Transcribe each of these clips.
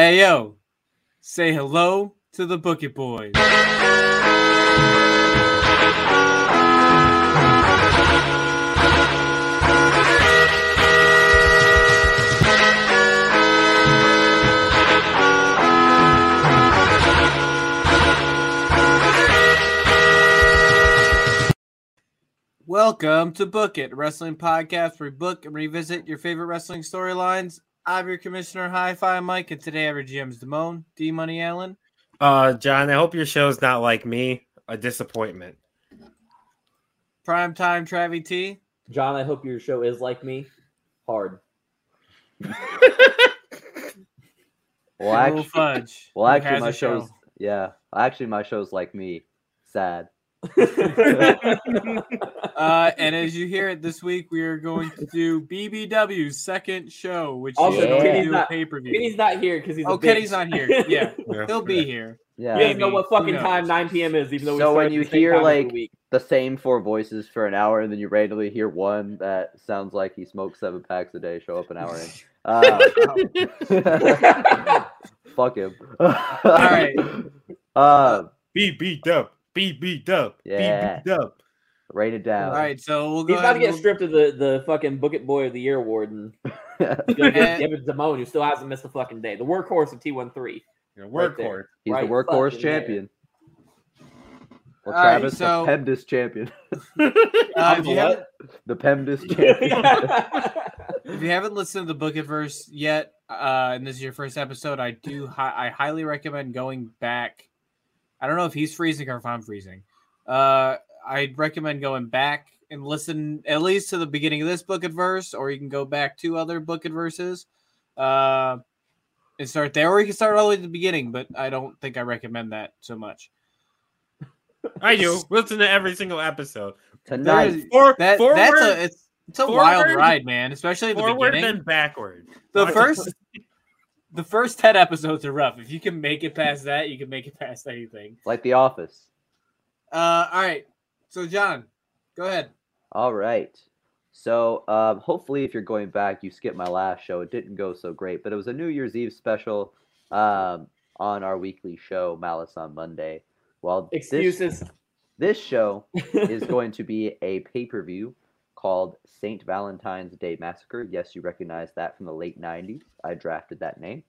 Hey yo, say hello to the Book It Boys. Welcome to Book It, wrestling podcast where we book and revisit your favorite wrestling storylines. I'm your commissioner, Hi Fi Mike, and today our GM's Damone, D Money Allen. Uh, John, I hope your show's not like me, a disappointment. Prime time Travie T. John, I hope your show is like me. Hard. Well, Little actually, Fudge. well, actually, my a show. show's yeah. Actually, my show's like me, sad. Uh, and as you hear it this week, we are going to do BBW's second show, which Also, is going to do a not- pay per Kenny's not here because he's. Oh, a Kenny's bitch. not here. Yeah, he'll be here. Yeah. He doesn't know what fucking time 9 p.m. is, even though we So when you the hear, like, week. the same four voices for an hour, and then you randomly hear one that sounds like he smokes seven packs a day show up an hour in. Uh, fuck him. All right. Uh, Be beat up. Be beat up. Yeah. Be beat up. write it down. All right, so we'll go He's about to get and stripped of the, the fucking Book It Boy of the Year award and And- give it to Damone, who still hasn't missed a fucking day. The workhorse of T13. Your Right workhorse. He's Right the workhorse fucking there. champion. Well, All right, Travis, so- the PEMDAS champion. Uh, I'm if, you the haven't, The PEMDAS champion. if you haven't listened to the Book It Verse yet, uh, and this is your first episode, I do hi- I highly recommend going back. I don't know if he's freezing or if I'm freezing. Uh, I'd recommend going back and listen at least to the beginning of this Book It Verse, or you can go back to other Book It Verses, uh, and start there, or you can start all the way at the beginning. But I don't think I recommend that so much. I do. Listen to every single episode. Tonight. For, That forward, that's a it's it's a wild ride, man. Especially at the forward beginning. then backward. The first it. the first 10 episodes are rough. If you can make it past that, you can make it past anything. like The Office. Uh all right. So John, go ahead. All right. So um, hopefully, if you're going back, you skipped my last show. It didn't go so great, but it was a New Year's Eve special um, on our weekly show, Malice on Monday. Well, this, Excuses. this show is going to be a pay per view called Saint Valentine's Day Massacre. Yes, you recognize that from the late '90s. I drafted that name.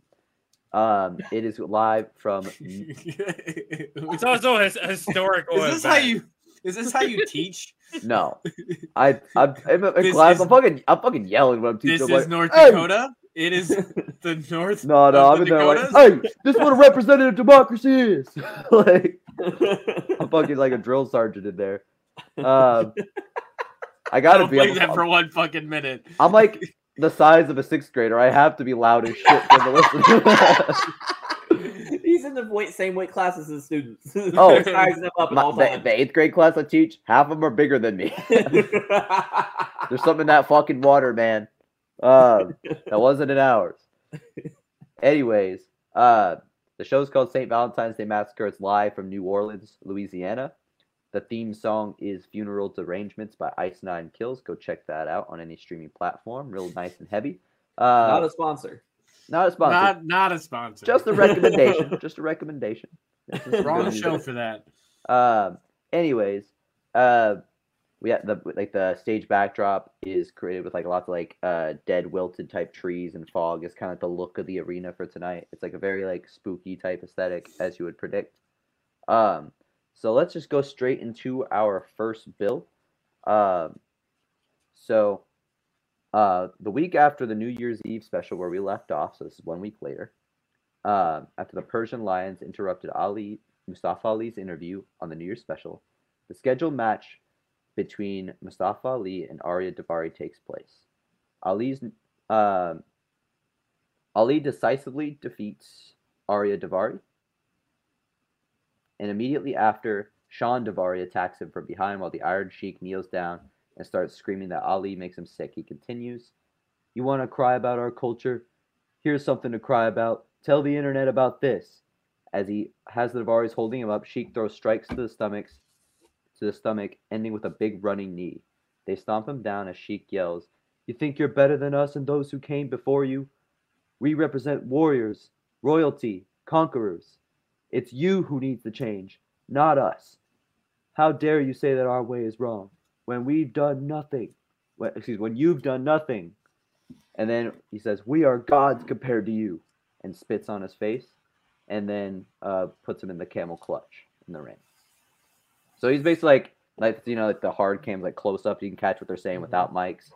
Um, it is live from. It's also a historical. is this how you is this how you teach? No, I I'm, I'm in class. is- I'm fucking I'm fucking yelling when I'm teaching. This I'm is like, North "Hey!" Dakota. It is the North. No, no, of I'm the in there like, hey, this is what a representative democracy is. like, I'm fucking like a drill sergeant in there. Um, I gotta Don't be. play able- that for one fucking minute. I'm like the size of a sixth grader. I have to be loud as shit for the listeners. He's in the weight, same weight class as his students. Oh. sizing them up My- the, the eighth grade class I teach, half of them are bigger than me. There's something in that fucking water, man. Um, that wasn't in ours. Anyways, uh, the show's called St. Valentine's Day Massacre. It's live from New Orleans, Louisiana. The theme song is Funeral Derangements by Ice Nine Kills. Go check that out on any streaming platform. Real nice and heavy. Uh, Not a sponsor. not a sponsor. Not not a sponsor. Just a recommendation. just a recommendation. Wrong show music. for that. Um. Anyways, uh, we had the like the stage backdrop is created with like lots of like uh dead wilted type trees and fog is kind of like the look of the arena for tonight. It's like a very like spooky type aesthetic as you would predict. Um. So let's just go straight into our first bill. Um. So, uh, the week after the New Year's Eve special where we left off, so this is one week later. Um, after the Persian Lions interrupted Ali Mustafa Ali's interview on the New Year's special, the scheduled match between Mustafa Ali and Arya Daivari takes place. Ali's um, Ali decisively defeats Arya Daivari, and immediately after, Sean Daivari attacks him from behind while the Iron Sheik kneels down and starts screaming that Ali makes him sick. He continues, "You want to cry about our culture? Here's something to cry about. Tell the internet about this." As he has the Daivaris holding him up, Sheik throws strikes to the stomachs, to the stomach, ending with a big running knee. They stomp him down as Sheik yells, "You think you're better than us and those who came before you? We represent warriors, royalty, conquerors. It's you who needs the change, not us. How dare you say that our way is wrong when we've done nothing? When, excuse when you've done nothing. And then he says, "We are gods compared to you," and spits on his face, and then uh, puts him in the camel clutch in the ring. So he's basically like, like you know, like the hard cams, like close up, you can catch what they're saying without mics.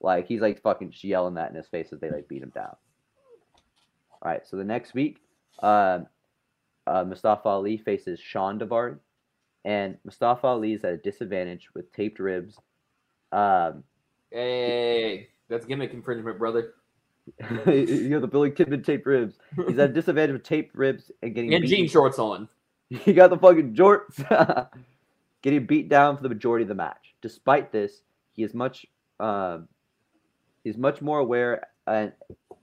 Like he's like fucking yelling that in his face as they like beat him down. All right, so the next week, uh, uh, Mustafa Ali faces Sean Daivari, and Mustafa Ali is at a disadvantage with taped ribs. Um, Hey, that's gimmick infringement, brother. you know the Billy Kidman taped ribs. He's at a disadvantage with taped ribs and getting And beaten- jean shorts on. He got the fucking jorts. Getting beat down for the majority of the match. Despite this, he is much um, he's much more aware and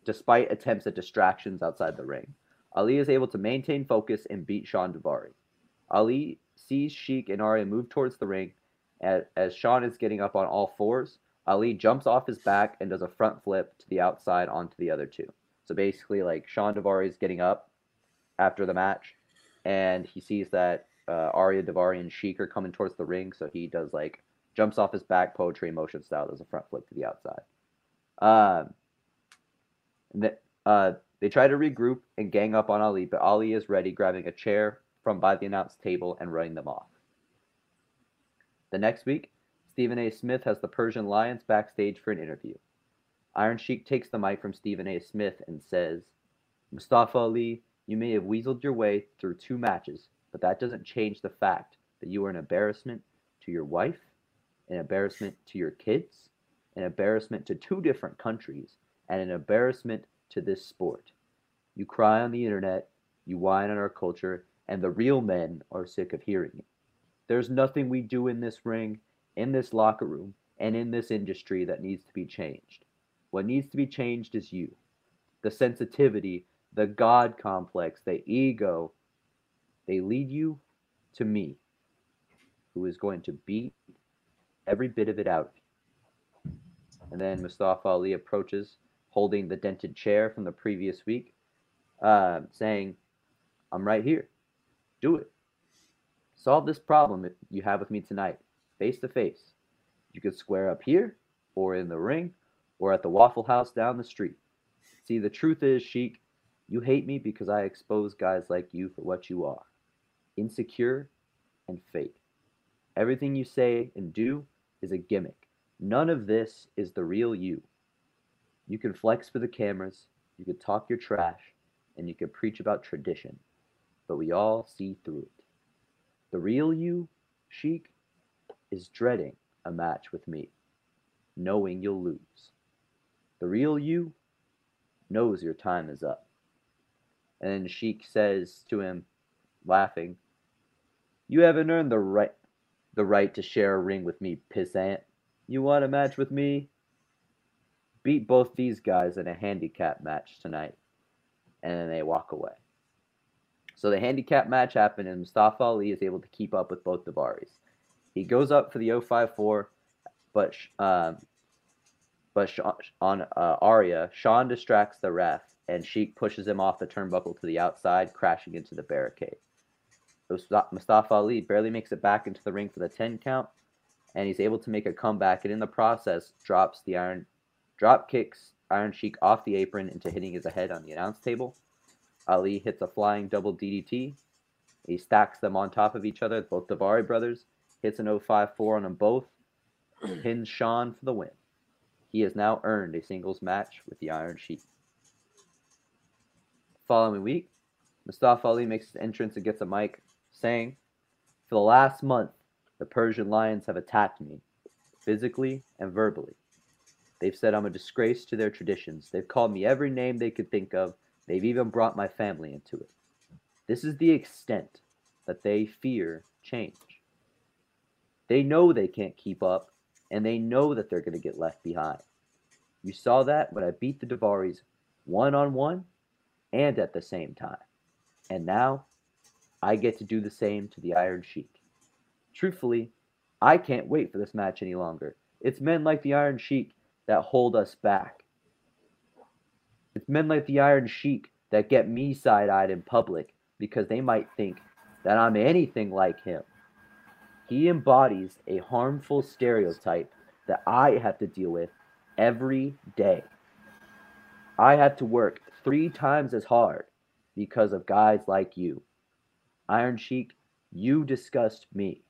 despite attempts at distractions outside the ring. Ali is able to maintain focus and beat Sean Daivari. Ali sees Sheik and Arya move towards the ring as, as Sean is getting up on all fours. Ali jumps off his back and does a front flip to the outside onto the other two. So basically, like Sean Daivari is getting up after the match, and he sees that uh, Arya Daivari and Sheik are coming towards the ring, so he does like jumps off his back, poetry motion style, does a front flip to the outside. Um, uh, they try to regroup and gang up on Ali, but Ali is ready, grabbing a chair from by the announce table and running them off. The next week, Stephen A. Smith has the Persian Lions backstage for an interview. Iron Sheik takes the mic from Stephen A. Smith and says, Mustafa Ali, you may have weaseled your way through two matches, but that doesn't change the fact that you are an embarrassment to your wife, an embarrassment to your kids, an embarrassment to two different countries, and an embarrassment to this sport. You cry on the internet, you whine on our culture, and the real men are sick of hearing it. There's nothing we do in this ring, in this locker room, and in this industry that needs to be changed. What needs to be changed is you. The sensitivity, the God complex, the ego, they lead you to me, who is going to beat every bit of it out of you. And then Mustafa Ali approaches, holding the dented chair from the previous week, uh, saying, I'm right here. Do it. Solve this problem that you have with me tonight, face to face. You could square up here, or in the ring, or at the Waffle House down the street. See, the truth is, Sheik, you hate me because I expose guys like you for what you are insecure and fake. Everything you say and do is a gimmick. None of this is the real you. You can flex for the cameras, you can talk your trash, and you can preach about tradition, but we all see through it. The real you, Sheik, is dreading a match with me, knowing you'll lose. The real you knows your time is up. And then Sheik says to him, laughing, You haven't earned the right the right to share a ring with me, pissant. You want a match with me? Beat both these guys in a handicap match tonight. And then they walk away. So the handicap match happened, and Mustafa Ali is able to keep up with both Daivaris. He goes up for the 054, but um, but on uh, Sean distracts the ref, and Sheik pushes him off the turnbuckle to the outside, crashing into the barricade. Mustafa Ali barely makes it back into the ring for the 10 count, and he's able to make a comeback, and in the process, drops the iron, drop kicks Iron Sheik off the apron into hitting his head on the announce table. Ali hits a flying double DDT. He stacks them on top of each other, both Daivari brothers, hits an 054 on them both, pins Sean for the win. He has now earned a singles match with the Iron Sheik. Following week, Mustafa Ali makes his entrance and gets a mic, saying, For the last month, the Persian Lions have attacked me, physically and verbally. They've said I'm a disgrace to their traditions. They've called me every name they could think of. They've even brought my family into it. This is the extent that they fear change. They know they can't keep up, and they know that they're going to get left behind. You saw that when I beat the Daivaris one on one and at the same time. And now I get to do the same to the Iron Sheik. Truthfully, I can't wait for this match any longer. It's men like the Iron Sheik that hold us back. It's men like the Iron Sheik that get me side eyed in public because they might think that I'm anything like him. He embodies a harmful stereotype that I have to deal with every day. I have to work three times as hard because of guys like you. Iron Sheik, you disgust me.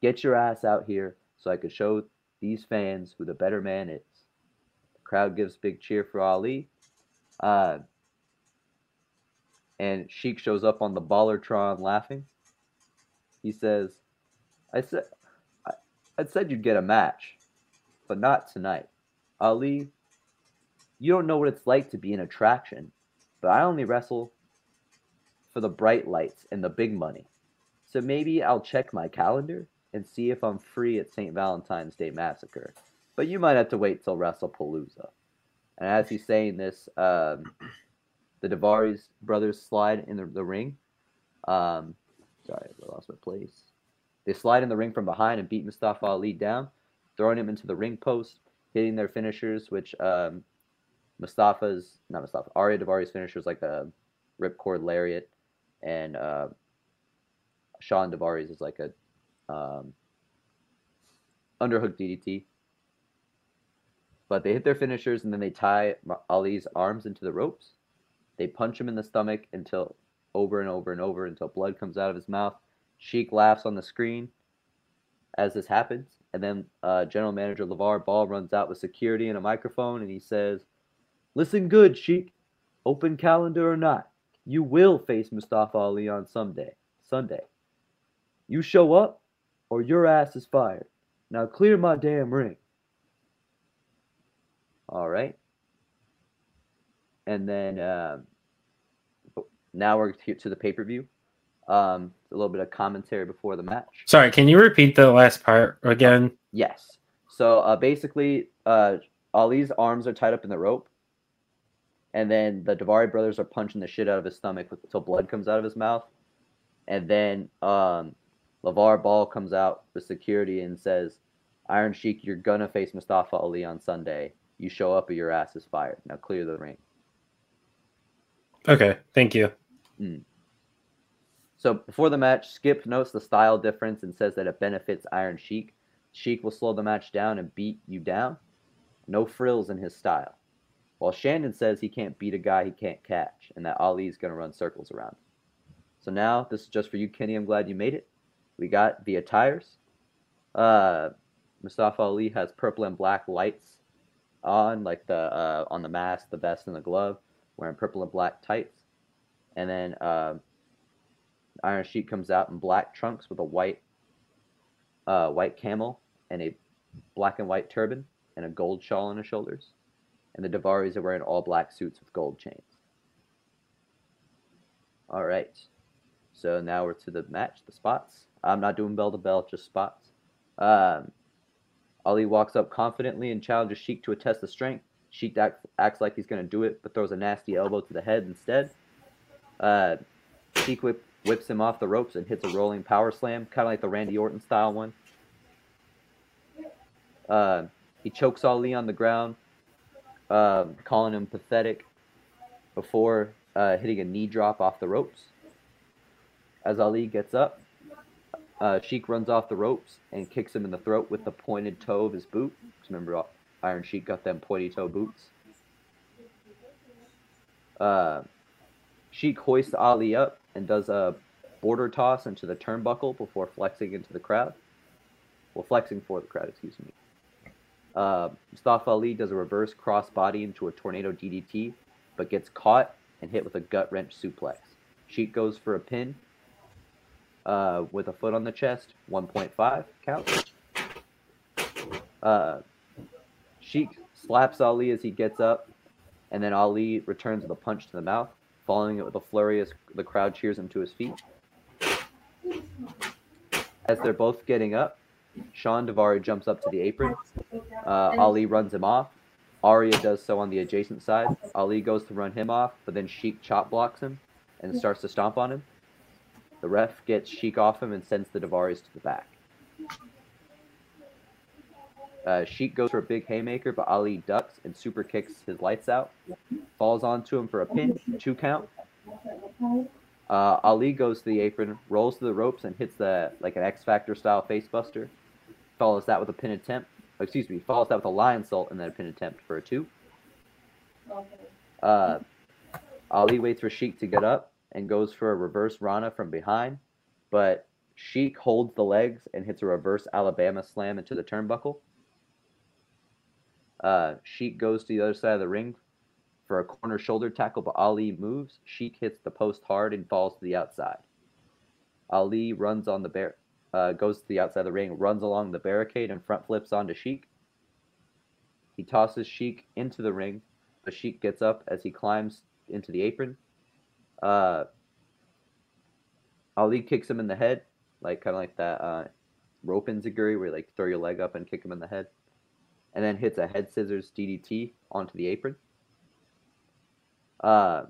Get your ass out here so I could show these fans who the better man is. Crowd gives big cheer for Ali. Uh, and Sheik shows up on the Ballertron laughing. He says, I said I, I said you'd get a match, but not tonight. Ali, you don't know what it's like to be an attraction, but I only wrestle for the bright lights and the big money. So maybe I'll check my calendar and see if I'm free at St. Valentine's Day Massacre. But you might have to wait till WrestlePalooza. And as he's saying this, um, the Daivari brothers slide in the, the ring. Um, sorry, I lost my place. They slide in the ring from behind and beat Mustafa Ali down, throwing him into the ring post, hitting their finishers, which um, Mustafa's, not Mustafa, Arya Daivari's finishers like a ripcord lariat, and uh, Sean Daivari's is like a um, underhook DDT. But they hit their finishers and then they tie Ali's arms into the ropes. They punch him in the stomach until over and over and over until blood comes out of his mouth. Sheik laughs on the screen as this happens. And then uh, General Manager LeVar Ball runs out with security and a microphone and he says, Listen good, Sheik. Open calendar or not, you will face Mustafa Ali on Sunday. Sunday. You show up, or your ass is fired. Now clear my damn ring. All right. And then um, now we're here to the pay per view. Um, a little bit of commentary before the match. Sorry, can you repeat the last part again? Yes. So uh, basically, uh, Ali's arms are tied up in the rope, and then the Daivari brothers are punching the shit out of his stomach until blood comes out of his mouth, and then um, LeVar Ball comes out with security and says, "Iron Sheik, you're gonna face Mustafa Ali on Sunday. You show up, or your ass is fired. Now clear the ring." Okay, thank you. Mm. So before the match, Skip notes the style difference and says that it benefits Iron Sheik. Sheik will slow the match down and beat you down. No frills in his style. While Shannon says he can't beat a guy he can't catch and that Ali's going to run circles around. So now, this is just for you, Kenny. I'm glad you made it. We got the attires. Uh, Mustafa Ali has purple and black lights on, like the uh, on the mask, the vest, and the glove, wearing purple and black tights. And then uh, Iron Sheik comes out in black trunks with a white uh, white camel and a black and white turban and a gold shawl on his shoulders. And the Daivaris are wearing all black suits with gold chains. All right. So now we're to the match, the spots. I'm not doing bell to bell, just spots. Um, Ali walks up confidently and challenges Sheik to a test of strength. Sheik act, acts like he's going to do it, but throws a nasty elbow to the head instead. Uh, Sheik whip, whips him off the ropes and hits a rolling power slam, kind of like the Randy Orton style one. Uh, he chokes Ali on the ground, uh, calling him pathetic before uh, hitting a knee drop off the ropes. As Ali gets up, uh, Sheik runs off the ropes and kicks him in the throat with the pointed toe of his boot. Remember, Iron Sheik got them pointy toe boots. Uh, Sheik hoists Ali up and does a border toss into the turnbuckle before flexing into the crowd. Well, flexing for the crowd, excuse me. Uh, Mustafa Ali does a reverse crossbody into a tornado DDT, but gets caught and hit with a gut wrench suplex. Sheik goes for a pin uh, with a foot on the chest, 1.5 count. Uh, Sheik slaps Ali as he gets up, and then Ali returns with a punch to the mouth, following it with a flurry as the crowd cheers him to his feet. As they're both getting up, Sean Daivari jumps up to the apron. Uh, Ali runs him off. Arya does so on the adjacent side. Ali goes to run him off, but then Sheik chop blocks him and starts to stomp on him. The ref gets Sheik off him and sends the Daivaris to the back. Uh, Sheik goes for a big haymaker, but Ali ducks and super kicks his lights out. Falls onto him for a pin, two count. Uh, Ali goes to the apron, rolls to the ropes, and hits the like an X Factor style facebuster. Follows that with a pin attempt. Excuse me, follows that with a lionsault and then a pin attempt for a two. Uh, Ali waits for Sheik to get up and goes for a reverse Rana from behind, but Sheik holds the legs and hits a reverse Alabama slam into the turnbuckle. Uh, Sheik goes to the other side of the ring for a corner shoulder tackle, but Ali moves. Sheik hits the post hard and falls to the outside. Ali runs on the bar- uh, goes to the outside of the ring, runs along the barricade, and front flips onto Sheik. He tosses Sheik into the ring, but Sheik gets up as he climbs into the apron. Uh, Ali kicks him in the head, like kind of like that uh, rope enziguri where you like throw your leg up and kick him in the head, and then hits a head scissors DDT onto the apron. Uh,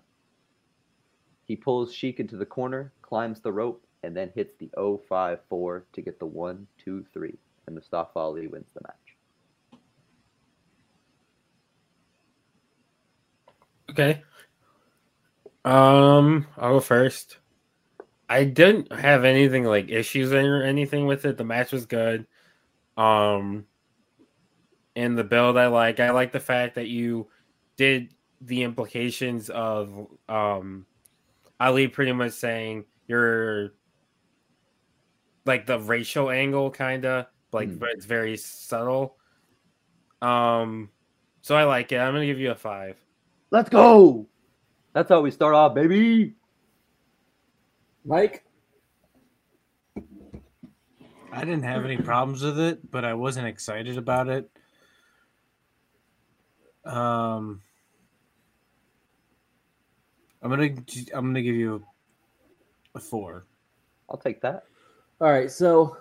he pulls Sheik into the corner, climbs the rope, and then hits the 054 to get the 1 2 3. And Mustafa Ali wins the match. Okay. Um, I'll go first. I didn't have anything like issues or anything with it. The match was good. Um, and the build I like. I like the fact that you did the implications of um Ali pretty much saying you're like the racial angle kind of like Hmm. but it's very subtle. Um, so I like it. I'm gonna give you a five. Let's go! That's how we start off, baby! Mike, I didn't have any problems with it, but I wasn't excited about it. Um, I'm gonna I'm gonna give you a four. I'll take that. All right, so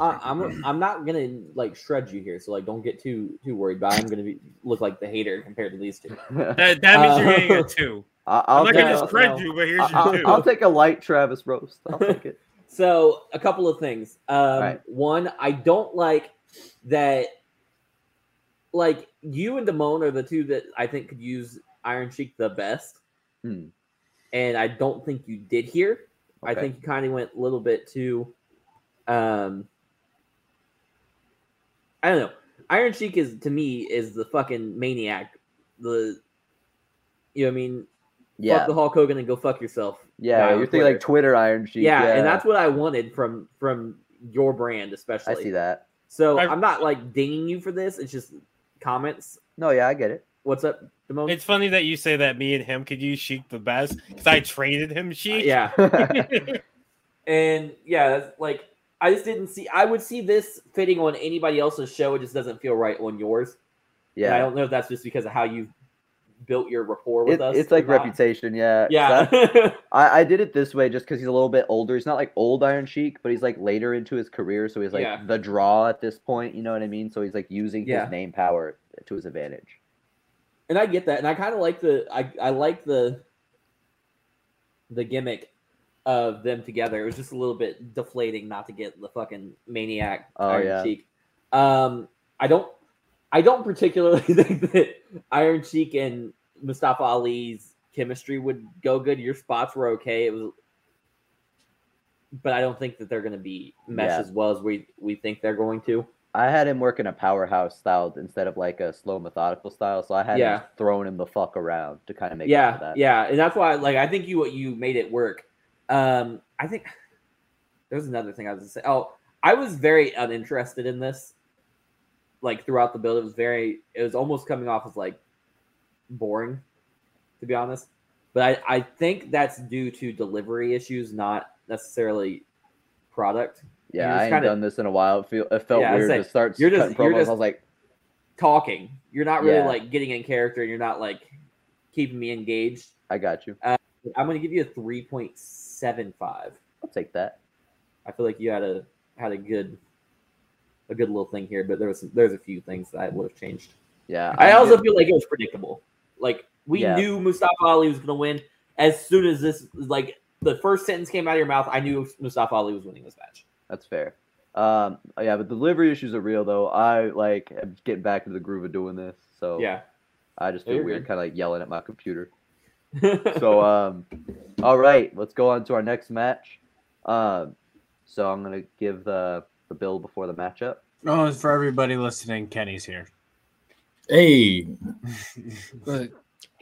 I, I'm I'm not gonna like shred you here, so like don't get too too worried. But I'm gonna be look like the hater compared to these two. That, that means you're getting a two. I- I'm I'll, not take, gonna no, spread no. you, but here's I- your I'll, 2 I'll take a light Travis roast. I'll take it. So a couple of things. Um, right. One, I don't like that. Like you and Damone are the two that I think could use Iron Sheik the best, Hmm. and I don't think you did here. I think you kind of went a little bit too. Um, I don't know. Iron Sheik is to me is the fucking maniac. The you know what I mean. Yeah, Fuck the Hulk Hogan and go fuck yourself. yeah. You're on thinking like Twitter. Twitter Iron Sheik. yeah, Yeah, and that's what I wanted from from your brand, especially. I see that. So I- I'm not like dinging you for this. It's just comments. No, yeah, I get it. What's up, Damone? It's funny that you say that me and him could use Sheik the best because I traded him Uh, Sheik. yeah, and yeah, that's like I just didn't see. I would see this fitting on anybody else's show. It just doesn't feel right on yours. Yeah, and I don't know if that's just because of how you've built your rapport with It, us. it's like not. reputation, yeah. Yeah, I, I did it this way just because he's a little bit older. He's not like old Iron Sheik, but he's like later into his career, so he's like Yeah. the draw at this point. You know what I mean? So he's like using Yeah. his name power to his advantage. and I get that, and I kind of like the I I like the the gimmick of them together. It was just a little bit deflating not to get the fucking maniac Oh, Iron yeah. Sheik. Um, I don't I don't particularly think that Iron Sheik and Mustafa Ali's chemistry would go good. Your spots were okay. It was, but I don't think that they're going to be mesh Yeah. as well as we we think they're going to. I had him work in a powerhouse style instead of like a slow methodical style, so I had Yeah. him throwing him the fuck around to kind of make yeah, yeah, and that's why like I think you you made it work. Um, I think there's another thing I was gonna say. Oh, I was very uninterested in this. Like throughout the build, it was very. It was almost coming off as like boring, to be honest. But I I think that's due to delivery issues, not necessarily product. Yeah, I ain't kinda- done this in a while. It, feel, it felt Yeah, weird saying, to start you're just- cutting you're just- I was like, Talking, you're not really Yeah. like getting in character, and you're not like keeping me engaged. I got you. I'm going to give you a three point seven five. I'll take that. I feel like you had a had a good a good little thing here, but there was some, there's a few things that I would have changed. Yeah. I I'm also feel like it was predictable. Like we Yeah. knew Mustafa Ali was going to win as soon as this like the first sentence came out of your mouth. I knew Mustafa Ali was winning this match. That's fair. Um, yeah, but delivery issues are real though. I like am getting back into the groove of doing this, so Yeah. I just feel you're weird, kind of like yelling at my computer. So, um, all right, let's go on to our next match. Um, so I'm gonna give the the bill before the matchup. Oh, for everybody listening, Kenny's here. Hey, Kenny,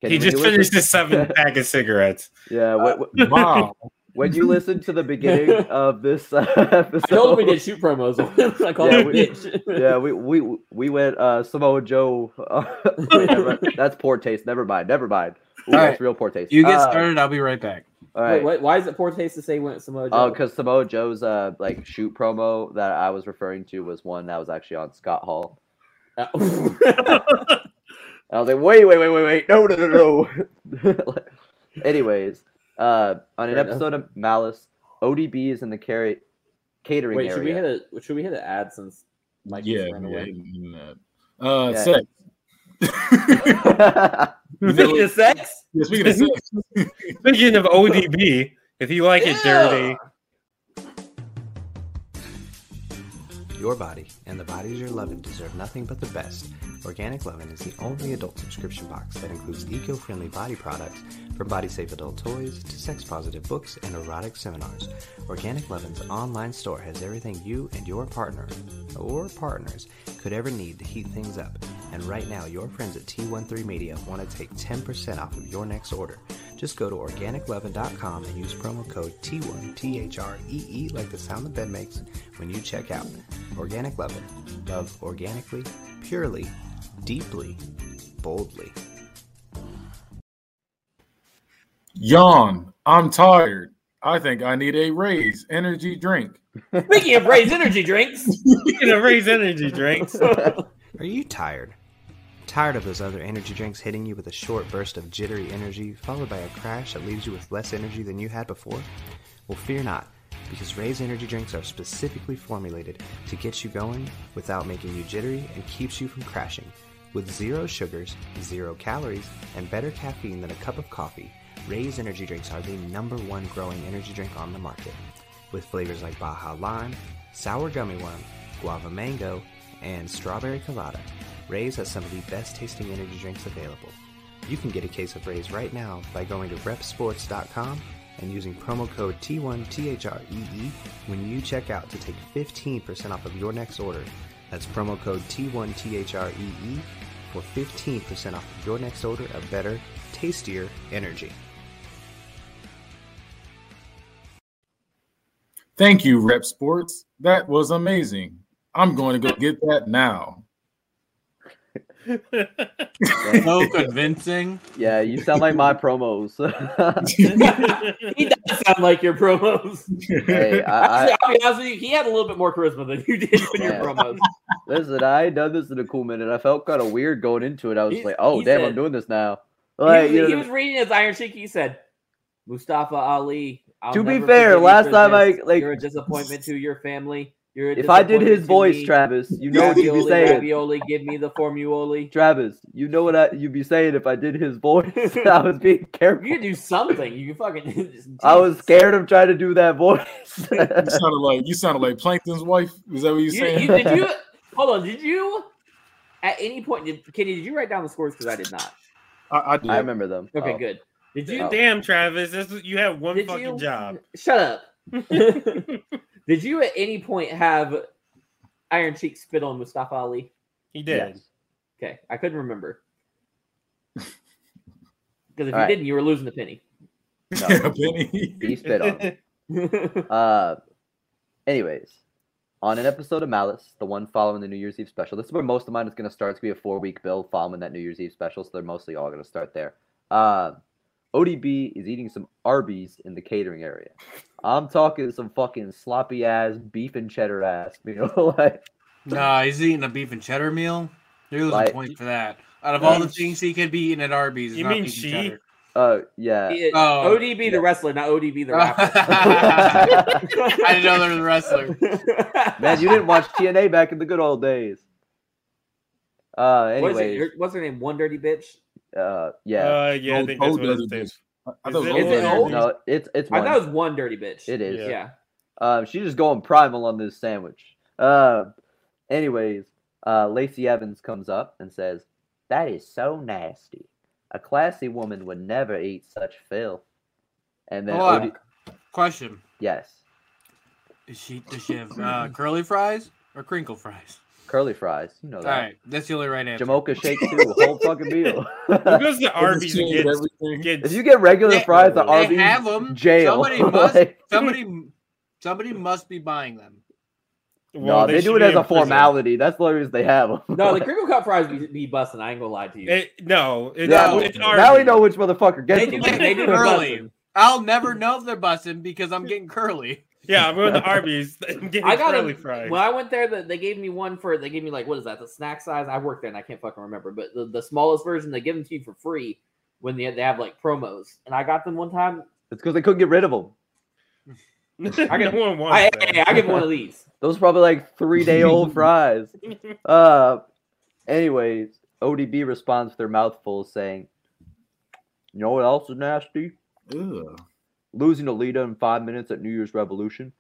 he just finished his seventh pack of cigarettes. Yeah, when, when- wow. when you listen to the beginning of this uh, episode, I told him we did shoot promos. I called Yeah, him a we- bitch. yeah, we we we went uh Samoa Joe. Uh, that's poor taste. Never mind. Never mind. Ooh, All that's right. real poor taste. You get Uh, started. I'll be right back. All Wait, what, why is it poor taste to say when Samoa Joe? Oh, because Samoa Joe's uh like shoot promo that I was referring to was one that was actually on Scott Hall. Uh, I was like, wait, wait, wait, wait, wait, no, no, no, no. Anyways, uh, on an Fair enough. episode of Malice, ODB is in the carry catering Wait, should we hit a should we hit an ad since Mike yeah, yeah. away? Uh, Yeah. sex. Speaking of sex, Yeah, speaking of sex, Speaking of ODB, if you like it dirty, Your body and the bodies you're loving deserve nothing but the best. Organic Lovin' is the only adult subscription box that includes eco-friendly body products from body-safe adult toys to sex-positive books and erotic seminars. Organic Lovin's online store has everything you and your partner or partners could ever need to heat things up. And right now, your friends at T13 Media want to take 10% off of your next order. Just go to organiclovin.com and use promo code T1 T-H-R-E-E E like the sound the bed makes when you check out. Organic Lovin'. Love organically, purely, deeply, boldly. yawn. I'm tired. I think I need a raise energy drink. speaking of raised energy drinks, speaking of raise energy drinks, Are you tired? Tired of those other energy drinks hitting you with a short burst of jittery energy, followed by a crash that leaves you with less energy than you had before? Well, fear not, because Ray's energy drinks are specifically formulated to get you going without making you jittery and keeps you from crashing. With zero sugars, zero calories, and better caffeine than a cup of coffee, Ray's energy drinks are the number one growing energy drink on the market. With flavors like Baja Lime, Sour Gummy Worm, Guava Mango, and Strawberry Colada, Ray's has some of the best tasting energy drinks available. You can get a case of Ray's right now by going to repsports.com and using promo code T1THREE E when you check out to take 15% off of your next order. That's promo code T1THREE E for 15% off of your next order of better, tastier energy. Thank you, Rep Sports. That was amazing. I'm going to go get that now. So convincing. yeah, you sound like my promos. he does sound like your promos. hey, I, Actually, I, I'll be honest with you, he had a little bit more charisma than you did in your Yeah. promos. listen, I ain't done this in a cool minute. I felt kind of weird going into it. I was He- like, oh damn, said- I'm doing this now. He, Like, was, you know, he was reading his Iron Sheik. He said, "Mustafa Ali." I'll To be fair, last for time I, like- you're a disappointment to your family. You're a if I did his voice, me. Travis, you know what you'd be ravioli, saying. ravioli, give me the formuoli. Travis, you know what I, you'd be saying if I did his voice. I was being careful. You can do something. You can fucking. I was scared of trying to do that voice. You sounded like you sounded like Plankton's wife. Is that what you're You, saying? you, did you? Hold on. Did you? At any point, did, Kenny, did you write down the scores? Because I did not. I, I did. I remember them. Okay, Oh. good. Did you? Oh. damn Travis, this is, you have one Did fucking you- job. Shut up. Did you at any point have Iron Sheik spit on Mustafa Ali? He did. Yes. Okay, I couldn't remember. Because if you All right. didn't, you were losing the penny. No, Penny. he spit on. me. Uh, anyways, on an episode of Malice, the one following the New Year's Eve special, this is where most of mine is going to start. It's going to be a four week bill following that New Year's Eve special, so they're mostly all going to start there. Uh, ODB is eating some Arby's in the catering area. I'm talking some fucking sloppy ass beef and cheddar ass. You know, like Nah, he's eating a beef and cheddar meal. You're losing Like- point for that. Out of all the things he could be eating at Arby's, it's You not mean beef and she? cheddar. uh, yeah. He- Oh, ODB yeah. the wrestler, not ODB the rapper. I didn't know there was a wrestler. Man, you didn't watch TNA back in the good old days. Uh, What is it? anyways, Your- What's her name? One dirty bitch. Uh, yeah. Uh, yeah, I Old- think that's what dirty it is. I, I thought it- it was it old old? dirty bitch. No, it's it's I one. thought it was one dirty bitch. It is. Yeah. Yeah. Um, she's just going primal on this sandwich. Uh, anyways, uh, Lacey Evans comes up and says, "That is so nasty. A classy woman would never eat such filth." And then, Hold on. Question: yes, Is she does she have uh, curly fries or crinkle fries? Curly fries. You know that. right, that's the only right answer. Jamocha shake too, whole fucking meal. Who goes to Arby's and Change gets, gets if you get regular They- fries at they Arby's, have 'em. jail. Somebody must- Like- Somebody, somebody must be buying them. well, no, they, do it be as in a prison. formality. That's the only reason they have them. No, the crinkle cut fries be, be busting. I ain't gonna lie to you. It, no, it's, Yeah, it's now we Arby's. know which motherfucker gets They them. do- they do the Curly. busting. I'll never know if they're busting because I'm getting curly. Yeah, I'm going to Arby's and I got curly them fries. when I went there. The, they gave me one for they gave me like what is that the snack size? I worked there and I can't fucking remember, but the, the smallest version they give them to you for free when they, they have like promos. And I got them one time. It's because they couldn't get rid of them. I get- no one wants I, that. hey, I give one of these. Those are probably like three day old fries. Uh, anyways, ODB responds with their mouthful saying, "You know what else is nasty? Ugh. Losing to Lita in five minutes at New Year's Revolution."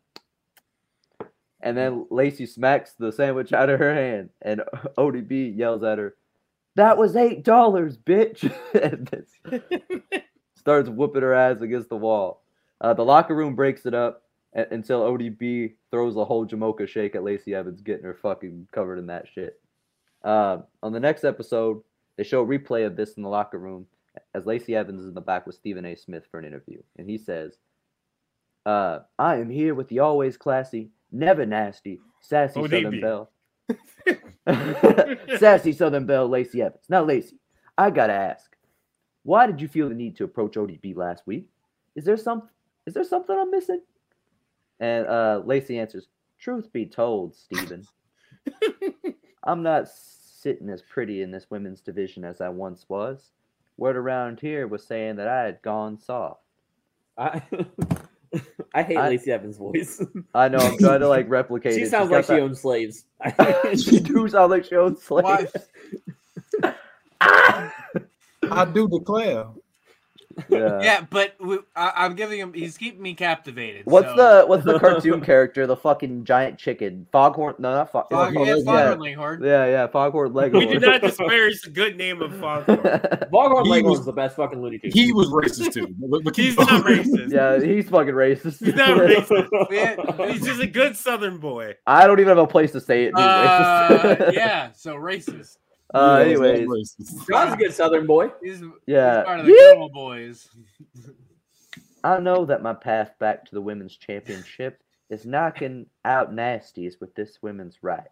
And then Lacey smacks the sandwich out of her hand, and ODB yells at her, "That was eight dollars, bitch!" and starts whooping her ass against the wall. Uh, the locker room breaks it up a- until ODB throws a whole Jamocha shake at Lacey Evans, getting her fucking covered in that shit. Uh, on the next episode, they show a replay of this in the locker room as Lacey Evans is in the back with Stephen A. Smith for an interview, and he says, uh, "I am here with the always classy, never nasty, sassy Southern Belle, sassy Southern Belle, Lacey Evans. Now, Lacey, I gotta ask, why did you feel the need to approach ODB last week? Is there some, is there something I'm missing?" And uh, Lacey answers, "Truth be told, Stephen." I'm not sitting as pretty in this women's division as I once was. Word around here was saying that I had gone soft. I, I hate I- Lacey Evans' voice. I know I'm trying to like replicate she it. sounds like she that- owns slaves. she do sound like she owns slaves. I do declare. Yeah. Yeah, but we, I, I'm giving him. He's keeping me captivated. What's so- the what's the cartoon character? The fucking giant chicken, Foghorn? No, not Fog. Fog, Oh, yeah, yeah. Foghorn Leghorn. yeah, yeah, Foghorn Leghorn. we Leghorn. do not disparage the good name of Foghorn. Foghorn Leghorn Leghorn's was- the best fucking Looney Tunes. He was racist too. But, but He's not racist. yeah, he's fucking racist. He's not racist. Yeah, He's just a good Southern boy. I don't even have a place to say it. Dude. Uh, yeah, so racist. Uh, He was anyways, racist. John's a good Southern boy. He's, he's yeah. part of the Yeah. Colonel Boys. I know that my path back to the women's championship is knocking out nasties with this women's right.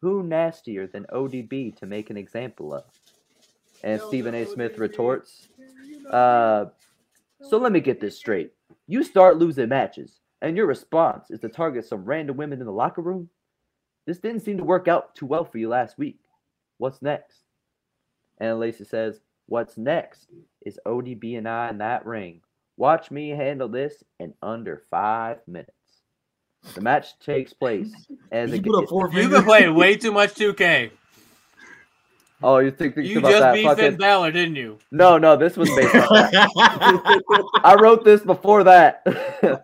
Who nastier than ODB to make an example of? And Stephen A. Smith retorts, uh, So let me get this straight. You start losing matches, and your response is to target some random women in the locker room? This didn't seem to work out too well for you last week. What's next? And Lacey says, What's next is ODB and I in that ring. Watch me handle this in under five minutes. The match takes place as Did it you put a gets- four You've finger? been playing way too much 2K. Oh, you think, think You about just that beat fucking... Finn Balor, didn't you? No, no, this was based on I wrote this before that. Because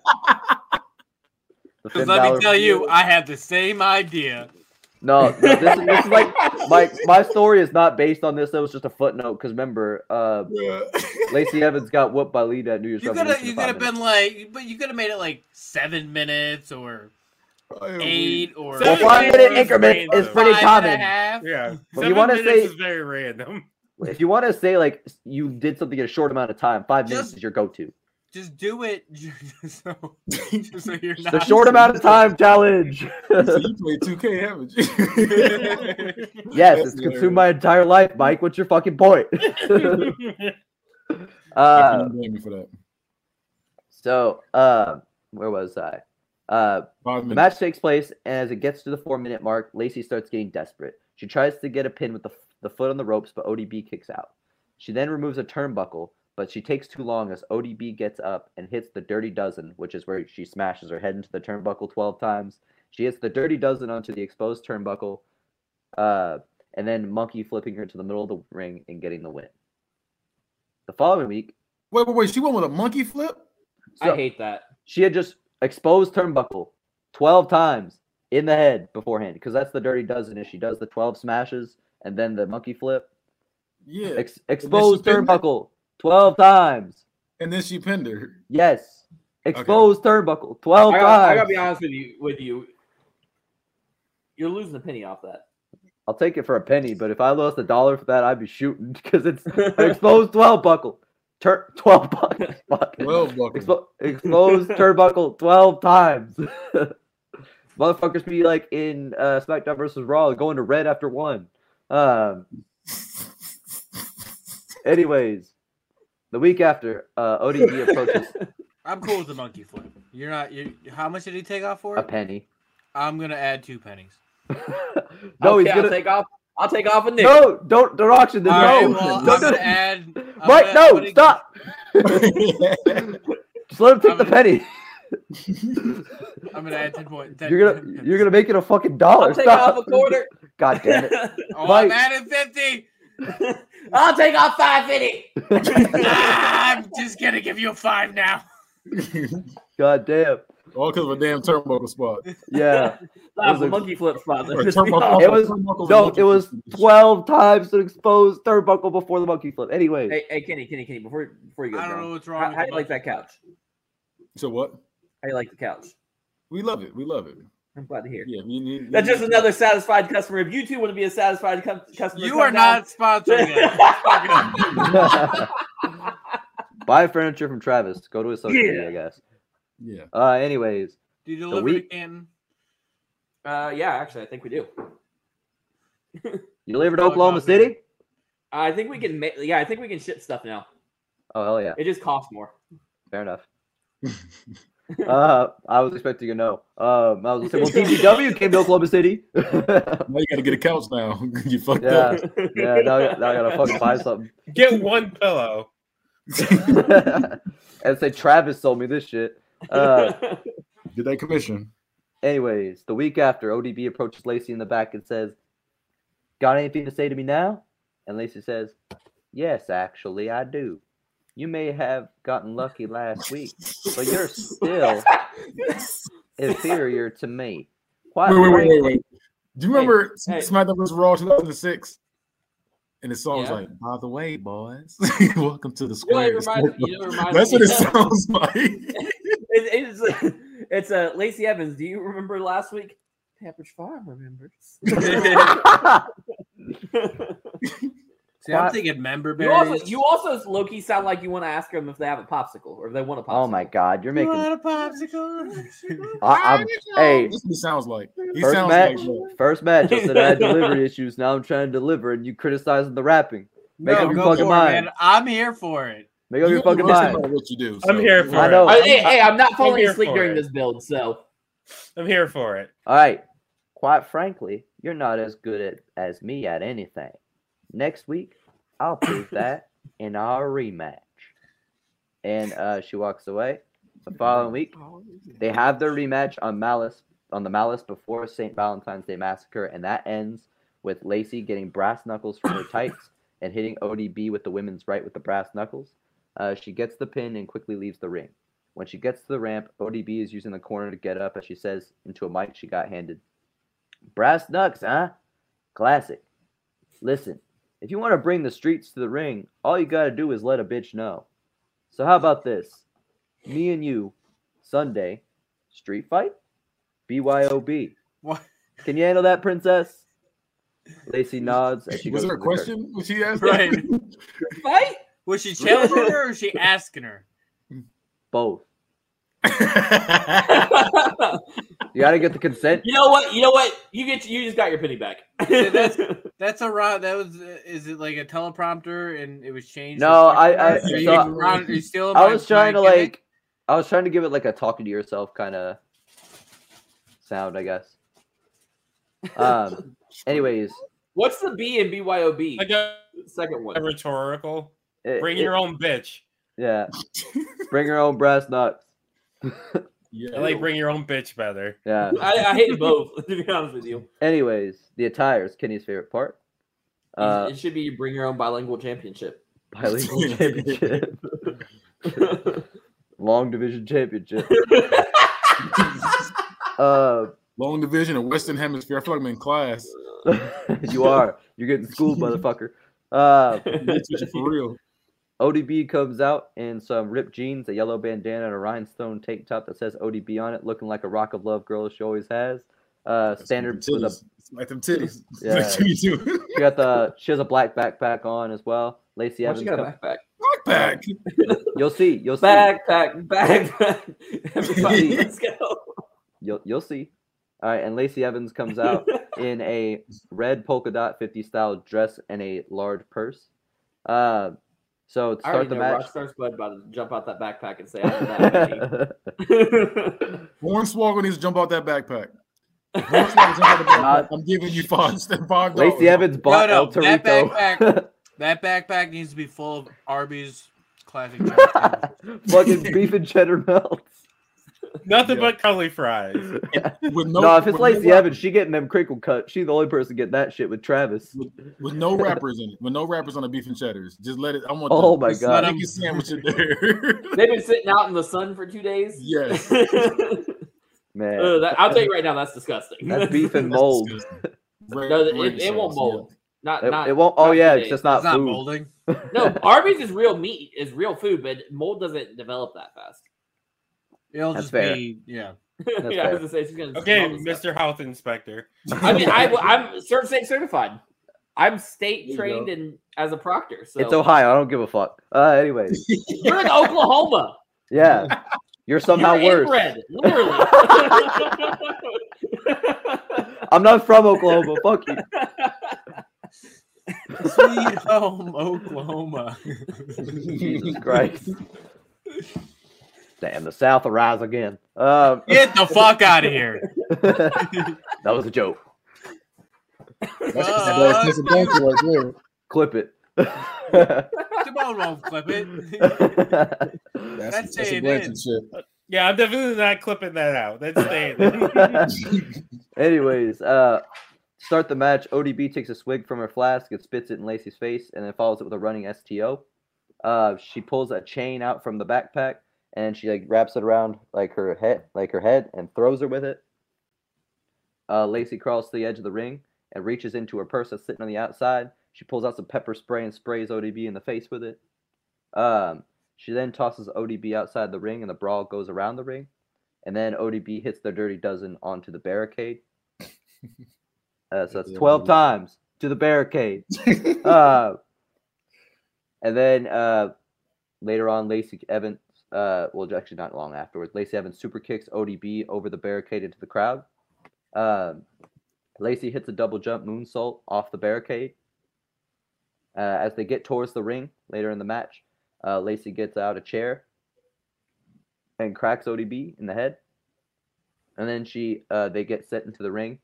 Finn let me Balor tell you. I had the same idea. No, no this, is, this is like my my story is not based on this. That was just a footnote. Because remember, uh, Yeah. Lacey Evans got whooped by Lita at New Year's You could have, you could have been like, but you could have made it like seven minutes or eight or Well, five minute increment random. is pretty five common. and a half. Yeah. Well, you wanna say- is very random. If you want to say like you did something in a short amount of time, five minutes is your go-to. Just do it, so, just so you're not The short amount of time challenge. So you played 2K, haven't you? yes, That's it's consumed my entire life, Mike. What's your fucking point? I uh, couldn't blame you for that. so, uh, where was I? Uh, The match takes place, and as it gets to the four minute mark, Lacey starts getting desperate. She tries to get a pin with the, the foot on the ropes, but ODB kicks out. She then removes a turnbuckle, but she takes too long as ODB gets up and hits the Dirty Dozen, which is where she smashes her head into the turnbuckle 12 times. She hits the Dirty Dozen onto the exposed turnbuckle, uh, and then monkey flipping her to the middle of the ring and getting the win. The following week, Wait, wait, wait. She went with a monkey flip? I hate that. she had just exposed turnbuckle 12 times in the head beforehand because that's the dirty dozen is she does the 12 smashes and then the monkey flip. Yeah. Ex- exposed pinned her. turnbuckle 12 times. and then she pinned her. Yes. Exposed turnbuckle 12 I times. gotta, I gotta be honest with you. With you, you're losing a penny off that. I'll take it for a penny, but if I lost a dollar for that, I'd be shooting because it's an exposed 12 buckle. Tur- 12 buckle. Fuck. Twelve buckles. Expo- exposed turnbuckle 12 times. Motherfuckers be like in uh, SmackDown versus Raw going to red after one. Um, anyways, the week after, uh, ODB approaches I'm cool with the monkey flip. You're not. You. How much did he take off for a penny. I'm gonna add two pennies. no, okay, he's I'll gonna. take off. I'll take off a nickel. No, don't don't auction this. All right, no, well, I'm don't do gonna it. add. I'm Mike, no, gonna- stop. Just let him take I'm the gonna- penny. I'm gonna add ten point. 10 You're gonna you're gonna make it a fucking dollar. I'll take Stop. off a quarter. God damn it. Oh, Mike. I'm adding fifty. I'll take off five fifty. Ah, I'm just gonna give you a five now. God damn. All because of a damn turnbuckle spot. Yeah. That was was a a- monkey flip spot. that Or pissed me turnbuckle- It was- turnbuckles No, and it was 12 times to expose turnbuckle before the monkey flip. Anyway, Hey, hey, Kenny, Kenny, Kenny. Before before you go, I don't down, know what's wrong. How, with how do you like that couch? So what? How do you like the couch? We love it. We love it. I'm glad to hear. Yeah. You, you, That's you- just another satisfied customer. If you two want to be a satisfied cu- customer, You are down. not sponsoring it. buy furniture from Travis. Go to his social Yeah. media, I guess. Yeah. Uh, anyways, Do you deliver week- to Canton? Uh, yeah, actually, I think we do. you delivered to Oh, Oklahoma no, City? I think we can. Ma- yeah, I think we can ship stuff now. Oh, hell yeah. It just costs more. Fair enough. uh, I was expecting a no. Um, I was gonna say, well, TGW came to Oklahoma City. Now you got to get a couch now. you fucked yeah. up. Now, now I gotta fucking buy something. Get one pillow. and say Travis sold me this shit. Uh, Get that commission. Anyways, the week after, ODB approaches Lacey in the back and says, Got anything to say to me now? And Lacey says, Yes, actually, I do. You may have gotten lucky last week, but you're still inferior to me. Quite Wait, wait, wait, wait, wait. Do you remember hey. SmackDown vs. Raw 2006? And the song's Yeah. like, by the way, boys, welcome to the You know, square. you know, That's me what it sounds like. It, it's it's uh, Lacey Evans. Do you remember last week? Pepperidge Farm remembers. See, I'm What? thinking member you also berries. you also low key sound like you want to ask them if they have a popsicle or if they want a popsicle. oh my god, you're You making. want a popsicle? I, I'm, hey, this he sounds like. He first sounds match, like first match. I said I had delivery issues. Now I'm trying to deliver, and you criticizing the rapping. Make no, up your fucking for it, mind. man. I'm here for it. Make up You your fucking mind. what you do. I'm here for I it. know. Uh, hey, hey, I'm not falling here asleep during it. this build, so I'm here for it. All right. Quite frankly, you're not as good at as me at anything. Next week, I'll prove that in our rematch. And uh, she walks away. The following week, they have their rematch on Malice on the Malice before St. Valentine's Day Massacre, and that ends with Lacey getting brass knuckles from her tights and hitting ODB with the women's right with the brass knuckles. Uh, she gets the pin and quickly leaves the ring. When she gets to the ramp, ODB is using the corner to get up as she says into a mic she got handed. Brass knucks, huh? Classic. Listen, if you want to bring the streets to the ring, all you got to do is let a bitch know. So how about this? Me and you, Sunday, street fight? BYOB. What? Can you handle that, princess? Lacey nods as she Was goes there a to the curtain. question? Was she asking? Right. fight. Was she challenging her or was she asking her? Both. That? You got to get the consent. You know what? You know what? You get you just got your penny back. that's- That's a right. That was. uh, Is it like a teleprompter and it was changed? No, I- I- Are you, so- around- are you still? I was trying to my gimmick? like, I was trying to give it like a talking to yourself kind of sound, I guess. Um. Anyways, What's the B in BYOB? Like a, Second a one. rhetorical. it- Bring it- your own bitch. Yeah. Bring your own brass nuts. Yeah. I like bring your own bitch better. Yeah. I, I hated both. To be honest with you, Anyways, the attire is Kenny's favorite part. Uh, it should be bring your own bilingual championship. bilingual championship, long division championship. Uh, Long division of Western Hemisphere. I feel like I'm in class. you are. You're getting schooled, motherfucker. Uh, They teach you for real. ODB comes out in some ripped jeans, a yellow bandana, and a rhinestone tank top that says ODB on it, looking like a rock of love girl she always has. Uh, standard with a Titties. Like them titties. Yeah. Like you do. she got the she has a black backpack on as well. Lacey Why Evans, she got a backpack? Backpack. you'll see, you'll see, Backpack, backpack. Everybody, let's go. you'll you'll see. All right, and Lacey Evans comes out in a red polka dot 50 style dress and a large purse. Uh, so to I already start the know match. Rockstar Spud about to jump out that backpack and say, "I'm that many." Hornswoggle needs to jump out that backpack. Out. I'm giving you five five. Lacey Evans bought no, El that backpack- That backpack needs to be full of Arby's classic. Fucking beef and cheddar melts. Nothing Yeah. but curly fries. With No, no, if it's with Lacey no, Evans, she getting them crinkle cut. She's the only person getting that shit with Travis. with no wrappers in it, with no wrappers on the beef and cheddars. Just let it. I want. To. Oh the, my just God. Let it sandwich in there. They've been sitting out in the sun for two days. yes. Man, Uh, that- I'll tell you right now, that's disgusting. That's beef and That's mold. disgusting. no, Red- it, red it won't sauce, mold. Not, It, not. it won't. Oh not yeah, two it's days. just not It's not food. molding. No, Arby's is real meat, is real food, but mold doesn't develop that fast. It'll That's just fair. be yeah. yeah, I was gonna say she's gonna. Okay, Mr. Health Inspector. I mean, I, I'm cert state certified. I'm state trained go. in as a proctor. So It's Ohio. I don't give a fuck. Uh, anyways, you're in Oklahoma. yeah, you're somehow you're worse. inbred, literally. I'm not from Oklahoma. Fuck you. Sweet home Oklahoma. Jesus Christ. Damn, the South will rise again. Um, Get the fuck out of here. that was a joke. That's that's disappointing right there. Clip it. Timon won't clip it. That's, That's that's, a staying Blanchard in. shit. Yeah, I'm definitely not clipping that out. That's staying. in. Anyways, uh, start the match. ODB takes a swig from her flask and spits it in Lacey's face, and then follows it with a running STO. Uh, she pulls a chain out from the backpack and she like wraps it around like her head, like her head, and throws her with it. Uh, Lacey crawls to the edge of the ring and reaches into her purse that's sitting on the outside. She pulls out some pepper spray and sprays ODB in the face with it. Um, she then tosses ODB outside the ring, and the brawl goes around the ring. And then ODB hits the Dirty Dozen onto the barricade. Uh, so that's 12 times to the barricade. Uh, and then uh, later on, Lacey Evans, uh, well, actually not long afterwards, Lacey Evans super kicks ODB over the barricade into the crowd. Um, Lacey hits a double jump moonsault off the barricade. Uh, as they get towards the ring later in the match, uh, Lacey gets out a chair and cracks ODB in the head. And then she, uh, they get set into the ring,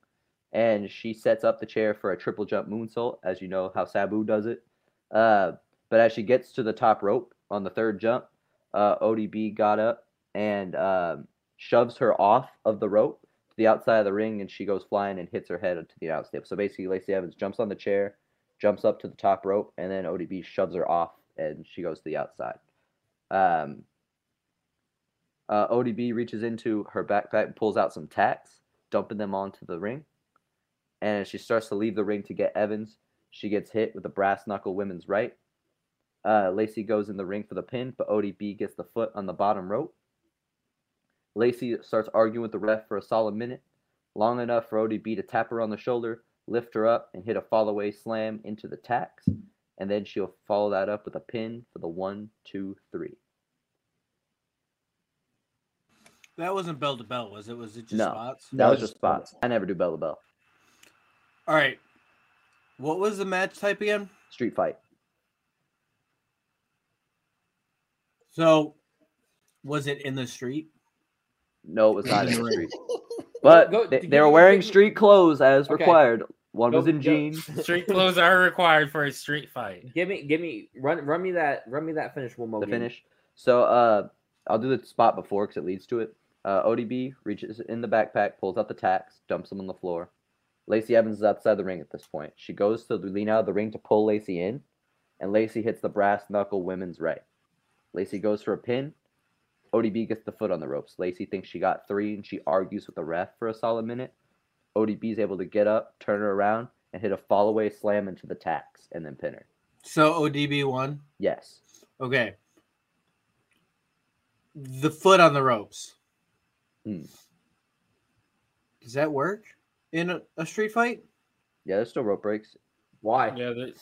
and she sets up the chair for a triple jump moonsault, as you know how Sabu does it. Uh, but as she gets to the top rope on the third jump, uh, ODB got up and um, shoves her off of the rope to the outside of the ring, and she goes flying and hits her head to the outstep. So basically, Lacey Evans jumps on the chair, jumps up to the top rope, and then ODB shoves her off, and she goes to the outside. Um, uh, ODB reaches into her backpack and pulls out some tacks, dumping them onto the ring. And as she starts to leave the ring to get Evans, she gets hit with a brass knuckle women's right. Uh, Lacey goes in the ring for the pin, but ODB gets the foot on the bottom rope. Lacey starts arguing with the ref for a solid minute, long enough for ODB to tap her on the shoulder, lift her up, and hit a fall away slam into the tacks. And then she'll follow that up with a pin for the one, two, three. That wasn't bell to bell, was it? Was it just spots? No. spots? That was just just spots. I never do bell to bell. All right. What was the match type again? Street fight. So, was it in the street? No, it was not in the street. But Go- they, give they were wearing street clothes as Okay. required. One Go- was in go- jeans. Street clothes are required for a street fight. Give me, give me, run, run me that, run me that finish one more. the game. finish. So uh, I'll do the spot before because it leads to it. Uh, ODB reaches in the backpack, pulls out the tacks, dumps them on the floor. Lacey Evans is outside the ring at this point. She goes to lean out of the ring to pull Lacey in, and Lacey hits the brass knuckle women's right. Lacey goes for a pin. ODB gets the foot on the ropes. Lacey thinks she got three, and she argues with the ref for a solid minute. ODB is able to get up, turn her around, and hit a fall away slam into the tacks and then pin her. So ODB won. Yes. Okay. The foot on the ropes. Hmm. Does that work in a, a street fight? Yeah, there's still rope breaks. Why? Yeah, they,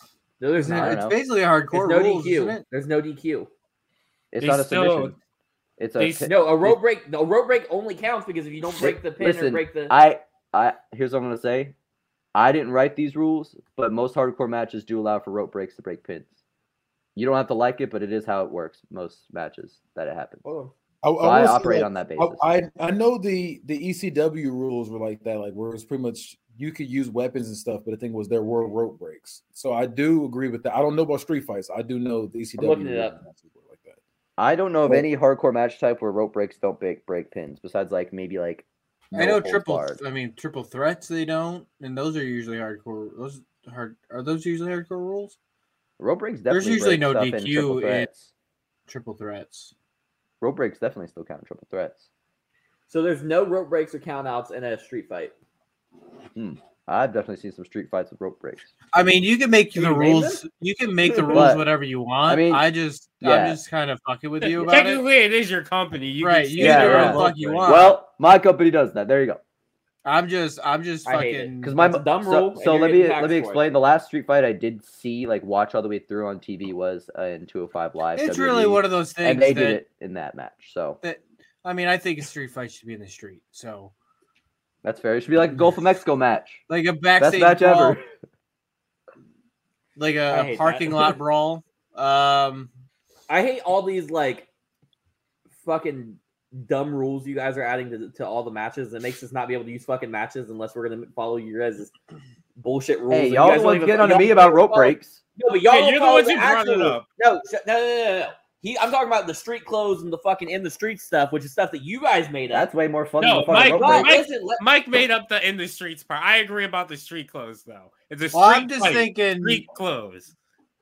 No, there's I not. It's know. basically a hardcore There's no rules, isn't DQ. it? There's no DQ. It's They not a still- submission. It's a they pin- No, a rope break. No, a rope break only counts because if you don't break the pin or break the. I I here's what I'm gonna say. I didn't write these rules, but most hardcore matches do allow for rope breaks to break pins. You don't have to like it, but it is how it works. Most matches that it happens. Hold on. I, So I will operate like, on that I, basis. I I know the the ECW rules were like that, like where it's pretty much you could use weapons and stuff, but the thing was there were rope breaks. So I do agree with that. I don't know about street fights. I do know the ECW looking it up. were like that. I don't know of any hardcore match type where rope breaks don't break break pins, besides like maybe like. I know triple. barred. I mean, triple threats. They don't, and those are usually hardcore. Those hard are those usually hardcore rules? Rope breaks There's usually break no stuff in DQ triple in- threats. Triple threats. Rope breaks definitely still count in triple threats. So there's no rope breaks or countouts in a street fight. Hmm. I've definitely seen some street fights with rope breaks. I mean, you can make Can the you name rules. You can make the rules But- whatever you want. I mean, mean, I just, yeah. I'm just kind of fucking with you about it. technically, it is your company. You Right, Can you say can do whatever own the fuck you want. Well, my company does that. There you go. I'm just, I'm just I hate it, fucking. Because my It's a dumb so, rule, and so let me let me taxed it. explain. The last street fight I did see, like watch all the way through on TV, was uh, in 205 Live. it's WWE, really one of those things and they that, did it in that match. So that. I mean, I think a street fight should be in the street. So, that's fair. It should be like a Gulf of Mexico match. like a backstage Best backstage match brawl, ever. like a hate parking that. lot brawl. Um, I hate all these like fucking dumb rules you guys are adding to, to all the matches. It makes us not be able to use fucking matches unless we're gonna follow your guys' bullshit rules. Hey, and you y'all guys the don't ones getting on to me about rope follow- breaks. No, but y'all Yeah, don't you're the ones who brought it up. No, sh- no, no, no, no, no. He, I'm talking about the street clothes and the fucking in the street stuff, which is stuff that you guys made up. That's way more fun No, than the Mike- rope No. Mike- listen, let- Mike made up the in the streets part. I agree about the street clothes though. It's a street well, I'm just fight. thinking. street clothes.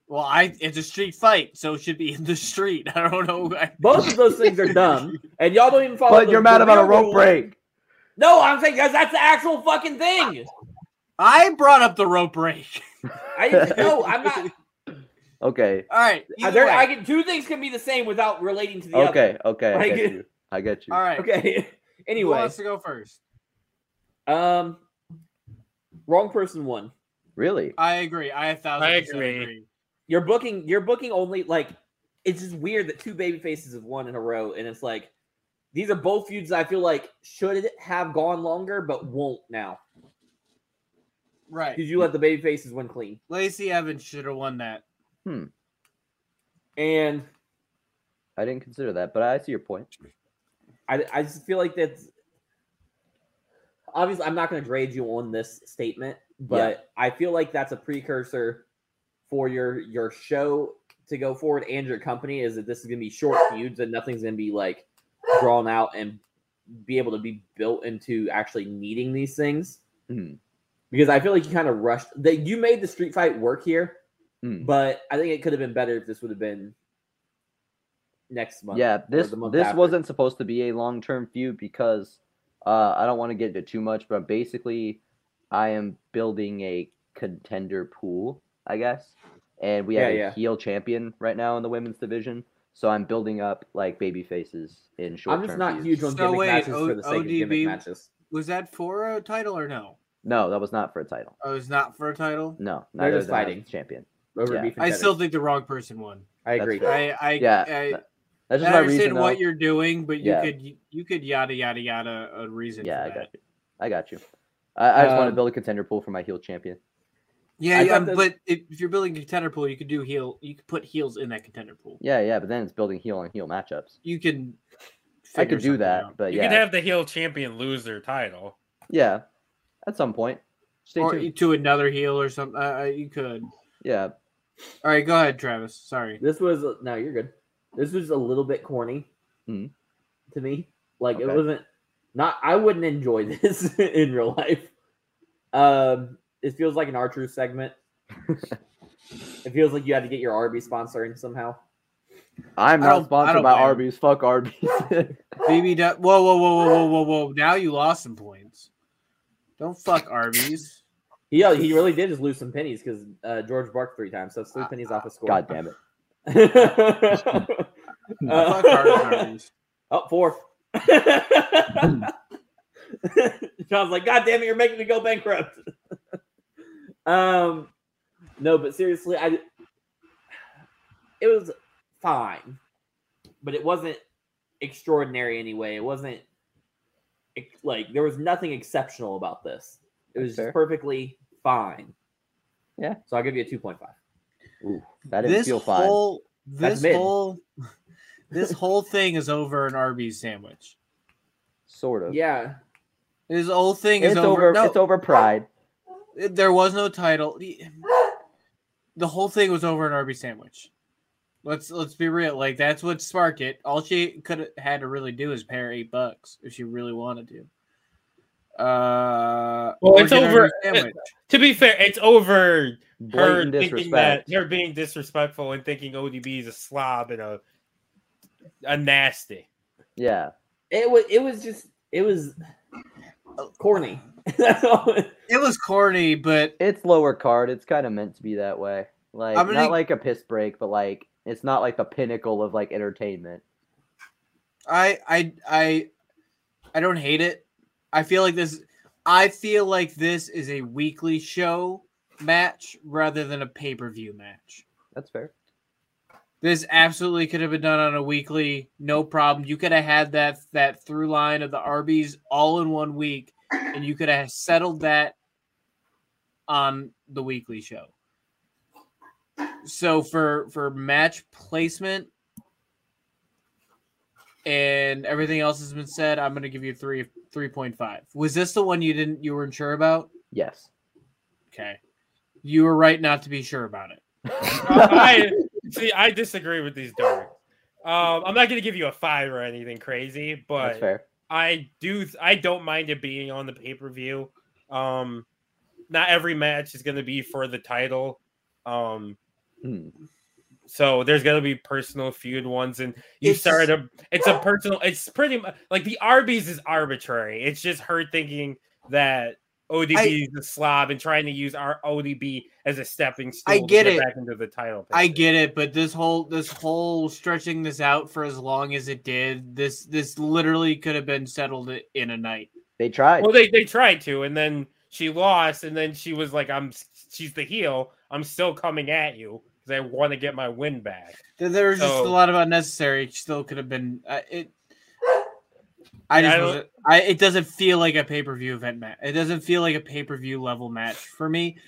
Well, I it's a street fight, so it should be in the street. I don't know. Both of those things are dumb, and y'all don't even follow. But the- you're the mad about a rope rules. break. No, I'm saying guys, that's the actual fucking thing. I brought up the rope break. I no, I'm not. Okay. All right. Either there. I can two things can be the same without relating to the other. Okay. Okay. I Like- get you. I get you. All right. Okay. Anyway, who wants to go first? um, wrong person won. Really? I agree. I a thousand. I percent agree. You're booking. You're booking only like it's just weird that two baby faces have won in a row, and it's like these are both feuds I feel like should have gone longer, but won't now Right. because you let the baby faces win clean. Lacey Evans should have won that. And I didn't consider that, but I see your point. I, I just feel like that's obviously I'm not going to grade you on this statement, but I feel like that's a precursor for your your show to go forward and your company is that this is going to be short feuds and nothing's going to be like drawn out and be able to be built into actually needing these things. Mhm. Because I feel like you kind of rushed that you made the street fight work here, Mm. but I think it could have been better if this would have been next month. Yeah, this month this after. wasn't supposed to be a long term feud because uh, I don't want to get into too much, but basically, I am building a contender pool, I guess, and we have Yeah, a yeah. heel champion right now in the women's division. So I'm building up like baby faces in short. I'm just not huge on So gimmick wait, matches O- for the sake of gimmick ODB matches. Was that for a title or no? No, that was not for a title. Oh, it's not for a title. No, They're just fighting. champion. Over Yeah. beef and I still think the wrong person won. I agree. fair. I, I, Yeah, I, that- That's I just my understand reason. what though. you're doing, but you Yeah. could you could yada yada yada a reason. Yeah, for I that. got you. I got you. I, I just want to Um, build a contender pool for my heel champion. Yeah, yeah, thought that- but if, if you're building a contender pool, you could do heel. You could put heels in that contender pool. Yeah, yeah, but then it's building heel on heel matchups. You can. I could do that, out. but You yeah, could have the heel champion lose their title. yeah, at some point. Stay or tuned. to another heel or something. Uh, uh, you could. Yeah, All right, go ahead, Travis. Sorry. This was no, you're good. This was a little bit corny Mhm. to me. Like it wasn't not. I wouldn't enjoy this in real life. Um, it feels like an R Truth segment. it feels like you had to get your Arby's sponsoring somehow. I'm not sponsored by blame. Arby's. Fuck Arby's. BB. Whoa, whoa, whoa, whoa, whoa, whoa, whoa! Now you lost some points. Don't fuck Arby's. He uh, he really did just lose some pennies because uh, George barked three times, so it's three pennies off his score. God damn it. it. Fuck Arby's. oh, four. John's like, God damn it, you're making me go bankrupt. um, no, but seriously, I it was fine, but it wasn't extraordinary anyway. It wasn't ex- like there was nothing exceptional about this. It was just perfectly fine. Yeah. So I'll give you a two point five. Ooh, that didn't This feel fine. whole That's this mid. whole this whole thing is over an Arby's sandwich. Sort of. Yeah. This whole thing It's is over. over. no, It's over pride. there was no title. The whole thing was over an Arby's sandwich. Let's let's be real. Like that's what sparked it. All she could have had to really do is pay her eight bucks if she really wanted to. Uh, Well, it's over- Arby's sandwich. To be fair, it's over her Blatant thinking that disrespect. her being disrespectful and thinking ODB is a slob and a a nasty. Yeah. It was it was just it was corny. It was corny, but It's lower card. It's kind of meant to be that way. Like I'm gonna- not like a piss break, but like it's not like the pinnacle of like entertainment. I I I I don't hate it. I feel like this I feel like this is a weekly show match rather than a pay-per-view match. That's fair. This absolutely could have been done on a weekly, no problem. You could have had that that through line of the Arby's all in one week, and you could have settled that on the weekly show. So for for match placement and everything else has been said, I'm gonna give you three three point five. Was this the one you didn't you weren't sure about? Yes. Okay, you were right not to be sure about it. I see. I disagree with these darts. Um, I'm not going to give you a five or anything crazy, but. I do. I don't mind it being on the pay per view. Um, not every match is going to be for the title. Um, Hmm. So there's going to be personal feud ones, and you It's- started a. It's a personal. It's pretty much like the Arby's is arbitrary. It's just her thinking that ODB I- is a slob and trying to use our ODB as a stepping stool I to get it. back into the title. I get it, but this whole this whole stretching this out for as long as it did, this this literally could have been settled in a night. They tried. Well, they they tried to, and then she lost, and then she was like, "I'm she's the heel. I'm still coming at you because I want to get my win back." There, there was just a lot of unnecessary. Still could have been uh, it. I Yeah, just I I it doesn't feel like a pay per view event match. It doesn't feel like a pay per view level match for me.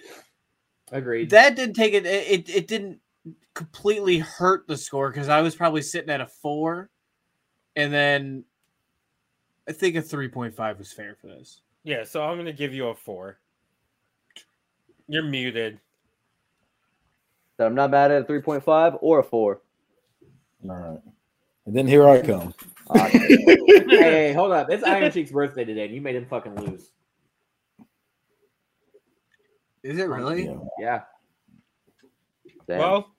Agreed. That didn't take it. It it, it didn't completely hurt the score because I was probably sitting at a four, and then I think a three point five was fair for this. Yeah, so I'm gonna give you a four. You're muted. So I'm not mad at a 3.5 or a 4. All right. And then here I come. Hey, hey, hold up. It's Iron Sheik's birthday today, and you made him fucking lose. Is it really? Yeah. Yeah. damn. Well,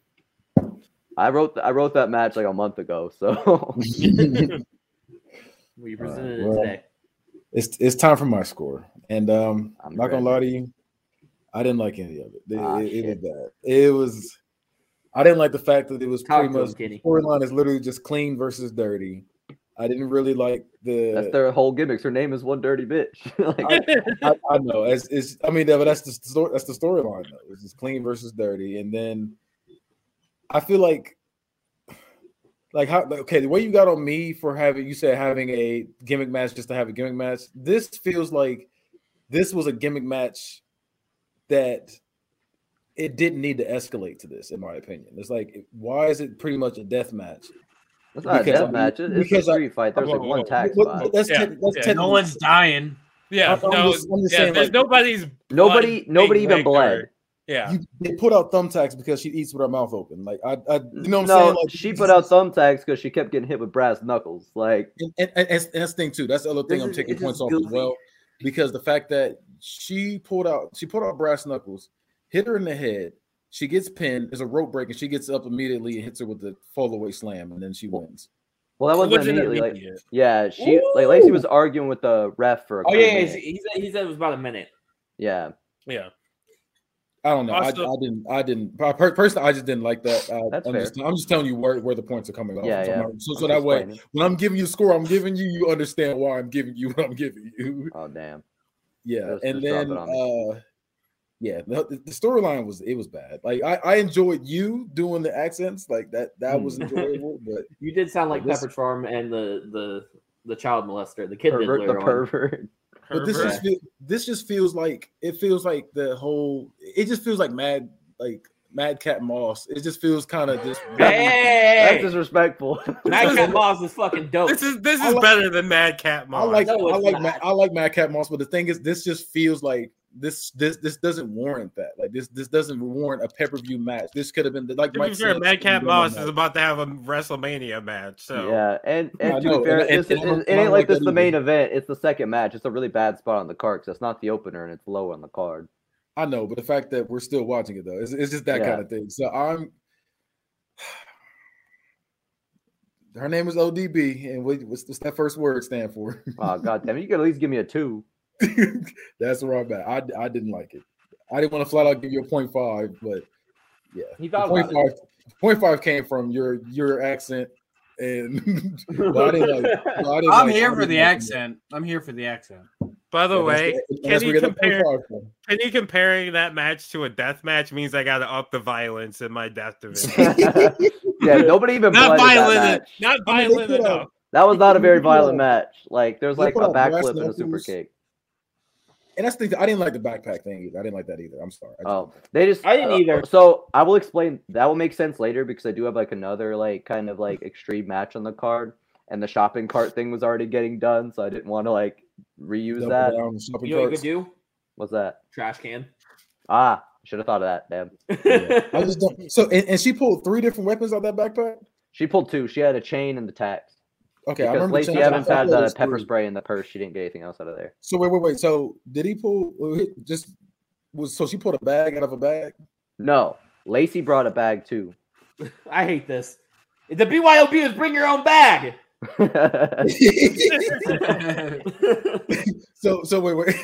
I wrote I wrote that match like a month ago, so Well, you presented well, it today. It's it's time for my score, and um, I'm I'm not gonna lie to you, I didn't like any of it. It, Ah, it- it was bad. It was. I didn't like the fact that it was Talk pretty much storyline is literally just clean versus dirty. I didn't really like the. that's their whole gimmicks. Her name is one dirty bitch. like, I, I know. It's, it's. I mean, but that's the story. That's the storyline though. It's just clean versus dirty, and then I feel like, like how okay, the way you got on me for having you said having a gimmick match just to have a gimmick match. This feels like this was a gimmick match that it didn't need to escalate to this, in my opinion. It's like, why is it pretty much a death match? That's not Because a I- death match. It's because a I- street fight. There's like Whoa, one whoa, tag spot. that's Yeah, ten- that's yeah. ten- No one's dying. yeah, I'm- I'm just- I'm just yeah, saying, there's like- nobody's Nobody, nobody even licked or- bled. Yeah, You, they put out thumbtacks because she eats with her mouth open. Like I, I you know what I'm no, saying? Like she put out thumbtacks because she kept getting hit with brass knuckles. Like, and, and, and, and that's the thing too. That's the other thing I'm taking points just off as well, because the fact that she pulled out, she pulled out brass knuckles, hit her in the head. She gets pinned. There's a rope break, and she gets up immediately and hits her with the fall away slam, and then she wins. Well, that wasn't Wasn't immediately. Like, yeah, she like Lacey was arguing with the ref for. A Oh yeah, yeah, minute. he he said he said it was about a minute. yeah. Yeah. I don't know. I, Also- I didn't. I didn't. per- Personally, I just didn't like that. Uh, That's I'm, fair. just, I'm just telling you where, where the points are coming off. Yeah, so, yeah. I'm- so, so that way, when I'm giving you a score, I'm giving you. You understand why I'm giving you what I'm giving you. Oh damn. Yeah, Just- and just then uh, yeah, the, the storyline was it was bad. Like I, I enjoyed you doing the accents, like that. That was Hmm. enjoyable, but You did sound like This- Pepperidge Farm and the the the child molester, the kid Pervert, the diddler. on- pervert. but this just feel, this just feels like it feels like the whole. It just feels like mad like Madcap Moss. It just feels kind of just. Hey, hey, That's hey, hey. disrespectful. Madcap Moss is fucking dope. This is this is like- better than Madcap I Moss. like No, I like not. Mad, I like Madcap Moss, but the thing is, this just feels like this this this doesn't warrant that. Like this this doesn't warrant a pay per view match. This could have been like to Mike be fair, said, Madcap this could have Moss is about to have a WrestleMania match. So Yeah, and and to be fair, and- and- this and is- it ain't like like this that the main event. It's the second match. It's a really bad spot on the card because it's not the opener and it's low on the card. I know, but the fact that we're still watching it though, it's, it's just that Yeah. kind of thing. So I'm. Her name is ODB, and what, what's, what's that first word stand for? Oh god damn it! You could at least give me a two. That's where I'm at. I, I didn't like it. I didn't want to flat out give you a point five, but yeah, He thought point about five. Point five came from your your accent, and but I didn't like. well, I didn't I'm like- here for didn't the like it. accent. I'm here for the accent. By the Yeah, way, where- that's can you we get that point compare five from. can you comparing that match to a death match means I gotta up the violence in my death division. yeah, nobody even not bled in that violent, match. not I mean, they violent could have- enough. That was not a very They put out- violent match. Like there's they like a backflip and a super kick. And that's the. I didn't like the backpack thing either. I didn't like that either. I'm sorry. Oh, they just I didn't uh, either. So I will explain. That will make sense later because I do have like another like kind of like extreme match on the card, and the shopping cart thing was already getting done, so I didn't want to like reuse double that. down You know what you could do? What's that? Trash can. Ah, should have thought of that. Damn. Yeah. I just don't. So and, and she pulled three different weapons out that backpack. She pulled two. She had a chain and the tax. Okay, I Because remember. Lacey changing- Evans had the pepper three. spray in the purse. She didn't get anything else out of there. So wait, wait, wait. So did he pull? Just was so she pulled a bag out of a bag. No, Lacey brought a bag too. I hate this. The BYOB is bring your own bag. so so wait, wait.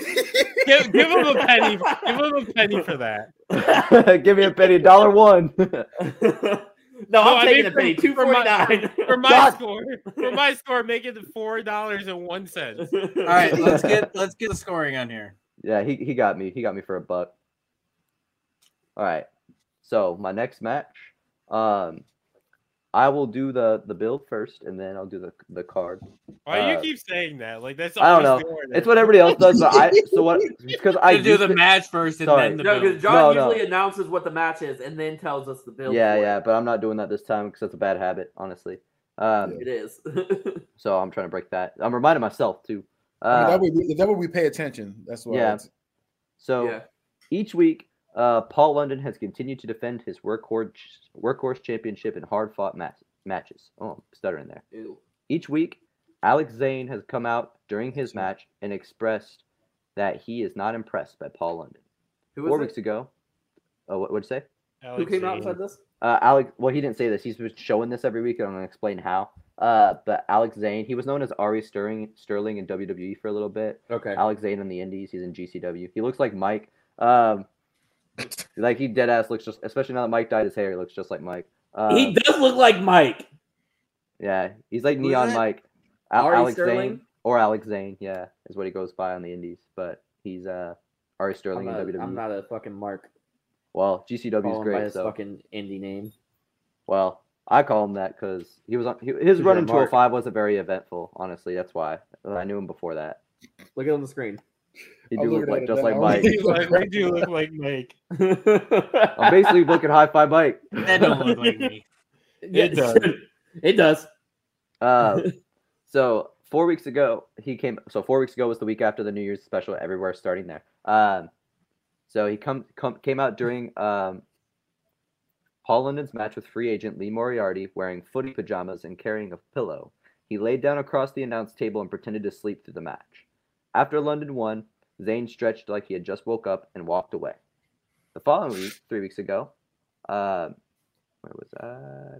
Give, give him a penny. Give him a penny for that. Give me a penny, dollar one. no, No, I'm I taking mean a penny. for- Two for my- nine. For my God. score, for my score, make it four dollars and one cent. All right, let's get let's get the scoring on here. Yeah, he, he got me. He got me for a buck. All right. So my next match, um, I will do the the build first, and then I'll do the the card. Why do you Uh, keep saying that? Like that's I don't know. the order. It's what everybody else does, but I so what because I to do the to- match first and Sorry. then the No, build. because John No, no. usually announces what the match is and then tells us the build. Yeah, for it. yeah, but I'm not doing that this time because that's a bad habit, honestly. Um, It is. so I'm trying to break that. I'm reminding myself too. I mean, Uh, that way, we, that way we pay attention. That's why. Yeah. it's- so yeah. Each week, uh, Paul London has continued to defend his workhorse workhorse championship in hard fought match- matches. Oh, I'm stuttering there. Ew. Each week, Alex Zayne has come out during his match and expressed that he is not impressed by Paul London. Who Four was weeks ago, uh, what would you say? Who Alex came out and said this? Uh, Alex, well, he didn't say this. He's been showing this every week, and I'm going to explain how. Uh, but Alex Zayne, he was known as Ari Sterling, Sterling in WWE for a little bit. Okay. Alex Zayne in the Indies. He's in GCW. He looks like Mike. Um, like he dead ass looks just, especially now that Mike dyed his hair, he looks just like Mike. Um, he does look like Mike. yeah, he's like Who is Neon that? Mike. Al- Ari Alex Sterling? Zayne or Alex Zayne, yeah, is what he goes by on the Indies. But he's uh Ari I'm Sterling in WWE. I'm not a fucking Mark. well, GCW is by great. his So fucking indie name. well, I call him that because he was on he, his you're run in 205 wasn't very eventful. Honestly, that's why I knew him before that. Look at on the screen. He do look like just like. Mike. He's like, I do look like Mike. I'm basically looking high five Mike. That don't look like me. It does. it does. Uh, so four weeks ago, he came. So four weeks ago was the week after the New Year's special. Everywhere starting there. Um, so he come, come came out during um, Paul London's match with free agent Lee Moriarty, wearing footy pajamas and carrying a pillow. He laid down across the announce table and pretended to sleep through the match. After London won, Zayne stretched like he had just woke up and walked away. The following week, three weeks ago, um, where was I?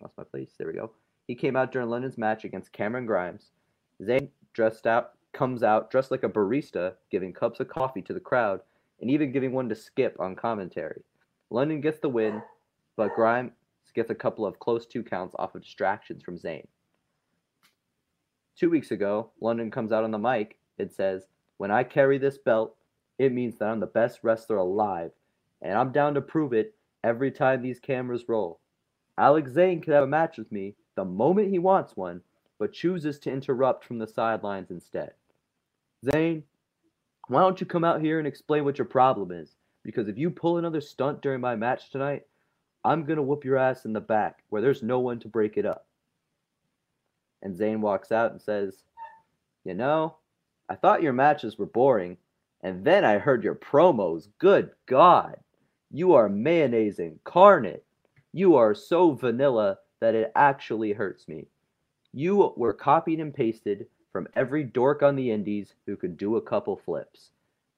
Lost my place. There we go. He came out during London's match against Cameron Grimes. Zayne dressed out comes out dressed like a barista, giving cups of coffee to the crowd and even giving one to Skip on commentary. London gets the win, but Grimes gets a couple of close two counts off of distractions from Zayne. Two weeks ago, London comes out on the mic and says, When I carry this belt, it means that I'm the best wrestler alive, and I'm down to prove it every time these cameras roll. Alex Zayne could have a match with me the moment he wants one, but chooses to interrupt from the sidelines instead. Zayne, why don't you come out here and explain what your problem is? Because if you pull another stunt during my match tonight, I'm going to whoop your ass in the back where there's no one to break it up. And Zayne walks out and says, You know, I thought your matches were boring, and then I heard your promos. Good God. You are mayonnaise incarnate. You are so vanilla that it actually hurts me. You were copied and pasted from every dork on the indies who could do a couple flips.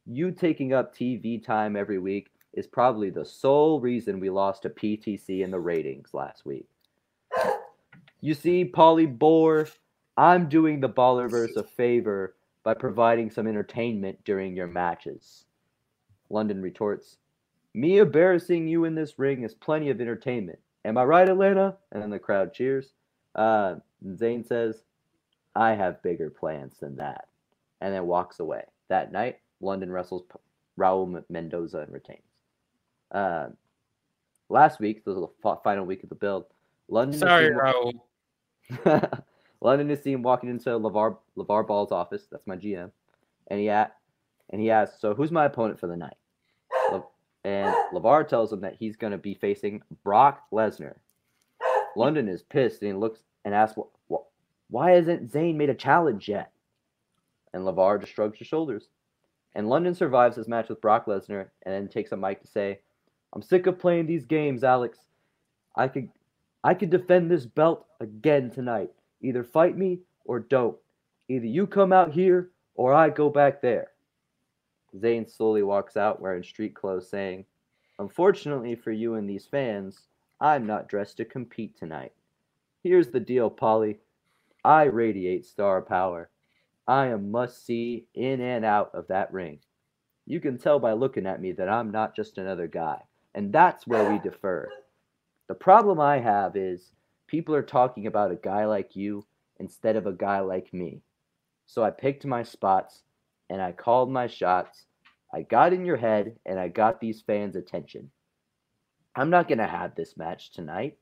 You taking up TV time every week is probably the sole reason we lost to PTC in the ratings last week. You see, Polly Boar, I'm doing the Ballerverse a favor by providing some entertainment during your matches. London retorts, Me embarrassing you in this ring is plenty of entertainment. Am I right, Atlanta? And then the crowd cheers. Uh, Zayne says, I have bigger plans than that. And then walks away. That night, London wrestles Raul Mendoza and retains. Uh, last week, this was the final week of the build. London. Sorry, Raul. London is seen walking into LeVar LeVar Ball's office. That's my GM, and he at, and he asks, "So who's my opponent for the night?" Le, and LeVar tells him that he's going to be facing Brock Lesnar. London is pissed and he looks and asks, "Why hasn't Zayne made a challenge yet?" And LeVar just shrugs his shoulders. And London survives his match with Brock Lesnar and then takes a mic to say, "I'm sick of playing these games, Alex. I could, I could defend this belt again tonight." Either fight me or don't. Either you come out here or I go back there. Zayne slowly walks out wearing street clothes, saying, Unfortunately for you and these fans, I'm not dressed to compete tonight. Here's the deal, Polly. I radiate star power. I am must see in and out of that ring. You can tell by looking at me that I'm not just another guy, and that's where we differ. The problem I have is people are talking about a guy like you instead of a guy like me. So I picked my spots and I called my shots. I got in your head and I got these fans' attention. I'm not going to have this match tonight.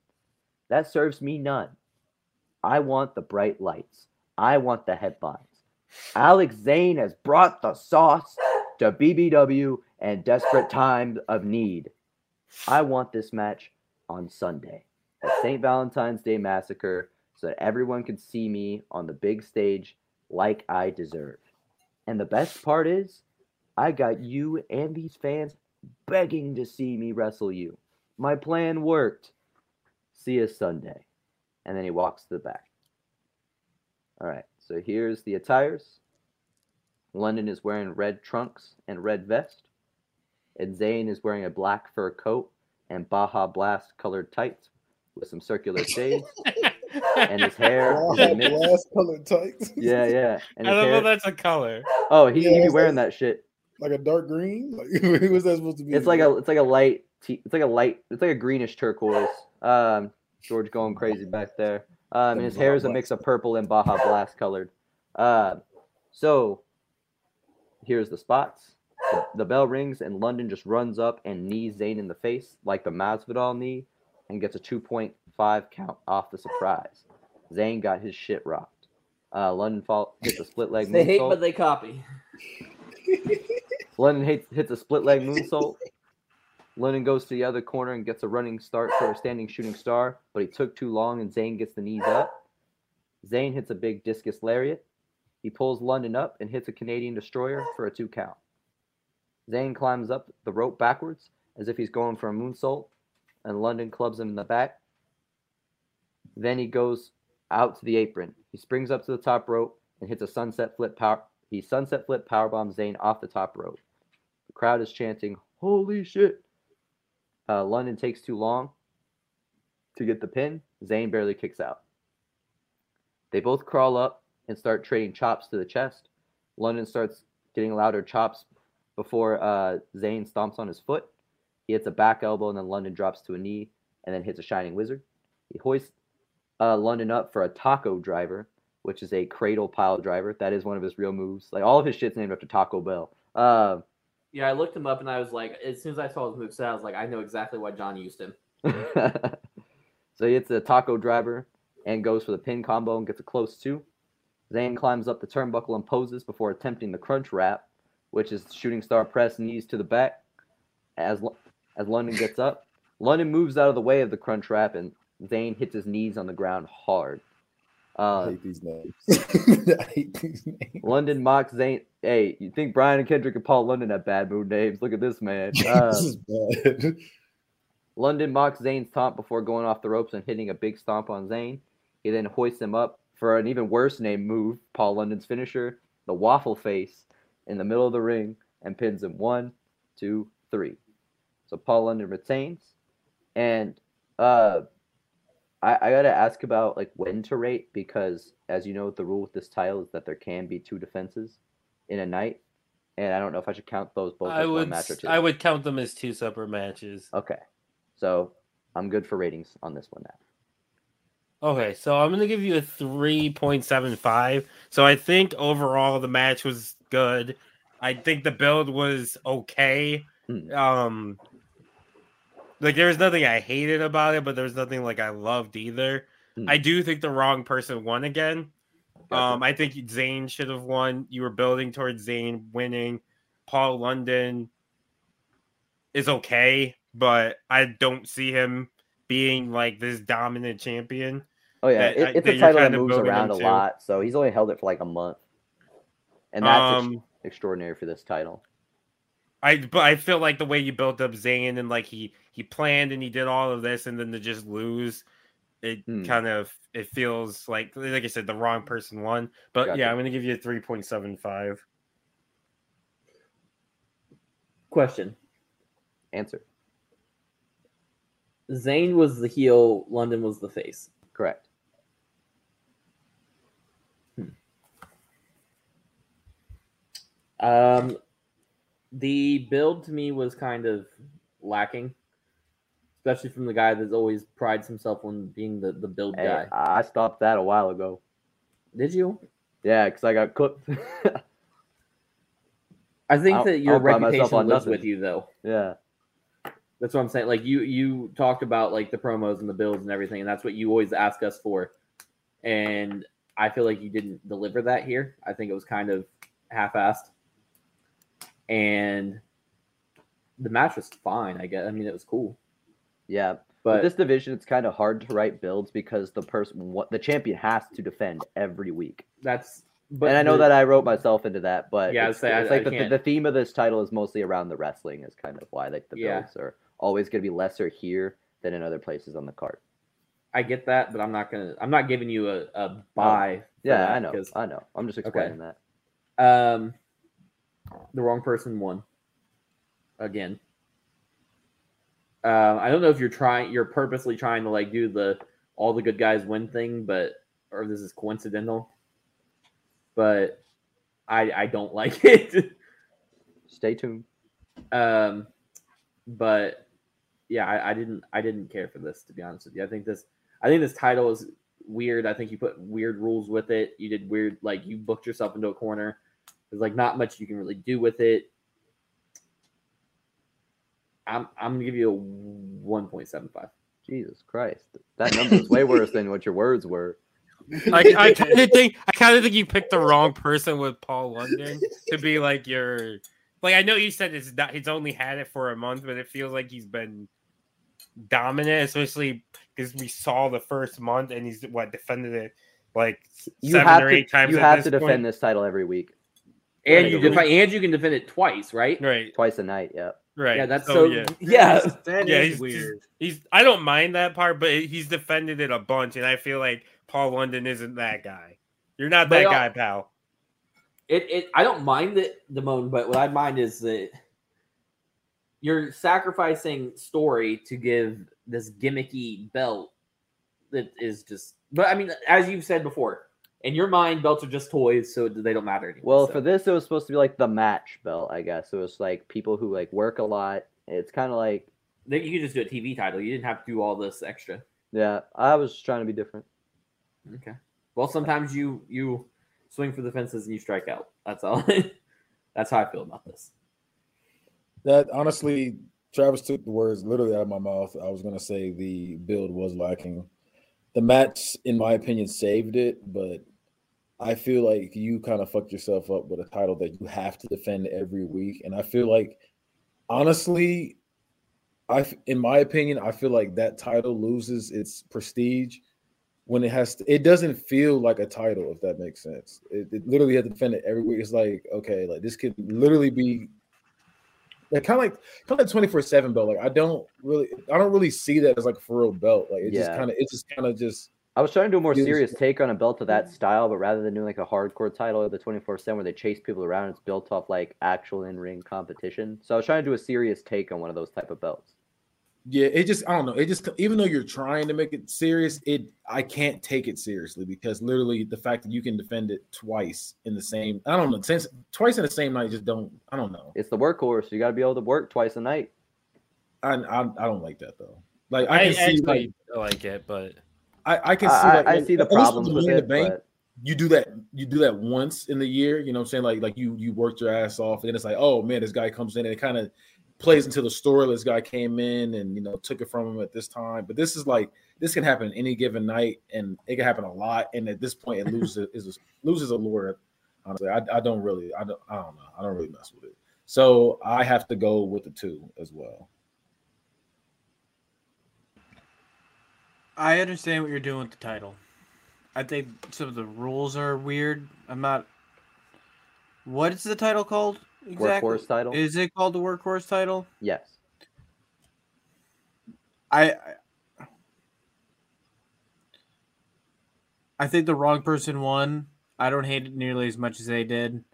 That serves me none. I want the bright lights. I want the headlines. Alex Zayne has brought the sauce to BBW and desperate times of need. I want this match on Sunday at St. Valentine's Day Massacre so that everyone can see me on the big stage like I deserve. And the best part is, I got you and these fans begging to see me wrestle you. My plan worked. See you Sunday. And then he walks to the back. All right, so here's the attires. London is wearing red trunks and red vest. And Zayne is wearing a black fur coat and Baja Blast colored tights with some circular shades. and his hair. Wow, glass colored tights. Yeah, yeah. And I don't know that's a color. oh, he, Yeah, he be wearing like- that shit. like a dark green. Like what's that supposed to be? It's like a it's like a light te- it's like a light it's like a greenish turquoise. Um, George going crazy back there. Um, and his hair is a mix of purple and Baja Blast colored. Uh, so here's the spots. The, the bell rings and London just runs up and knees Zayne in the face like the Masvidal knee and gets a 2.5 count off the surprise. Zayne got his shit rocked. Uh, London fall, hits a split leg They hate, but they copy. London hits, hits a split leg moonsault. London goes to the other corner and gets a running start for a standing shooting star, but he took too long and Zayne gets the knees up. Zayne hits a big discus lariat. He pulls London up and hits a Canadian destroyer for a two count. Zayne climbs up the rope backwards as if he's going for a moonsault, and London clubs him in the back. Then he goes out to the apron. He springs up to the top rope and hits a sunset flip power. He sunset flip powerbomb Zayne off the top rope. The crowd is chanting, "Holy shit!" Uh, London takes too long to get the pin. Zayne barely kicks out. They both crawl up and start trading chops to the chest. London starts getting louder chops before uh, Zayne stomps on his foot. He hits a back elbow, and then London drops to a knee and then hits a Shining Wizard. He hoists uh, London up for a taco driver, which is a cradle pile driver. That is one of his real moves. Like all of his shit's named after Taco Bell. Uh, Yeah, I looked him up and I was like, as soon as I saw his moveset, I was like, I know exactly why John used him. so he hits a taco driver and goes for the pin combo and gets a close two. Zayne climbs up the turnbuckle and poses before attempting the crunch wrap, which is shooting star press knees to the back. As as London gets up, London moves out of the way of the crunch wrap and Zayn hits his knees on the ground hard. I Uh, hate these names. I hate these names. London mocks Zayn. Hey, you think Brian and Kendrick and Paul London have bad mood names? Look at this man. Uh, this is bad. London mocks Zayn's taunt before going off the ropes and hitting a big stomp on Zayn. He then hoists him up for an even worse name move, Paul London's finisher, the waffle face, in the middle of the ring and pins him one, two, three. So Paul London retains. And uh I, I gotta ask about like when to rate because as you know the rule with this title is that there can be two defenses in a night. And I don't know if I should count those both I as would one match or two. I would count them as two separate matches. Okay. So I'm good for ratings on this one now. Okay, so I'm gonna give you a three point seven five. So I think overall the match was good. I think the build was okay. Hmm. Um, like there was nothing I hated about it, but there was nothing like I loved either. Hmm. I do think the wrong person won again. Gotcha. Um, I think Zayn should have won. You were building towards Zayn winning. Paul London is okay, but I don't see him being like this dominant champion. Oh yeah, that- it, it's that a title that moves around a lot, so he's only held it for like a month, and that's ex- Um, extraordinary for this title. I but I feel like the way you built up Zayn and like he he planned and he did all of this and then to just lose, it Hmm. kind of it feels like like I said the wrong person won. But Gotcha. yeah, I'm gonna give you a three point seven five. Question: Answer Zayn was the heel, London was the face. correct. Um, the build to me was kind of lacking, especially from the guy that always prides himself on being the, the build Hey, guy. I stopped that a while ago. Did you? Yeah, because I got cooked. I think I'll- that your I'll reputation on lives with you, though. yeah, That's what I'm saying. Like you, you talked about like the promos and the builds and everything, and that's what you always ask us for. And I feel like you didn't deliver that here. I think it was kind of half-assed. And the match was fine. I guess. I mean, it was cool. yeah. But With this division, it's kind of hard to write builds because the person, what the champion, has to defend every week. that's. But and I know the- that I wrote myself into that, but Yeah, it's, I- it's like I the, the theme of this title is mostly around the wrestling. Is kind of why like the Yeah. builds are always going to be lesser here than in other places on the card. I get that, but I'm not gonna. I'm not giving you a, a buy. Oh, Yeah, I know. I know. I'm just explaining that. Um, the wrong person won. Again. Um, I don't know if you're trying. You're purposely trying to like do the all the good guys win thing, but or this is coincidental. But I I don't like it. Stay tuned. Um, but yeah, I, I didn't I didn't care for this to be honest with you. I think this I think this title is weird. I think you put weird rules with it. You did weird like you booked yourself into a corner. There's like not much you can really do with it. I'm I'm gonna give you a one point seven five. Jesus Christ, that number is way worse than what your words were. I, I kind of think I kind of think you picked the wrong person with Paul London to be like your like. I know you said it's not he's only had it for a month, but it feels like he's been dominant, especially because we saw the first month and he's what defended it like You seven have or to. eight times. you at have this to defend this title every week, And you defend and you can defend it twice, right? right, twice a night. Yeah. right. Yeah, that's so, yeah. yeah. that Yeah, is he's weird. He's I don't mind that part, but he's defended it a bunch, and I feel like Paul London isn't that guy. You're not that it guy, pal. it, it I don't mind the the moan, but what I mind is that you're sacrificing story to give this gimmicky belt that is just but I mean, as you've said before, In your mind, belts are just toys, so they don't matter anymore. Well, so. for this, it was supposed to be like the match belt, I guess. It was like people who like work a lot. It's kind of like, Then you could just do a TV title. You didn't have to do all this extra. yeah, I was trying to be different. Okay. Well, sometimes you you swing for the fences and you strike out. That's all. That's how I feel about this. That honestly, Travis took the words literally out of my mouth. I was gonna say the build was lacking. The match, in my opinion, saved it, but I feel like you kind of fucked yourself up with a title that you have to defend every week. And I feel like, honestly, I, in my opinion, I feel like that title loses its prestige when it has to. It doesn't feel like a title, if that makes sense. It, it literally has to defend it every week. It's like okay, like this could literally be like kind of like kind of like 24 7 belt like i don't really i don't really see that as like a for real belt like it just kind of it just kind of just I was trying to do a more serious take on a belt of that style, but rather than doing like a hardcore title of the 24 7 where they chase people around, it's built off like actual in ring competition. So I was trying to do a serious take on one of those type of belts. yeah it just i don't know it just even though you're trying to make it serious it i can't take it seriously because literally the fact that you can defend it twice in the same i don't know since twice in the same night just don't i don't know It's the workhorse. You got to be able to work twice a night. i i, I don't like that though like i I, can see actually like like it, but I, I can see I, like, I when- see the problems with it. the bank, but you do that you do that once in the year you know what i'm saying? Like like you you worked your ass off and then it's like oh man this guy comes in and it kind of plays into the story. This guy came in and you know took it from him at this time. But this is like this can happen any given night and it can happen a lot. And at this point it loses is loses allure honestly. I, I don't really I don't I don't know. I don't really mess with it. So I have to go with the two as well I understand what you're doing with the title. I think some of the rules are weird. I'm not. What is the title called exactly? workhorse title. Is it called the workhorse title? yes. I. I- think the wrong person won. I don't hate it nearly as much as they did.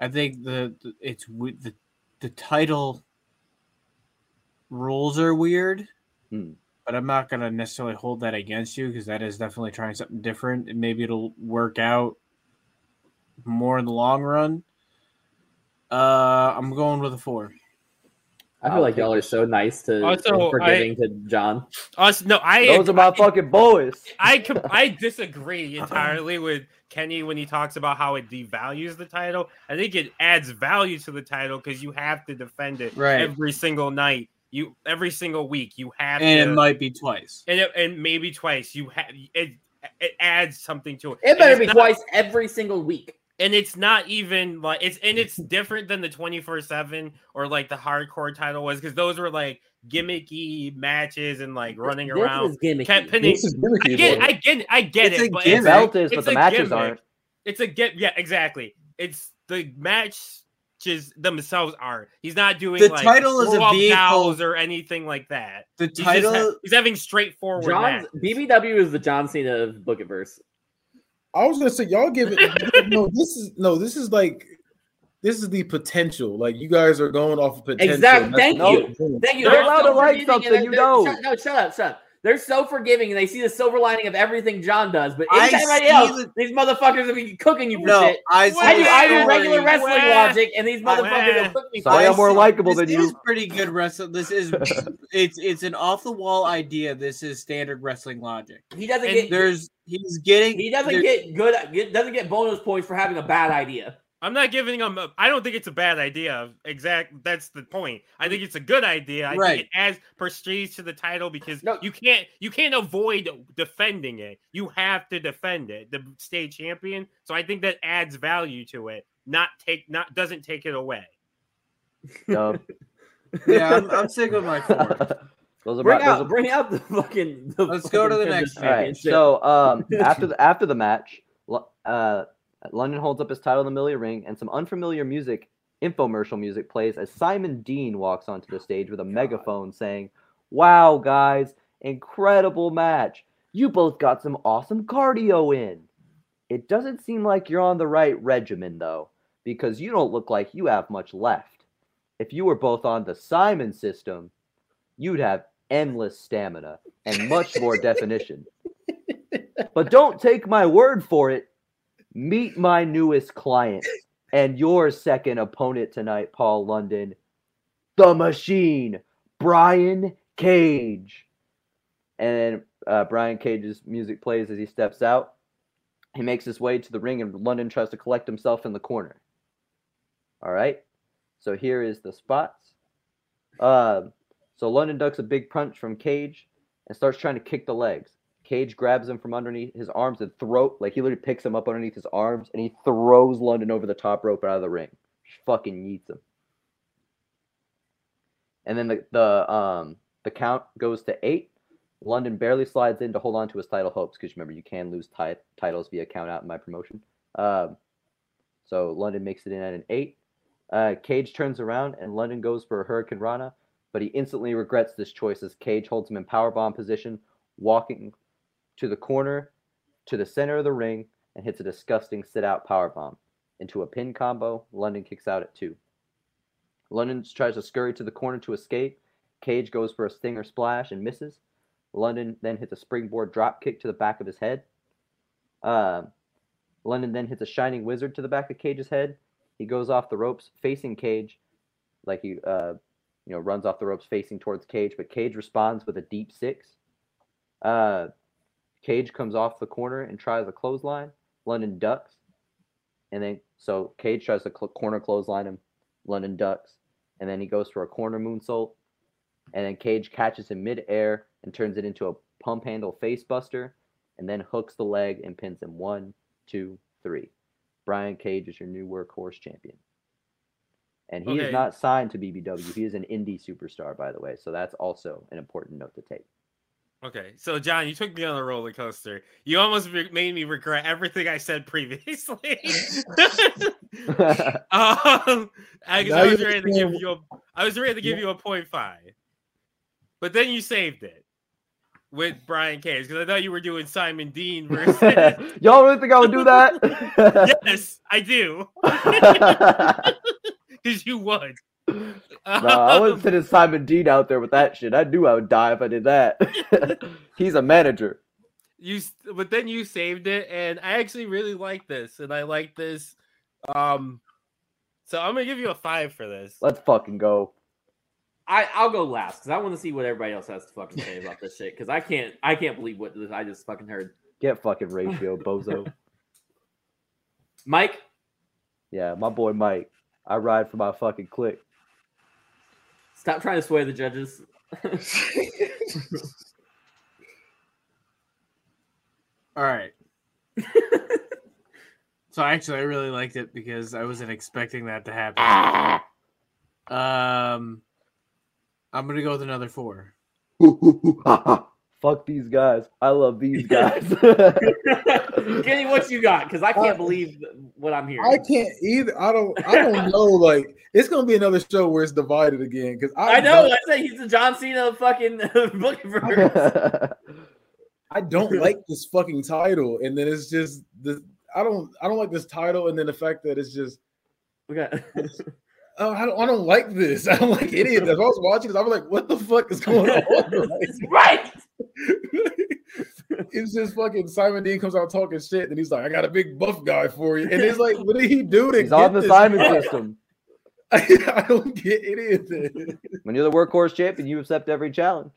I think the, the it's the the title rules are weird, Hmm. But I'm not gonna necessarily hold that against you because that is definitely trying something different, and maybe it'll work out more in the long run. Uh, I'm going with a four. I feel like y'all are so nice to Also, and forgiving to John. us no, I Those are my fucking boys. I I disagree entirely with Kenny when he talks about how it devalues the title. I think it adds value to the title because you have to defend it Right. every single night. You every single week you have And to, it might be twice. and, it- and maybe twice. You have it. It adds something to it. It And better be not- twice every single week. and it's not even like it's and it's different than the 24 7 or like the hardcore title was because those were like gimmicky matches and like running This around is gimmicky. pinning this is gimmicky I get, well. I get, I get It's it. a but gimmick. The is, it's but the a matches gimmick. aren't. It's a get. Yeah, exactly. It's the matches themselves are. He's not doing The like title is a throw vehicle- or anything like that. The He's, title. ha- he's having straightforward John's. BBW is the John Cena of Bookiverse. I was gonna say y'all give it no this is no this is like this is the potential like you guys are going off of potential Exactly. Thank you. whole point. Thank you. You're They're allowed to like something, you they're- know. Shut, no, shut up, shut up. They're so forgiving and they see the silver lining of everything John does, but I anybody else, the- these motherfuckers will be cooking you for no, shit. I see I do, I do regular wrestling Wah. logic, and these motherfuckers Wah. will cook me for Sorry, it. I'm more see- likable this is pretty good wrestling. This is it's it's an off the wall idea. This is standard wrestling logic. He doesn't And get There's he's getting he doesn't get good get, doesn't get bonus points for having a bad idea. I'm not giving him. A, I don't think it's a bad idea. Exact. That's the point. I think it's a good idea. I Right. think it adds prestige to the title because No. you can't you can't avoid defending it. You have to defend it, the state champion. So I think that adds value to it. Not take not doesn't take it away. Dub. yeah. I'm, I'm sick of my four. Those are Bring my, those out are bring out the fucking the Let's go to the next All right. So um, after the after the match, uh, London holds up his title in the middle ring, and some unfamiliar music, infomercial music, plays as Simon Dean walks onto the stage with a megaphone, saying, "Wow, guys, incredible match! You both got some awesome cardio in. It doesn't seem like you're on the right regimen, though, because you don't look like you have much left. If you were both on the Simon system, you'd have endless stamina and much more definition." But don't take my word for it. Meet my newest client and your second opponent tonight, Paul London, the Machine, Brian Cage. And uh, Brian Cage's music plays as he steps out. He makes his way to the ring, and London tries to collect himself in the corner. All right. So here is the spots. Uh, so London ducks a big punch from Cage and starts trying to kick the legs. Cage grabs him from underneath his arms and throat like he literally picks him up underneath his arms and he throws London over the top rope out of the ring. Just fucking yeets him. And then the the um the count goes to eight. London barely slides in to hold on to his title hopes because remember you can lose ti- titles via count out in my promotion. Um, so London makes it in at an eight. Uh, Cage turns around and London goes for a Hurricanrana, but he instantly regrets this choice as Cage holds him in powerbomb position, walking to the corner, to the center of the ring, and hits a disgusting sit out powerbomb into a pin combo. London kicks out at two. London tries to scurry to the corner to escape. Cage goes for a stinger splash and misses. London then hits a springboard drop kick to the back of his head. Uh, London then hits a shining wizard to the back of Cage's head. He goes off the ropes facing Cage, like he uh, you know runs off the ropes facing towards Cage, but Cage responds with a deep six. Uh, Cage comes off the corner and tries a clothesline. London ducks, and then so Cage tries to cl- corner clothesline him. London ducks, and then he goes for a corner moonsault, and then Cage catches him midair and turns it into a pump handle facebuster, and then hooks the leg and pins him. One, two, three. Brian Cage is your new workhorse champion. And he Okay. is not signed to BBW. He is an indie superstar, by the way. So that's also an important note to take. Okay, so John, you took me on a roller coaster. You almost re- made me regret everything I said previously. um, I, I was ready to give you a, I was ready to give you a point five, but then you saved it with Brian Cage because I thought you were doing Simon Dean versus. Y'all really think I would do that? yes, I do, because you would. No, I wasn't sending Simon Dean out there with that shit. I knew I would die if I did that. He's a manager. you but then you saved it and i actually really like this and i like this um so i'm gonna give you a five for this Let's fucking go. I I'll go last because I want to see what everybody else has to fucking say about this shit because I can't I can't believe what this I just fucking heard. Get fucking ratio, bozo. Mike, Yeah, my boy Mike. I ride for my fucking clique. Stop trying to sway the judges. All right. so actually, I really liked it because I wasn't expecting that to happen. Um, I'm gonna go with another four. Fuck these guys. I love these guys. Kenny, what you got? Because I can't uh, believe what I'm hearing. I can't either. I don't. I don't know. Like it's gonna be another show where it's divided again. Because I, I know. I say he's the John Cena of fucking booking. I don't like this fucking title, and then it's just the. I don't. I don't like this title, and then the fact that it's just. Okay. Oh, I don't. I don't like this. I don't like any of this. If I was watching this, I was like, "What the fuck is going on?" right. It's just fucking Simon Dean comes out talking shit, and he's like, "I got a big buff guy for you," and it's like, "What did he do to He's get on the this Simon guy? system. I, don't get any of this. When you're the workhorse champion, you accept every challenge.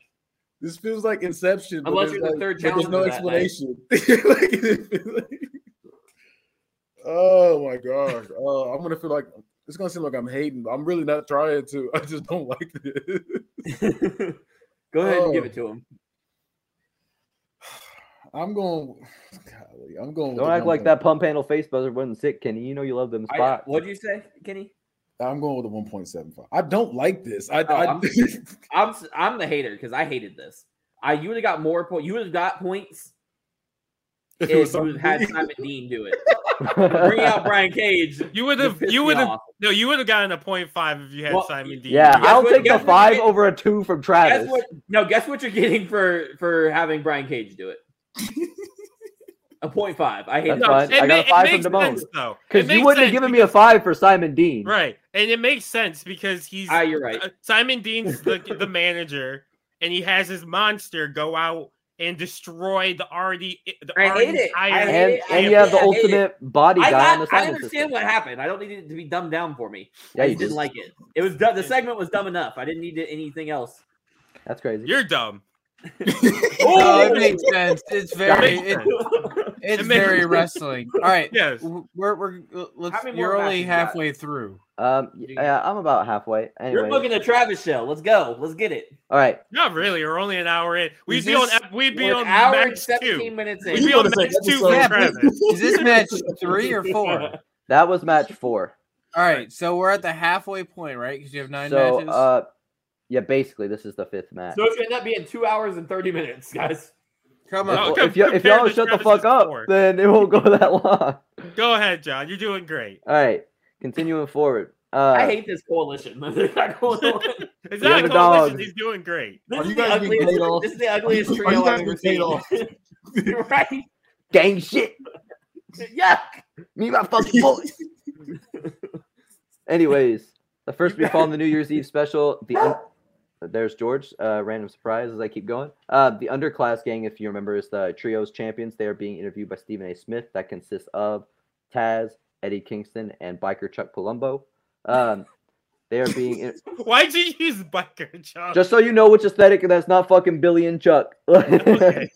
This feels like Inception. Unless there's you're the like- third but There's no challenger that night. explanation. Like, it feels like- oh my gosh! Oh, I'm gonna feel like it's gonna seem like I'm hating, but I'm really not trying to. I just don't like this. Go ahead and give Oh. it to oh. him. I'm going. Golly, I'm going. Don't the act like that pump handle face buster wasn't sick, Kenny. You know you love them I, spots. what'd you say, Kenny? I'm going with the 1.75. I don't like this. I, Oh, I I'm- I'm s- I'm the hater because I hated this. I you would have got more points. You would have got points if if you had Simon Dean do it. Bring out Brian Cage. you would have you would have no you would have gotten a point five if you had Well, simon dean yeah, I'll what- take the five you over a two from Guess Travis. what? No, guess what you're getting for for having Brian Cage do it. A point five. I hate That's it. I got a five from makes Damone. though. Because you wouldn't have sense given me a five for Simon Dean. Right, and it makes sense because he's Ah, you're right. uh, Simon Dean's the, the manager, and he has his monster go out and destroy the already the I already hate it. I hate and it. I and you have the I ultimate body I, guy on the got, I understand system. what happened. I don't need it to be dumbed down for me. Yeah, I you didn't just- like it. It was dumb. The segment was dumb enough. I didn't need it- anything else. That's crazy. You're dumb. Oh, it makes sense. It's very, makes it, it's It very sense. wrany. All right, Yes. we're we're let's. You're only matches you halfway through. Um, yeah, I'm about halfway. You're booking the Travis show. Let's go. Let's get it. all right. Not really. We're only an hour in. We'd Is be on. this- ep- We'd be We're on an hour and match 17 two. minutes We'd be on wanna match two for Yeah, Travis. Is this match three or four? That was match four. All right, so we're at the halfway point, right? Because you have nine So, matches. uh, yeah, basically, this is the fifth match. So it's gonna end up being two hours and 30 minutes, guys. Come No, on. Well, com- if you if compare y'all to shut the fuck up, score. then it won't go that long. Go ahead, John. You're doing great. All right, continuing forward. Uh, I hate this coalition. They're not going on. It's not a underdogs. coalition. He's doing great. This Are is you the guys being ugliest. paid off? This is the ugliest Are you trio guys I've ever seen. right? gang shit. Yuck. Me my fucking boys. Anyways, the first we week on the New Year's Eve special, the un- there's George. Uh, random surprise as I keep going. Uh, the underclass gang, if you remember, is the trios champions. They are being interviewed by Stephen A. Smith. That consists of Taz, Eddie Kingston, and biker Chuck Palumbo. Um, they are being in- Why'd you use biker, John? just so you know which aesthetic that's not fucking Billy and Chuck. Okay.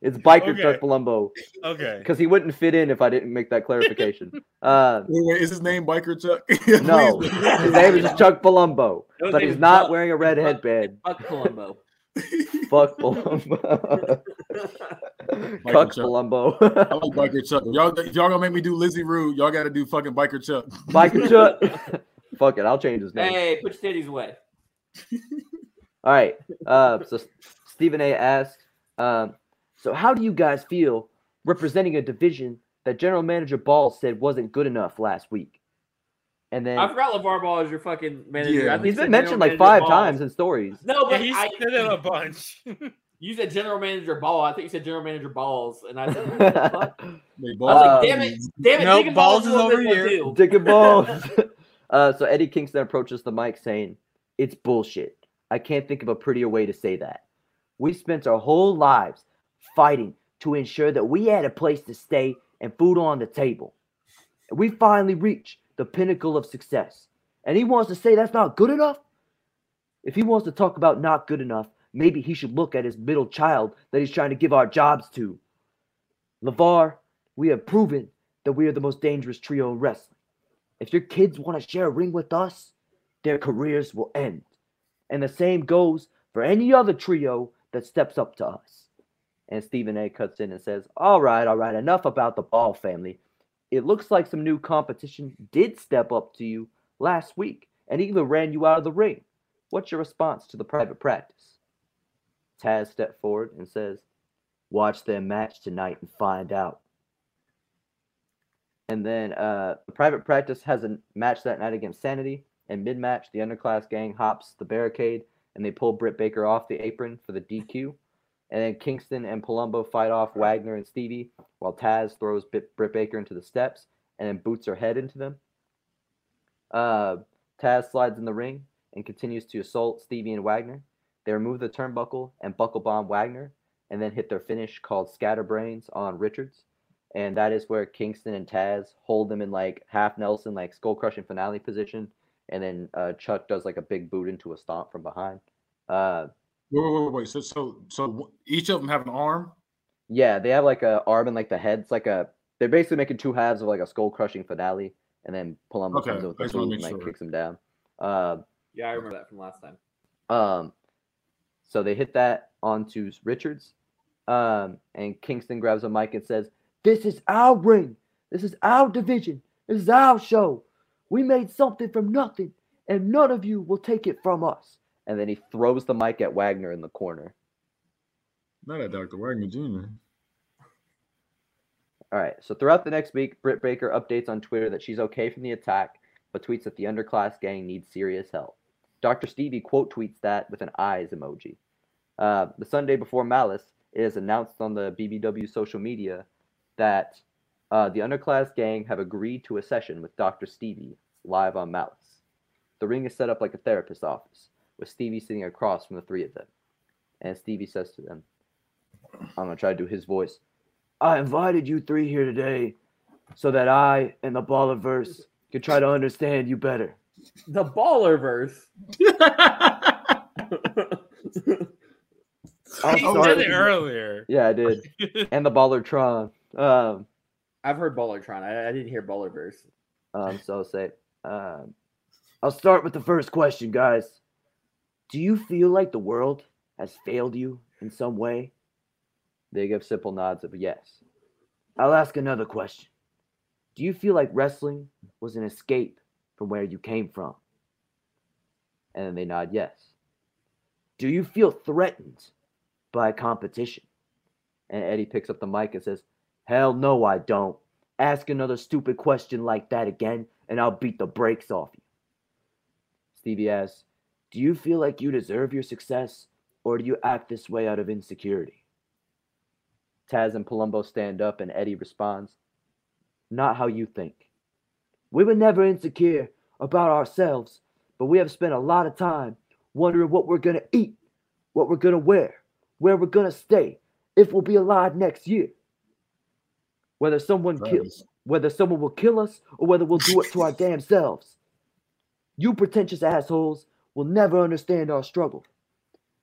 it's biker Okay. Chuck Palumbo okay. because he wouldn't fit in if I didn't make that clarification. Uh, Wait, wait, is his name Biker Chuck? No, his name is Chuck Palumbo, His but he's not Chuck- wearing a red Chuck- headband. Fuck Columbo. Fuck Palumbo. Cuck Palumbo. I like Biker Chuck. Y'all, y'all gonna make me do Lizzie Rude, y'all got to do fucking Biker Chuck. Biker Chuck. Fuck it, I'll change his name. hey, put your titties away. All right. Uh, so Stephen A. asks, um, so how do you guys feel representing a division that General Manager Ball said wasn't good enough last week? And then I forgot LeVar Ball is your fucking manager. Yeah. I think he's you been mentioned General like five Ball. times in stories. No, Yeah, but he's I, said it a bunch. you said General Manager Ball. I think you said General Manager Balls, and I said, what the fuck? I was like, damn it, damn it, Nope, Dick Balls, Balls is over here. too. Dick and balls. Uh, so Eddie Kingston approaches the mic saying, It's bullshit. I can't think of a prettier way to say that. We spent our whole lives fighting to ensure that we had a place to stay and food on the table. We finally reached the pinnacle of success. And he wants to say that's not good enough? If he wants to talk about not good enough, maybe he should look at his middle child that he's trying to give our jobs to. LeVar, we have proven that we are the most dangerous trio in wrestling. If your kids want to share a ring with us, their careers will end. And the same goes for any other trio that steps up to us. And Stephen A cuts in and says, All right, all right, enough about the Ball family. It looks like some new competition did step up to you last week and even ran you out of the ring. What's your response to the private practice? Taz stepped forward and says, Watch their match tonight and find out. And then uh, the private practice has a match that night against Sanity. And mid match, the underclass gang hops the barricade and they pull Britt Baker off the apron for the DQ. And then Kingston and Palumbo fight off Wagner and Stevie while Taz throws Britt Baker into the steps and then boots her head into them. Uh, Taz slides in the ring and continues to assault Stevie and Wagner. They remove the turnbuckle and buckle bomb Wagner and then hit their finish called Scatterbrains on Richards and that is where Kingston and Taz hold them in like half Nelson, like skull crushing finale position, and then uh, Chuck does like a big boot into a stomp from behind. Uh, Wait, wait, wait, wait. So, so, so each of them have an arm. yeah, they have like a arm and like the head's like a. They're basically making two halves of like a skull crushing finale, and then Palumbo Okay, comes in with the boot and like sure. kicks him down. Uh, Yeah, I remember that from last time. Um, so they hit that onto Richards, um, and Kingston grabs a mic and says, "This is our ring. This is our division. This is our show. We made something from nothing, and none of you will take it from us." And then he throws the mic at Wagner in the corner. Not at Dr. Wagner Jr. All right. So throughout the next week, Britt Baker updates on Twitter that she's okay from the attack, but tweets that the underclass gang needs serious help. Dr. Stevie quote tweets that with an eyes emoji. Uh, the Sunday before Malice, it is announced on the BBW social media that uh, the underclass gang have agreed to a session with Dr. Stevie live on Malice. The ring is set up like a therapist's office, with Stevie sitting across from the three of them. And Stevie says to them, I'm gonna try to do his voice. I invited you three here today so that I and the Ballerverse could try to understand you better. The baller verse. I'm You sorry. did it earlier. Yeah, I did. And the Ballertron. Um, I've heard Ballertron. I, I didn't hear baller verse. um, so I'll say, um, I'll start with the first question, guys. Do you feel like the world has failed you in some way? They give simple nods of yes. I'll ask another question. Do you feel like wrestling was an escape from where you came from? And then they nod yes. Do you feel threatened by competition? And Eddie picks up the mic and says, Hell no, I don't. Ask another stupid question like that again, and I'll beat the brakes off you. Stevie asks, Do you feel like you deserve your success, or do you act this way out of insecurity? Taz and Palumbo stand up, and Eddie responds, Not how you think. We were never insecure about ourselves, but we have spent a lot of time wondering what we're going to eat, what we're going to wear, where we're going to stay, if we'll be alive next year. Whether someone kills, whether someone will kill us or whether we'll do it to our damn selves. You pretentious assholes will never understand our struggle.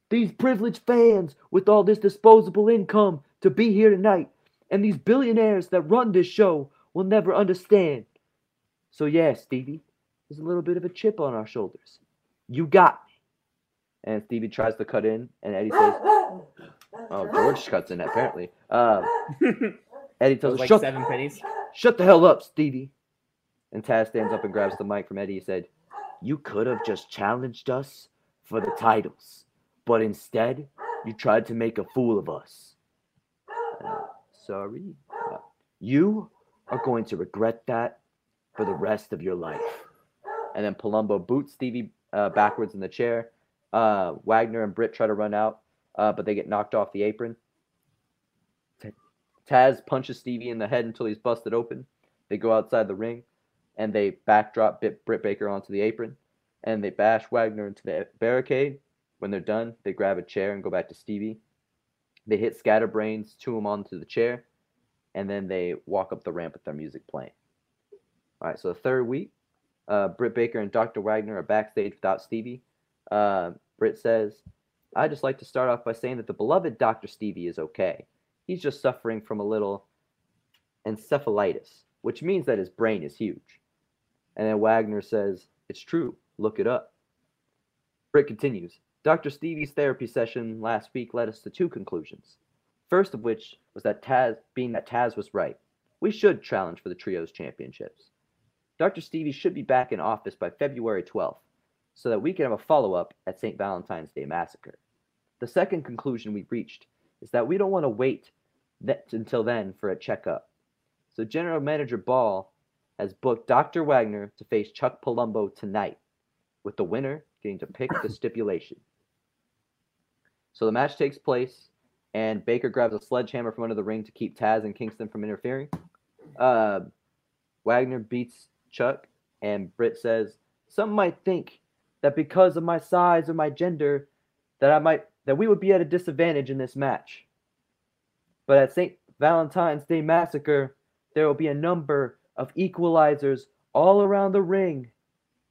These privileged fans with all this disposable income to be here tonight, and these billionaires that run this show will never understand. So, yeah, Stevie, there's a little bit of a chip on our shoulders. You got me. And Stevie tries to cut in, and Eddie says, Oh, George cuts in, apparently. Um, Eddie tells him, like Shut seven pennies. Shut the hell up, Stevie. And Taz stands up and grabs the mic from Eddie. He said, You could have just challenged us for the titles, but instead, you tried to make a fool of us. Uh, sorry. Uh, you are going to regret that for the rest of your life. And then Palumbo boots Stevie uh, backwards in the chair. Uh, Wagner and Britt try to run out, uh, but they get knocked off the apron. Taz punches Stevie in the head until he's busted open. They go outside the ring, and they backdrop Britt Baker onto the apron, and they bash Wagner into the barricade. When they're done, they grab a chair and go back to Stevie. They hit Scatterbrains to him onto the chair, and then they walk up the ramp with their music playing. All right, so the third week, uh, Britt Baker and Dr. Wagner are backstage without Stevie. Uh, Britt says, I'd just like to start off by saying that the beloved Dr. Stevie is okay. He's just suffering from a little encephalitis, which means that his brain is huge. And then Wagner says, It's true, look it up. Britt continues, Dr. Stevie's therapy session last week led us to two conclusions. First of which was that Taz, being that Taz was right, we should challenge for the Trios Championships. Dr. Stevie should be back in office by February 12th, so that we can have a follow up at St. Valentine's Day Massacre. The second conclusion we reached is that we don't want to wait that, until then for a checkup. So General Manager Ball has booked Dr. Wagner to face Chuck Palumbo tonight, with the winner getting to pick the stipulation. So the match takes place, and Baker grabs a sledgehammer from under the ring to keep Taz and Kingston from interfering. Uh, Wagner beats Chuck, and Britt says, "Some might think that because of my size or my gender, that I might that we would be at a disadvantage in this match. But at St. Valentine's Day Massacre, there will be a number of equalizers all around the ring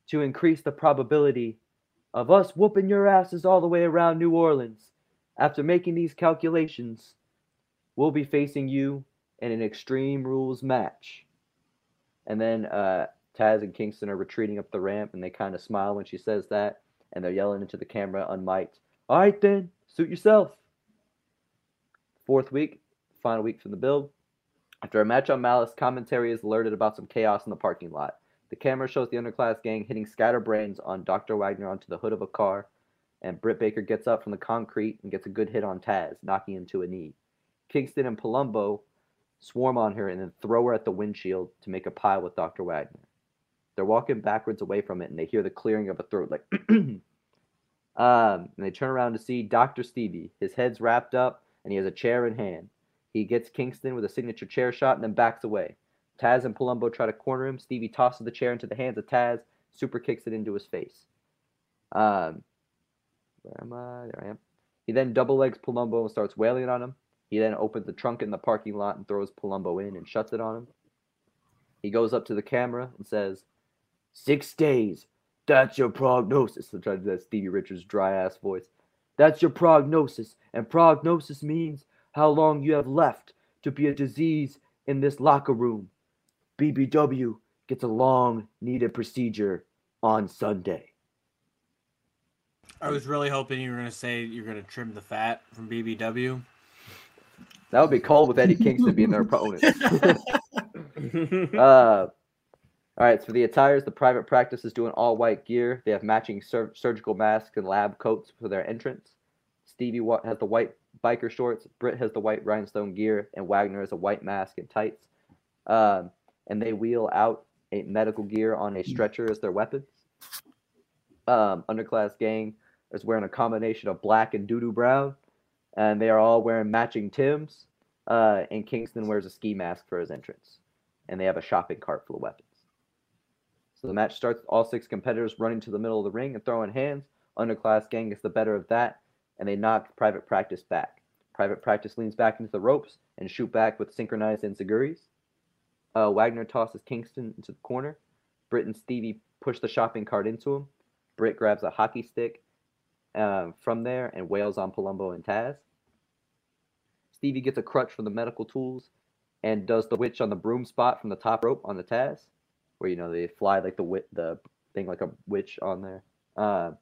to increase the probability of us whooping your asses all the way around New Orleans. After making these calculations, we'll be facing you in an Extreme Rules match. And then uh, Taz and Kingston are retreating up the ramp, and they kind of smile when she says that, and they're yelling into the camera, unmiked. All right, then, suit yourself. Fourth week, final week from the build. After a match on Malice, commentary is alerted about some chaos in the parking lot. The camera shows the underclass gang hitting scatterbrains on Dr. Wagner onto the hood of a car, and Britt Baker gets up from the concrete and gets a good hit on Taz, knocking him to a knee. Kingston and Palumbo swarm on her and then throw her at the windshield to make a pile with Dr. Wagner. They're walking backwards away from it, and they hear the clearing of a throat, like, um, and they turn around to see Dr. Stevie. His head's wrapped up, and he has a chair in hand. He gets Kingston with a signature chair shot and then backs away. Taz and Palumbo try to corner him. Stevie tosses the chair into the hands of Taz, super kicks it into his face. Um, where am I? There I am. He then double legs Palumbo and starts wailing on him. He then opens the trunk in the parking lot and throws Palumbo in and shuts it on him. He goes up to the camera and says, Six days. That's your prognosis. I'm trying to do that Stevie Richards dry ass voice. That's your prognosis. And prognosis means how long you have left to be a disease in this locker room. BBW gets a long needed procedure on Sunday. I was really hoping you were going to say you're going to trim the fat from BBW. That would be cold with Eddie Kingston being their opponent. uh, all right, so for the attires, the private practice is doing all white gear. They have matching sur- surgical masks and lab coats for their entrance. Stevie has the white biker shorts. Britt has the white rhinestone gear, and Wagner has a white mask and tights. Um, and they wheel out a medical gear on a stretcher as their weapons. Um, underclass gang is wearing a combination of black and doo doo brown, and they are all wearing matching Tims. Uh, and Kingston wears a ski mask for his entrance, and they have a shopping cart full of weapons. So the match starts all six competitors running to the middle of the ring and throwing hands. Underclass gang gets the better of that, and they knock Private Practice back. Private Practice leans back into the ropes and shoot back with synchronized enziguris. Uh, Wagner tosses Kingston into the corner. Britt and Stevie push the shopping cart into him. Britt grabs a hockey stick um, from there and wails on Palumbo and Taz. Stevie gets a crutch from the medical tools and does the witch on the broom spot from the top rope on the Taz, where you know they fly like the wit the thing like a witch on there. Uh,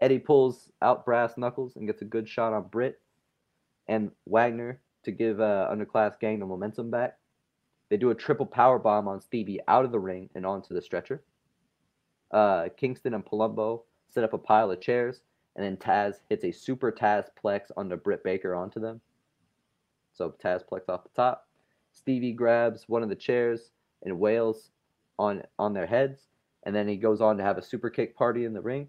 Eddie pulls out brass knuckles and gets a good shot on Britt and Wagner to give uh, underclass gang the momentum back. They do a triple power bomb on Stevie out of the ring and onto the stretcher. Uh, Kingston and Palumbo set up a pile of chairs, and then Taz hits a super Taz plex onto Britt Baker onto them. So Taz plex off the top. Stevie grabs one of the chairs and wails on on their heads, and then he goes on to have a super kick party in the ring.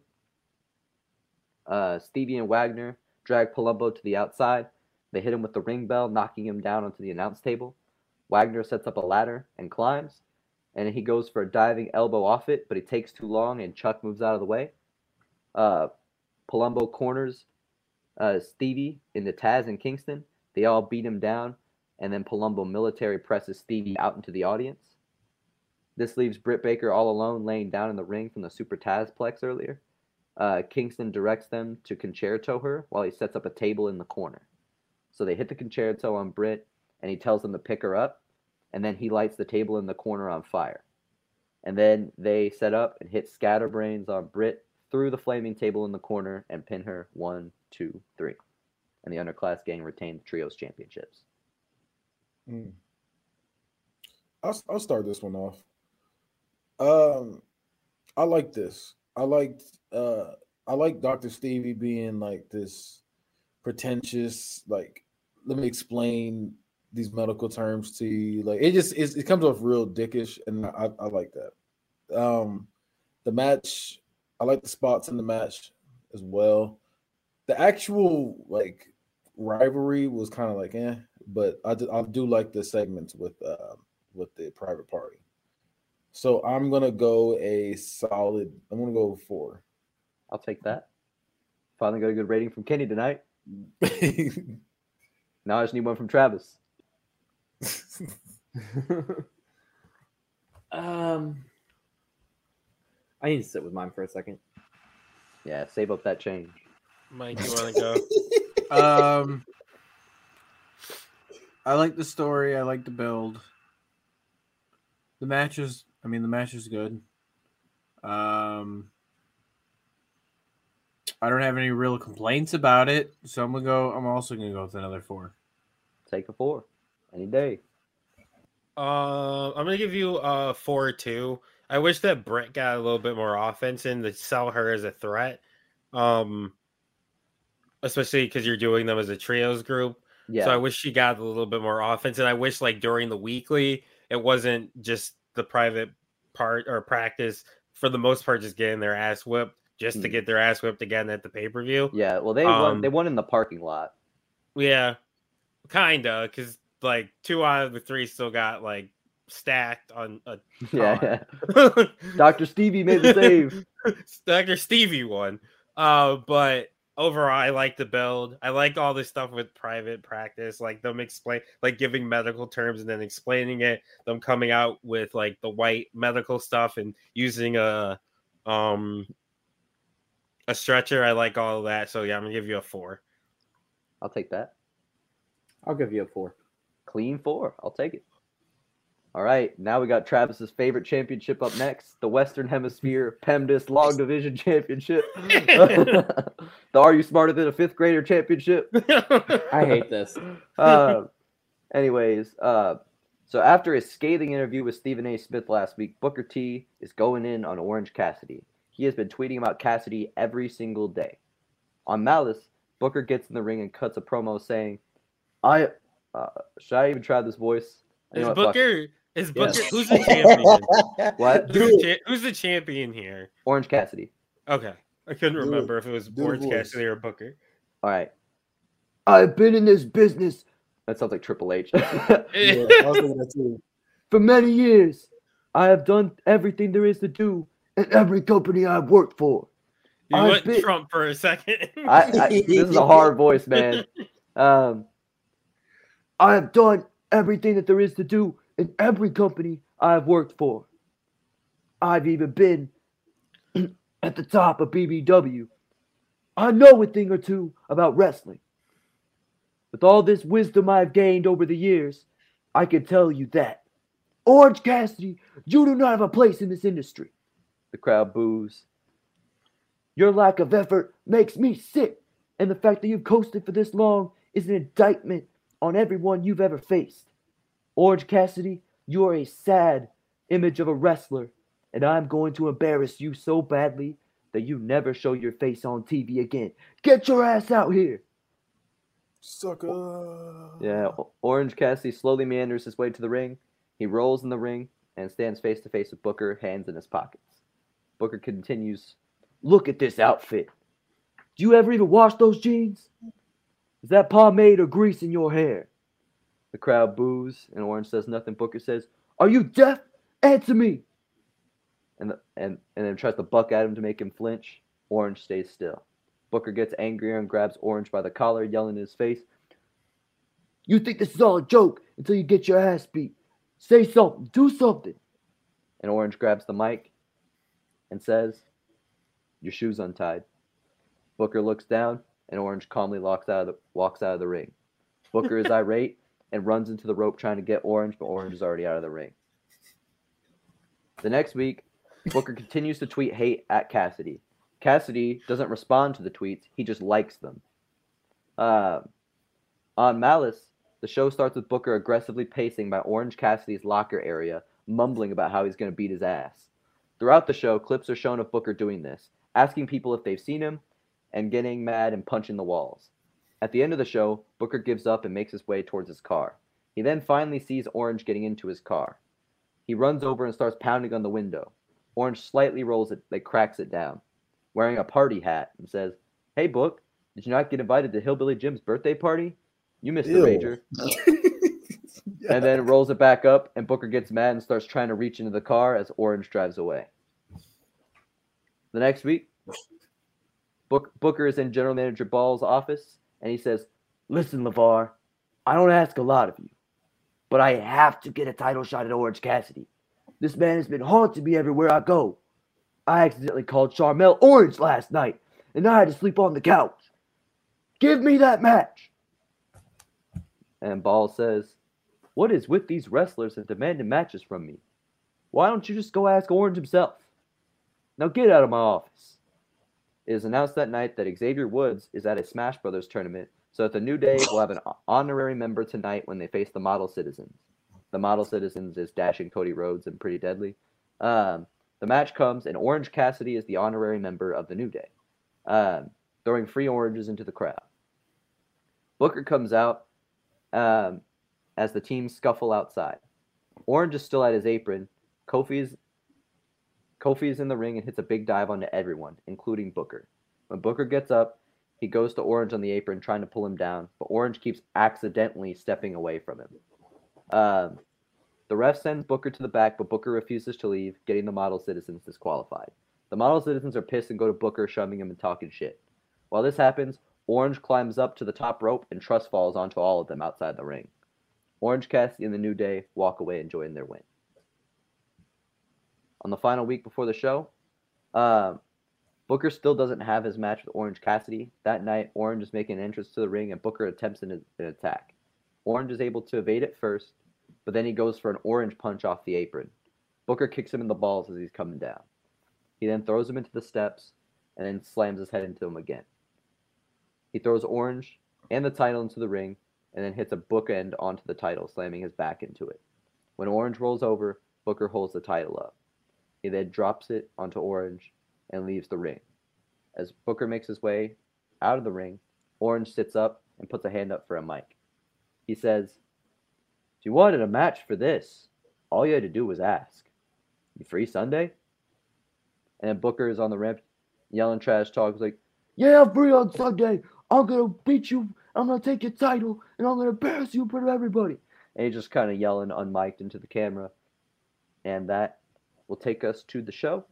Uh, Stevie and Wagner drag Palumbo to the outside. They hit him with the ring bell, knocking him down onto the announce table. Wagner sets up a ladder and climbs, and he goes for a diving elbow off it, but he takes too long, and Chuck moves out of the way. Uh, Palumbo corners uh, Stevie the Taz and Kingston. They all beat him down, and then Palumbo military presses Stevie out into the audience. This leaves Britt Baker all alone, laying down in the ring from the Super Tazplex earlier. Uh, Kingston directs them to con-chair-to her while he sets up a table in the corner. So they hit the con-chair-to on Britt, and he tells them to pick her up, and then he lights the table in the corner on fire. And then they set up and hit scatterbrains on Britt through the flaming table in the corner and pin her one, two, three. And the underclass gang retained the trios championships. Mm. I'll I'll start this one off. Um, I like this. I liked uh I like Dr. Stevie being like this pretentious, like let me explain these medical terms to you. Like it just it comes off real dickish, and I, I like that. Um the match, I like the spots in the match as well. The actual like rivalry was kind of like eh, but I do, I do like the segments with uh, with the private party. So I'm gonna go a solid. I'm gonna go four. I'll take that. Finally got a good rating from Kenny tonight. Now I just need one from Travis. um, I need to sit with mine for a second. Yeah, save up that change. Mike, you want to go? Um, I like the story. I like the build. The match is, I mean, the match is good. Um, I don't have any real complaints about it, so I'm gonna go. I'm also gonna go with another four. Take a four any day. Uh, I'm gonna give you a four or two. I wish that Britt got a little bit more offense in to sell her as a threat. Um, especially because you're doing them as a trios group. Yeah, So I wish she got a little bit more offense, and I wish like during the weekly it wasn't just the private part or practice for the most part just getting their ass whipped just to Hmm. get their ass whipped again at the pay per view. yeah. Well, they won. Um, They won in the parking lot. Yeah, kinda, because like two out of the three still got like stacked on a Yeah, yeah. Doctor Stevie made the save. Dr. Stevie won. Uh, but overall, I like the build. I like all this stuff with private practice, like them explain, like giving medical terms and then explaining it. Them coming out with like the white medical stuff and using a um a stretcher. I like all of that. So yeah, I'm gonna give you a four. I'll take that. I'll give you a four. Clean four. I'll take it. All right, now we got Travis's favorite championship up next, the Western Hemisphere PEMDAS Long Division Championship. the Are You Smarter Than a Fifth Grader Championship. I hate this. uh, anyways, uh, so after his scathing interview with Stephen A. Smith last week, Booker T is going in on Orange Cassidy. He has been tweeting about Cassidy every single day. On Malice, Booker gets in the ring and cuts a promo saying, "I uh, should I even try this voice? You Is know what, fuck. Booker? Is Booker? Yes. Who's the champion? What? who's, the cha- who's the champion here? Orange Cassidy. Okay, I couldn't Do it. remember if it was Do the Orange voice. Cassidy or Booker. All right. I've been in this business. That sounds like Triple H. Yeah, I was thinking that too. For many years, I have done everything there is to do in every company I've worked for. You I've went been- Trump for a second. I, I this is a hard voice, man. Um, I have done everything that there is to do in every company I've worked for. I've even been at the top of BBW. I know a thing or two about wrestling. With all this wisdom I've gained over the years, I can tell you that. Orange Cassidy, you do not have a place in this industry. The crowd boos. Your lack of effort makes me sick, and the fact that you've coasted for this long is an indictment on everyone you've ever faced. Orange Cassidy, you are a sad image of a wrestler, and I'm going to embarrass you so badly that you never show your face on TV again. Get your ass out here! Sucker. Yeah, Orange Cassidy slowly meanders his way to the ring. He rolls in the ring and stands face to face with Booker, hands in his pockets. Booker continues, Look at this outfit. Do you ever even wash those jeans? Is that pomade or grease in your hair? The crowd boos, and Orange says nothing. Booker says, Are you deaf? Answer me! And, the, and, and then tries to buck at him to make him flinch. Orange stays still. Booker gets angrier and grabs Orange by the collar, yelling in his face, You think this is all a joke until you get your ass beat. Say something, do something. And Orange grabs the mic and says, Your shoe's untied. Booker looks down, and Orange calmly out of the, walks out of the ring. Booker is irate and runs into the rope trying to get Orange, but Orange is already out of the ring. The next week, Booker continues to tweet hate at Cassidy. Cassidy doesn't respond to the tweets, he just likes them. Uh, on Malice, the show starts with Booker aggressively pacing by Orange Cassidy's locker area, mumbling about how he's going to beat his ass. Throughout the show, clips are shown of Booker doing this, asking people if they've seen him, and getting mad and punching the walls. At the end of the show, Booker gives up and makes his way towards his car. He then finally sees Orange getting into his car. He runs over and starts pounding on the window. Orange slightly rolls it, like cracks it down, wearing a party hat, and says, Hey, Book, did you not get invited to Hillbilly Jim's birthday party? You missed the Ew. major. And then rolls it back up, and Booker gets mad and starts trying to reach into the car as Orange drives away. The next week, Book, Booker is in General Manager Ball's office, and he says, Listen, LeVar, I don't ask a lot of you, but I have to get a title shot at Orange Cassidy. This man has been haunting me everywhere I go. I accidentally called Sharmell Orange last night, and I had to sleep on the couch. Give me that match. And Ball says, What is with these wrestlers and demanding matches from me? Why don't you just go ask Orange himself? Now get out of my office. It is announced that night that Xavier Woods is at a Smash Brothers tournament, so that the New Day will have an honorary member tonight when they face the Model Citizens. The Model Citizens is Dashing Cody Rhodes and Pretty Deadly. Um, the match comes, and Orange Cassidy is the honorary member of the New Day, um, throwing free oranges into the crowd. Booker comes out um, as the teams scuffle outside. Orange is still at his apron. Kofi is Kofi is in the ring and hits a big dive onto everyone, including Booker. When Booker gets up, he goes to Orange on the apron, trying to pull him down, but Orange keeps accidentally stepping away from him. Um, the ref sends Booker to the back, but Booker refuses to leave, getting the model citizens disqualified. The model citizens are pissed and go to Booker, shoving him and talking shit. While this happens, Orange climbs up to the top rope and trust falls onto all of them outside the ring. Orange Cassidy and the New Day walk away enjoying their win. On the final week before the show, uh, Booker still doesn't have his match with Orange Cassidy. That night, Orange is making an entrance to the ring and Booker attempts an, an attack. Orange is able to evade it first, but then he goes for an orange punch off the apron. Booker kicks him in the balls as he's coming down. He then throws him into the steps and then slams his head into him again. He throws Orange and the title into the ring and then hits a bookend onto the title, slamming his back into it. When Orange rolls over, Booker holds the title up. He then drops it onto Orange and leaves the ring. As Booker makes his way out of the ring, Orange sits up and puts a hand up for a mic. He says, If you wanted a match for this, all you had to do was ask. You free Sunday? And Booker is on the ramp yelling trash talk. Like, Yeah, I'm free on Sunday. I'm going to beat you. I'm going to take your title and I'm going to embarrass you in front of everybody. And he's just kind of yelling unmiked into the camera. And that will take us to the show.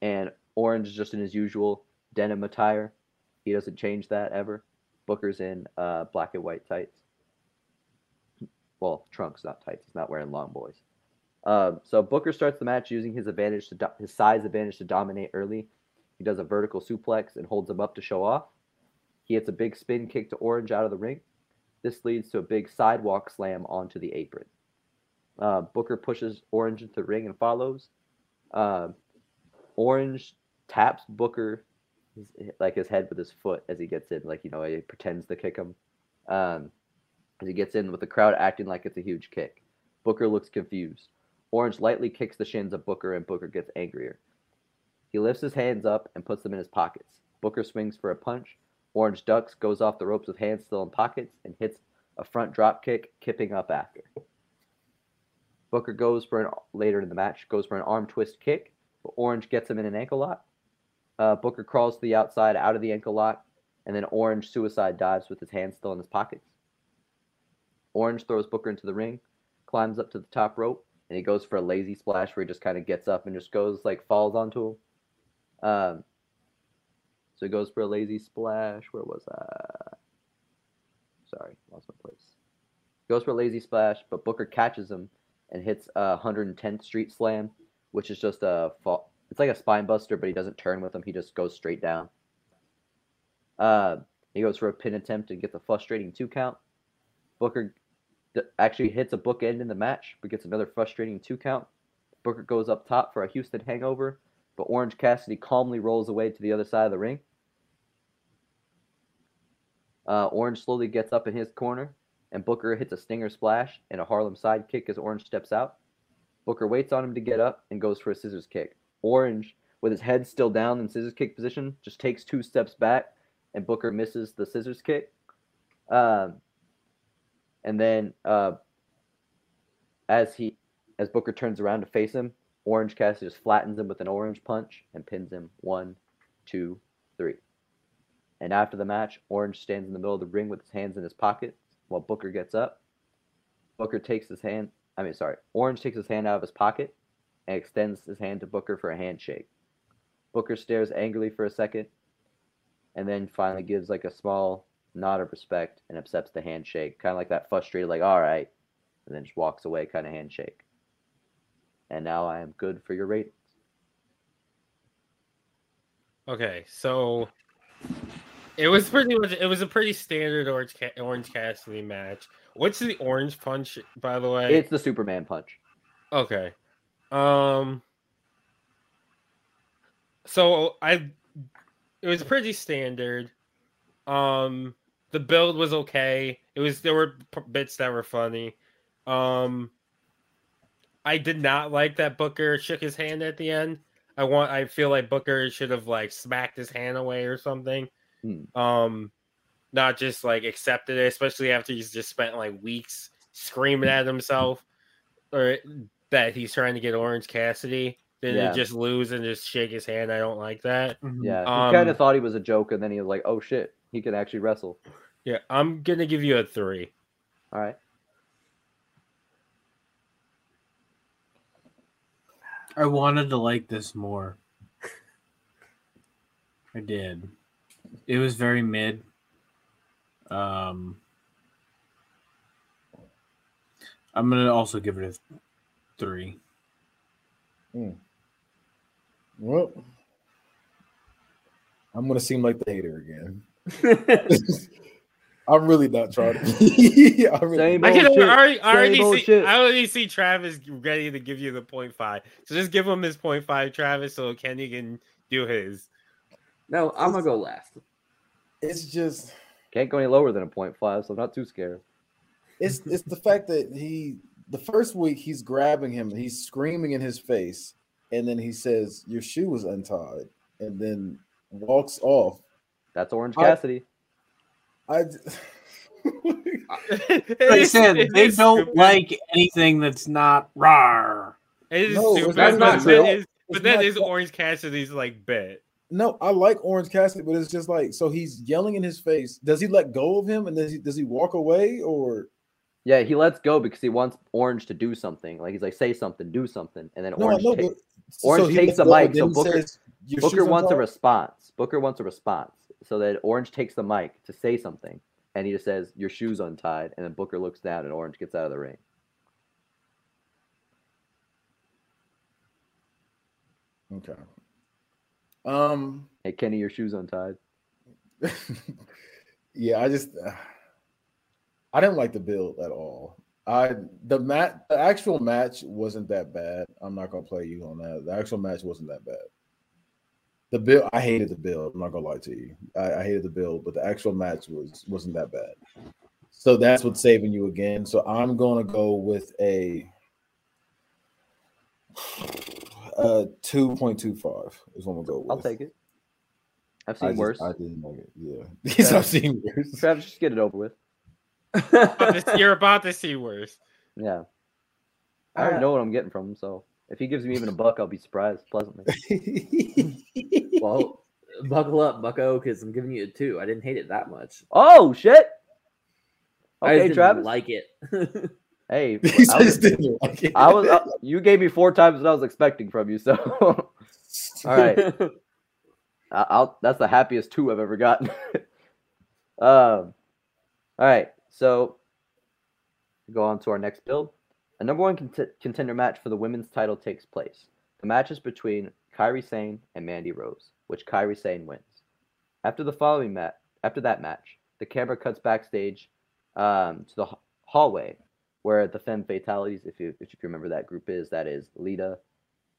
And Orange is just in his usual denim attire. He doesn't change that ever. Booker's in uh, black and white tights. Well, trunks, not tights. He's not wearing long boys. Um, so Booker starts the match using his advantage to do- his size advantage to dominate early. He does a vertical suplex and holds him up to show off. He hits a big spin kick to Orange out of the ring. This leads to a big sidewalk slam onto the apron. Uh, Booker pushes Orange into the ring and follows. Uh, Orange taps Booker his, like his head with his foot as he gets in, like you know, he pretends to kick him. Um, as he gets in with the crowd acting like it's a huge kick. Booker looks confused. Orange lightly kicks the shins of Booker and Booker gets angrier. He lifts his hands up and puts them in his pockets. Booker swings for a punch. Orange ducks, goes off the ropes with hands still in pockets, and hits a front drop kick, kipping up after. Booker goes for an later in the match goes for an arm twist kick, but Orange gets him in an ankle lock. Uh, Booker crawls to the outside out of the ankle lock, and then Orange suicide dives with his hands still in his pockets. Orange throws Booker into the ring, climbs up to the top rope, and he goes for a lazy splash where he just kind of gets up and just goes like falls onto him. Um, so he goes for a lazy splash. Where was I? Sorry, lost my place. Goes for a lazy splash, but Booker catches him and hits a 110th Street Slam, which is just a fall. It's like a spine buster, but he doesn't turn with him. He just goes straight down. Uh, he goes for a pin attempt and gets a frustrating two count. Booker actually hits a bookend in the match, but gets another frustrating two count. Booker goes up top for a Houston hangover, but Orange Cassidy calmly rolls away to the other side of the ring. Uh, Orange slowly gets up in his corner, and Booker hits a stinger splash and a Harlem sidekick as Orange steps out. Booker waits on him to get up and goes for a scissors kick. Orange, with his head still down in scissors kick position, just takes two steps back, and Booker misses the scissors kick. Um, and then uh, as he as Booker turns around to face him, Orange Cassidy just flattens him with an orange punch and pins him one, two, three. And after the match, Orange stands in the middle of the ring with his hands in his pockets while Booker gets up. Booker takes his hand, I mean, sorry, Orange takes his hand out of his pocket and extends his hand to Booker for a handshake. Booker stares angrily for a second and then finally gives like a small nod of respect and accepts the handshake, kind of like that frustrated, like, all right, and then just walks away kind of handshake. And now I am good for your ratings. Okay, so it was pretty much it was a pretty standard orange Ca- orange Cassidy match. What's the orange punch, by the way? It's the Superman punch. Okay. Um so I it was pretty standard. Um the build was okay. It was there were p- bits that were funny. Um I did not like that Booker shook his hand at the end. I want I feel like Booker should have like smacked his hand away or something. Hmm. Um not just like accepted it, especially after he's just spent like weeks screaming at himself or that he's trying to get Orange Cassidy. Then Yeah. to just lose and just shake his hand. I don't like that. Mhm. Yeah, he Um, kind of thought he was a joke, and then he was like, "Oh shit, he can actually wrestle." Yeah, I'm gonna give you a three. All right, I wanted to like this more. I did. It was very mid. Um, I'm gonna also give it a three. Well, I'm gonna seem like the hater again. I'm really not trying to. I really, I, can, shit. Already, I already see, shit. I already see Travis ready to give you the point five. So just give him his point five, Travis, so Kenny can do his. No, I'm gonna go last. it's just Can't go any lower than a point five, so I'm not too scared. it's it's the fact that he the first week he's grabbing him, he's screaming in his face, and then he says, "Your shoe was untied," and then walks off. That's Orange Cassidy. I Like I said, they don't like anything that's not rar. It is No, it's stupid, not but, true. that is, but It's that not is true. Orange Cassidy's like bet. No, I like Orange Cassidy, but it's just like so he's yelling in his face. Does he let go of him, and does he does he walk away, or Yeah, he lets go because he wants Orange to do something. Like he's like, say something, do something, and then no? Orange know, takes. but Orange takes the mic, so Booker- says, Booker wants a response. Booker wants a response. So that Orange takes the mic to say something, and he just says, "Your shoes untied," and then Booker looks down, and Orange gets out of the ring. Okay. Um. Hey, Kenny, your shoes untied. yeah, I just I didn't like the build at all. I the mat the actual match wasn't that bad. I'm not gonna play you on that. The actual match wasn't that bad. The build I hated the build. I'm not gonna lie to you. I, I hated the build, but the actual match was wasn't that bad. So that's what's saving you again. So I'm gonna go with a uh 2.25 is what I'm gonna go with. I'll take it. I've I seen just- worse. I didn't like it. Yeah. Yes, I've seen worse. Travis, just get it over with. You're about to see worse. Yeah. I already know what I'm getting from him, so if he gives me even a buck, I'll be surprised pleasantly. well, buckle up, Bucko, because I'm giving you a two. I didn't hate it that much. Oh shit! I just Okay, didn't Travis. like it. Hey, He I was, didn't like it. I was uh, you gave me four times what I was expecting from you, so all right. I- I'll that's the happiest two I've ever gotten. um, all right, so go on to our next build. A number one cont- contender match for the women's title takes place. The match is between Kairi Sane and Mandy Rose, which Kairi Sane wins. After the following match, after that match, the camera cuts backstage um, to the hallway where the Femme Fatalities, if you if you remember that group is, that is Lita,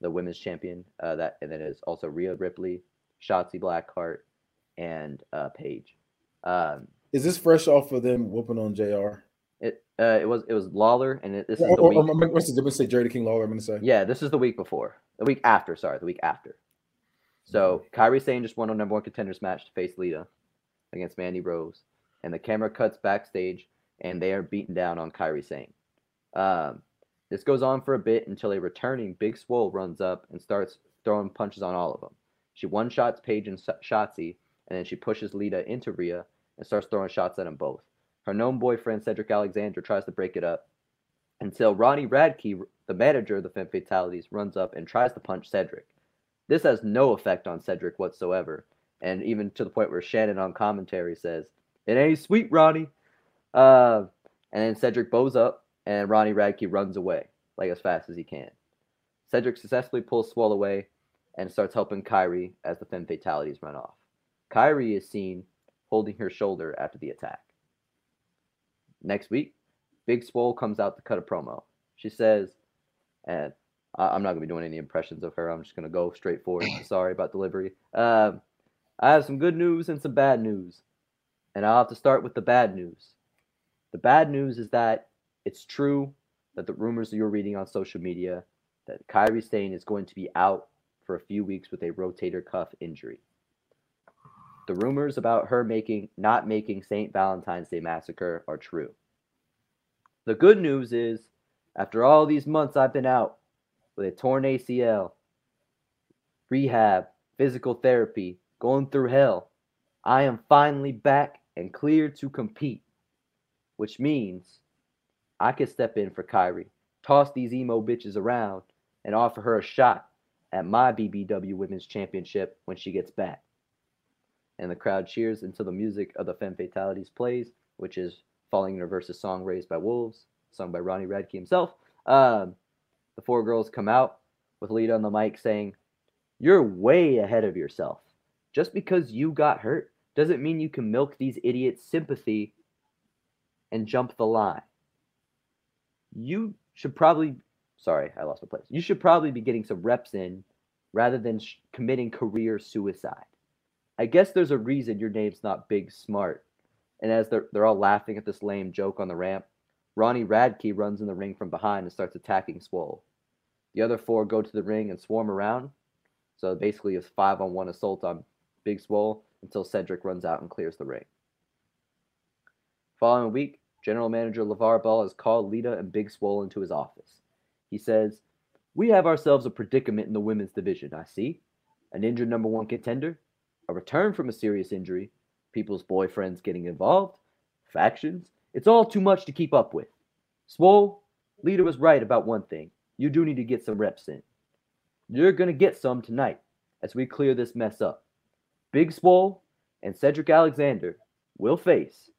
the women's champion, uh, that and then is also Rhea Ripley, Shotzi Blackheart, and uh, Paige. Um, Is this fresh off of them whooping on JR? it uh, it was it was Lawler, and it, this is Or, the week. or, I'm gonna say- I'm gonna say Jerry King Lawler. I'm gonna say. Yeah, this is the week before. The week after, sorry, the week after. So Kairi Sane just won a number one contenders match to face Lita against Mandy Rose. And the camera cuts backstage and they are beaten down on Kairi Sane. Um, this goes on for a bit until a returning Big Swole runs up and starts throwing punches on all of them. She one shots Paige and Sh- Shotzi, and then she pushes Lita into Rhea and starts throwing shots at them both. Her known boyfriend, Cedric Alexander, tries to break it up until Ronnie Radke, the manager of the Femme Fatalities, runs up and tries to punch Cedric. This has no effect on Cedric whatsoever, and even to the point where Shannon on commentary says, "It ain't sweet, Ronnie." Uh, and then Cedric bows up, and Ronnie Radke runs away like as fast as he can. Cedric successfully pulls Swole away and starts helping Kairi as the Femme Fatalities run off. Kairi is seen holding her shoulder after the attack. Next week, Big Swole comes out to cut a promo. She says, and I- I'm not gonna be doing any impressions of her. I'm just gonna go straight forward. Sorry about delivery. Um, I have some good news and some bad news, and I'll have to start with the bad news. The bad news is that it's true that the rumors that you're reading on social media that Kairi Sane is going to be out for a few weeks with a rotator cuff injury. The rumors about her making not making St. Valentine's Day Massacre are true. The good news is, after all these months I've been out with a torn ACL, rehab, physical therapy, going through hell, I am finally back and clear to compete, which means I can step in for Kairi, toss these emo bitches around, and offer her a shot at my BBW Women's Championship when she gets back. and the crowd cheers until the music of the Femme Fatalities plays, which is Falling in Reverse's song Raised by Wolves, sung by Ronnie Radke himself. Um, the four girls come out with Lita on the mic saying, You're way ahead of yourself. Just because you got hurt doesn't mean you can milk these idiots' sympathy and jump the line. You should probably, sorry, I lost my place. You should probably be getting some reps in rather than sh- committing career suicide. I guess there's a reason your name's not Big Smart. And as they're, they're all laughing at this lame joke on the ramp, Ronnie Radke runs in the ring from behind and starts attacking Swole. The other four go to the ring and swarm around. So basically, it's five on one assault on Big Swole until Cedric runs out and clears the ring. Following week, General Manager LeVar Ball has called Lita and Big Swole into his office. He says, We have ourselves a predicament in the women's division, I see. An injured number one contender, a return from a serious injury, people's boyfriends getting involved, factions. It's all too much to keep up with. Swole, Lita was right about one thing. You do need to get some reps in. You're going to get some tonight as we clear this mess up. Big Swole and Cedric Alexander will face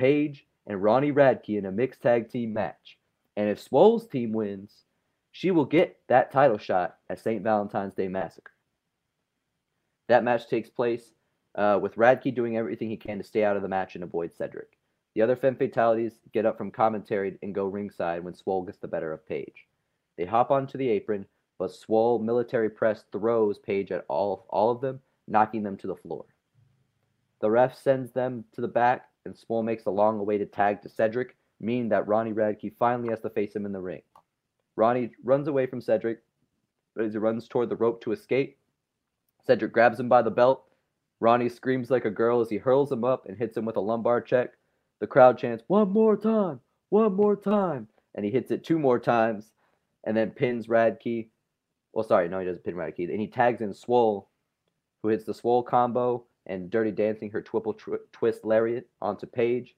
Paige and Ronnie Radke in a mixed tag team match. And if Swole's team wins, she will get that title shot at St. Valentine's Day Massacre. That match takes place uh, with Radke doing everything he can to stay out of the match and avoid Cedric. The other Femme Fatalities get up from commentary and go ringside when Swole gets the better of Paige. They hop onto the apron, but Swole military press throws Paige at all, all of them, knocking them to the floor. The ref sends them to the back, and Swole makes a long awaited tag to Cedric, meaning that Ronnie Radke finally has to face him in the ring. Ronnie runs away from Cedric, but as he runs toward the rope to escape, Cedric grabs him by the belt. Ronnie screams like a girl as he hurls him up and hits him with a lumbar check. The crowd chants, One more time! One more time! And he hits it two more times and then pins Radke. Well, sorry, no, he doesn't pin Radke. And he tags in Swole, who hits the Swole combo and Dirty Dancing her triple tw- twist lariat onto Paige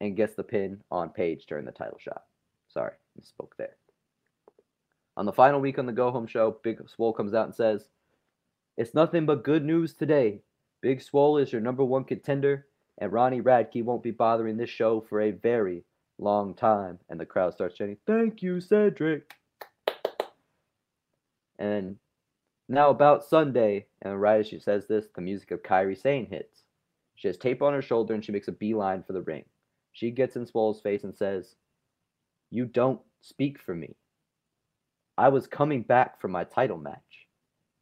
and gets the pin on Paige during the title shot. Sorry, misspoke there. On the final week on the Go Home show, Big Swole comes out and says, It's nothing but good news today. Big Swole is your number one contender, and Ronnie Radke won't be bothering this show for a very long time. And the crowd starts chanting, Thank you, Cedric. And now about Sunday, and right as she says this, the music of Kairi Sane hits. She has tape on her shoulder and she makes a beeline for the ring. She gets in Swole's face and says, You don't speak for me. I was coming back from my title match,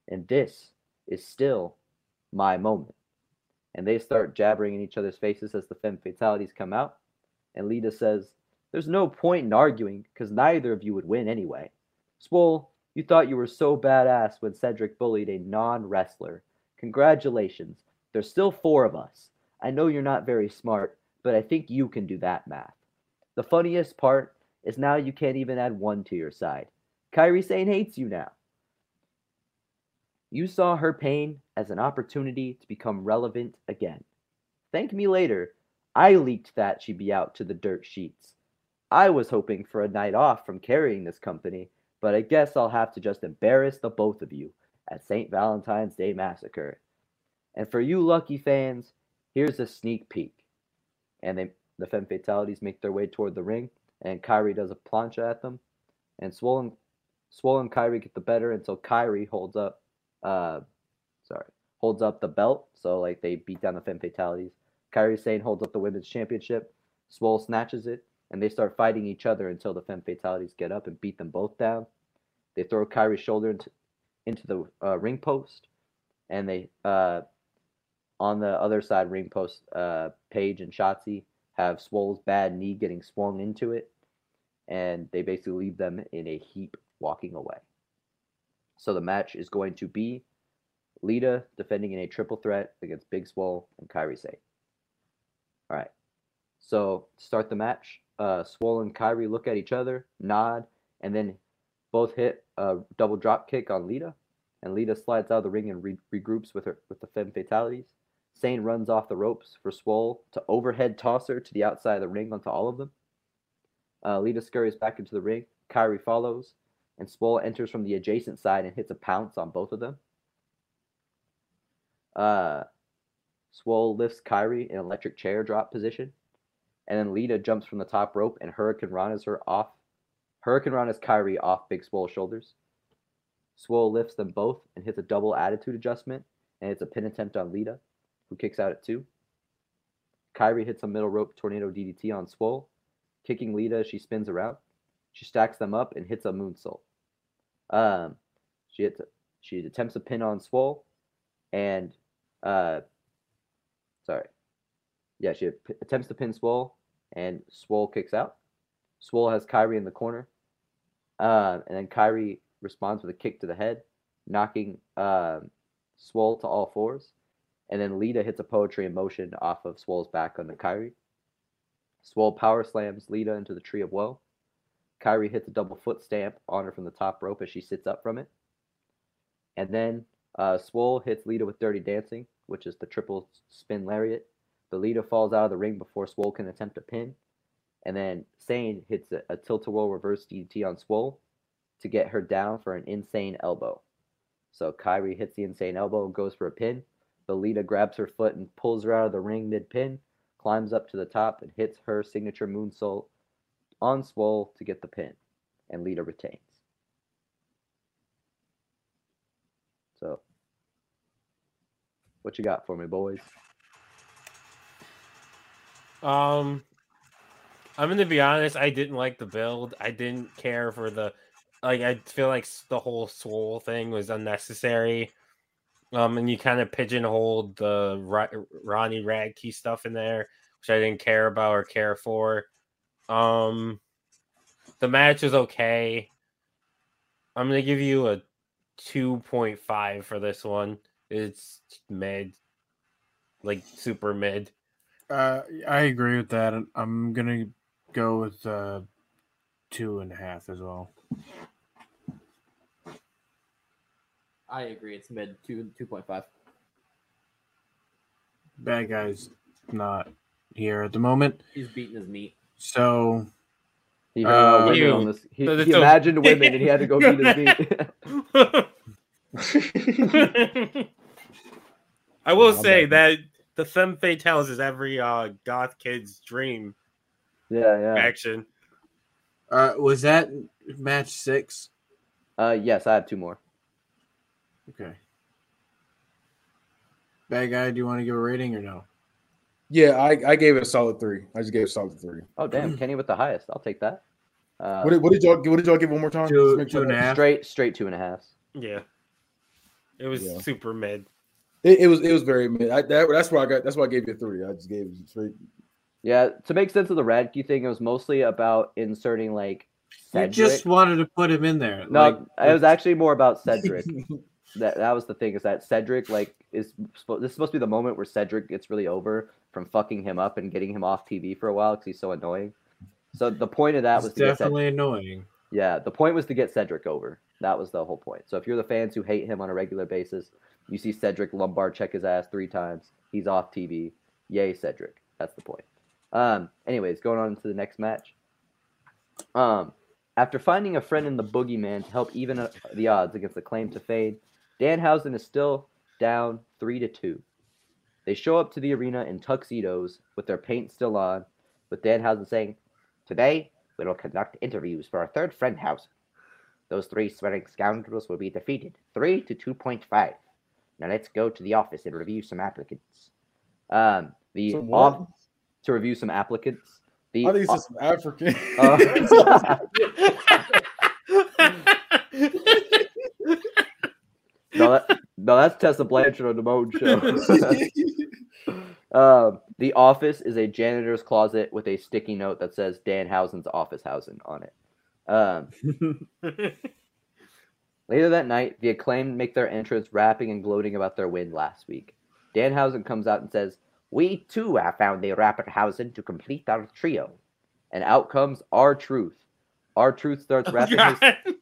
and this is still my moment. And they start jabbering in each other's faces as the Femme Fatalities come out. And Lita says, There's no point in arguing because neither of you would win anyway. Swole, you thought you were so badass when Cedric bullied a non wrestler. Congratulations. There's still four of us. I know you're not very smart, but I think you can do that math. The funniest part is now you can't even add one to your side. Kairi Sane hates you now. You saw her pain as an opportunity to become relevant again. Thank me later. I leaked that she'd be out to the dirt sheets. I was hoping for a night off from carrying this company, but I guess I'll have to just embarrass the both of you at St. Valentine's Day Massacre. And for you lucky fans, here's a sneak peek. And they, the Femme Fatalities make their way toward the ring, and Kairi does a plancha at them. And Swollen, Swollen Kairi get the better until Kairi holds up, uh, sorry, holds up the belt. So like they beat down the Femme Fatalities. Kairi Sane holds up the women's championship. Swole snatches it, and they start fighting each other until the Femme Fatalities get up and beat them both down. They throw Kairi's shoulder into, into the uh, ring post, and they uh, on the other side ring post, uh, Paige and Shotzi have Swole's bad knee getting swung into it, and they basically leave them in a heap walking away. So the match is going to be Lita defending in a triple threat against Big Swole and Kairi Sane. All right. So start the match, uh, Swole and Kairi look at each other, nod, and then both hit a double drop kick on Lita. And Lita slides out of the ring and re- regroups with her with the Femme Fatalities. Sane runs off the ropes for Swole to overhead toss her to the outside of the ring onto all of them. Uh, Lita scurries back into the ring. Kairi follows, and Swole enters from the adjacent side and hits a pounce on both of them. Uh, Swole lifts Kairi in electric chair drop position. And then Lita jumps from the top rope and Hurricanrana's her off. Hurricane Rana's Kairi off Big Swole's shoulders. Swole lifts them both and hits a double attitude adjustment, and it's a pin attempt on Lita, who kicks out at two. Kairi hits a middle rope tornado DDT on Swole, kicking Lita as she spins around. She stacks them up and hits a moonsault. Um, she hits, she attempts a pin on Swole, and uh, sorry, yeah, she attempts to pin Swole, and Swole kicks out. Swole has Kairi in the corner, uh, and then Kairi responds with a kick to the head, knocking um, Swole to all fours, and then Lita hits a poetry in motion off of Swole's back onto Kairi. Swole power slams Lita into the tree of woe. Kairi hits a double foot stamp on her from the top rope as she sits up from it. And then uh, Swole hits Lita with Dirty Dancing, which is the triple spin lariat. The Lita falls out of the ring before Swole can attempt a pin. And then Sane hits a, a tilt a whirl reverse DDT on Swole to get her down for an insane elbow. So Kairi hits the insane elbow and goes for a pin. The Lita grabs her foot and pulls her out of the ring mid pin, climbs up to the top and hits her signature moonsault on Swole to get the pin. And Lita retains. So, what you got for me, boys? Um, I'm gonna be honest. I didn't like the build. I didn't care for the like. I feel like the whole swole thing was unnecessary. Um, and you kind of pigeonholed the Ro- Ronnie Radke stuff in there, which I didn't care about or care for. Um, the match was okay. I'm gonna give you a 2.5 for this one. It's mid, like super mid. Uh, I agree with that. I'm gonna go with uh, two and a half as well. I agree. It's mid two two point five. Bad guy's not here at the moment, He's beating his meat. so He heard about Uh, women Ew. on this. He, So he this- so- imagined women and he had to go beat his meat. I will say that the femme fatales is every uh, goth kid's dream yeah, yeah. action. uh, was that match six? Uh, yes, I have two more. Okay. Bad guy, do you want to give a rating or no? Yeah, I, I gave it a solid three. I just gave it a solid three. Oh, damn, Kenny with the highest. I'll take that. Uh, What did, what did y'all what did y'all give one more time? Two- Just make two and a sure. half. straight, straight two and a half. Yeah, it was Yeah. super mid. It, it was it was very mid. I, that, that's why I got that's why I gave you a three. I just gave it three. Yeah, to make sense of the Radke thing, it was mostly about inserting like You just wanted to put him in there. no, like, it was actually more about Cedric. that that was the thing is that Cedric like is this is supposed to be the moment where Cedric gets really over from fucking him up and getting him off TV for a while because he's so annoying. So the point of that it's was to get Ced- definitely annoying. yeah, the point was to get Cedric over. That was the whole point. So if you're the fans who hate him on a regular basis, you see Cedric lumbar check his ass three times. He's off TV. Yay, Cedric. That's the point. Um. Anyways, going on to the next match. Um, after finding a friend in the boogeyman to help even uh, the odds against the claim to fame, Danhausen is still down three to two. They show up to the arena in tuxedos with their paint still on, with Danhausen saying, "Today we will conduct interviews for our third friend house. Those three swearing scoundrels will be defeated, three to two point five. Now let's go to the office and review some applicants. Um, the Some off to review some applicants. The I think it's some African. Uh, no, that, no, that's Tessa Blanchard on the Moan show. um, the office is a janitor's closet with a sticky note that says Danhausen's office housing on it. Um, Later that night, the acclaimed make their entrance rapping and gloating about their win last week. Danhausen comes out and says, We too have found a Rapperhausen to complete our trio. And out comes R-Truth. Our truth starts oh rapping his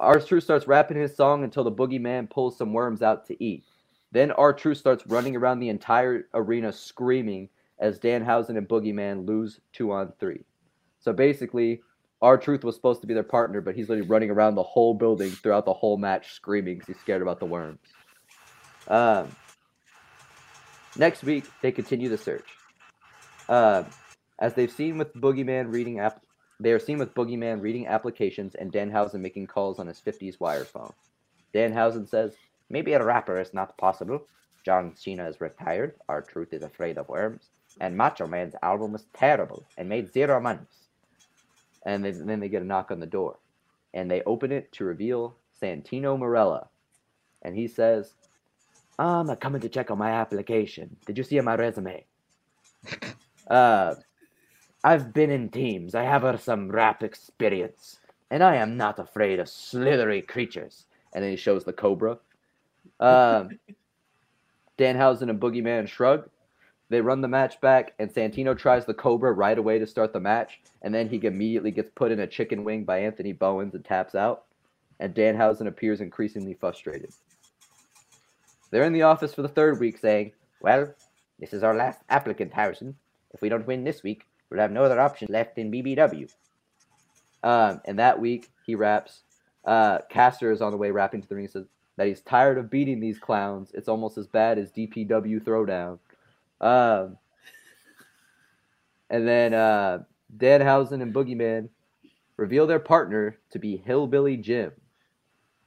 our truth starts rapping his song until the boogeyman pulls some worms out to eat. Then R-Truth starts running around the entire arena screaming as Danhausen and Boogeyman lose two on three. So basically, R-Truth was supposed to be their partner, but he's literally running around the whole building throughout the whole match screaming because he's scared about the worms. Um, Next week, they continue the search. Uh, as they've seen with Boogeyman reading app, they are seen with Boogeyman reading applications and Danhausen making calls on his 50s wire phone. Danhausen says, Maybe a rapper is not possible. John Cena is retired. R-Truth is afraid of worms. And Macho Man's album was terrible and made zero money. And then, then they get a knock on the door. And they open it to reveal Santino Marella. And he says, I'm coming to check on my application. Did you see my resume? uh, I've been in teams. I have uh, some rap experience. And I am not afraid of slithery creatures. And then he shows the cobra. Um, Danhausen and Boogeyman shrug. They run the match back, and Santino tries the Cobra right away to start the match, and then he immediately gets put in a chicken wing by Anthony Bowens and taps out. And Danhausen appears increasingly frustrated. They're in the office for the third week saying, Well, this is our last applicant, Harrison. If we don't win this week, we'll have no other option left in BBW. Um, and that week, he raps. Uh, Caster is on the way rapping to the ring says that he's tired of beating these clowns. It's almost as bad as DPW Throwdown. Um, and then uh, Danhausen and Boogeyman reveal their partner to be Hillbilly Jim.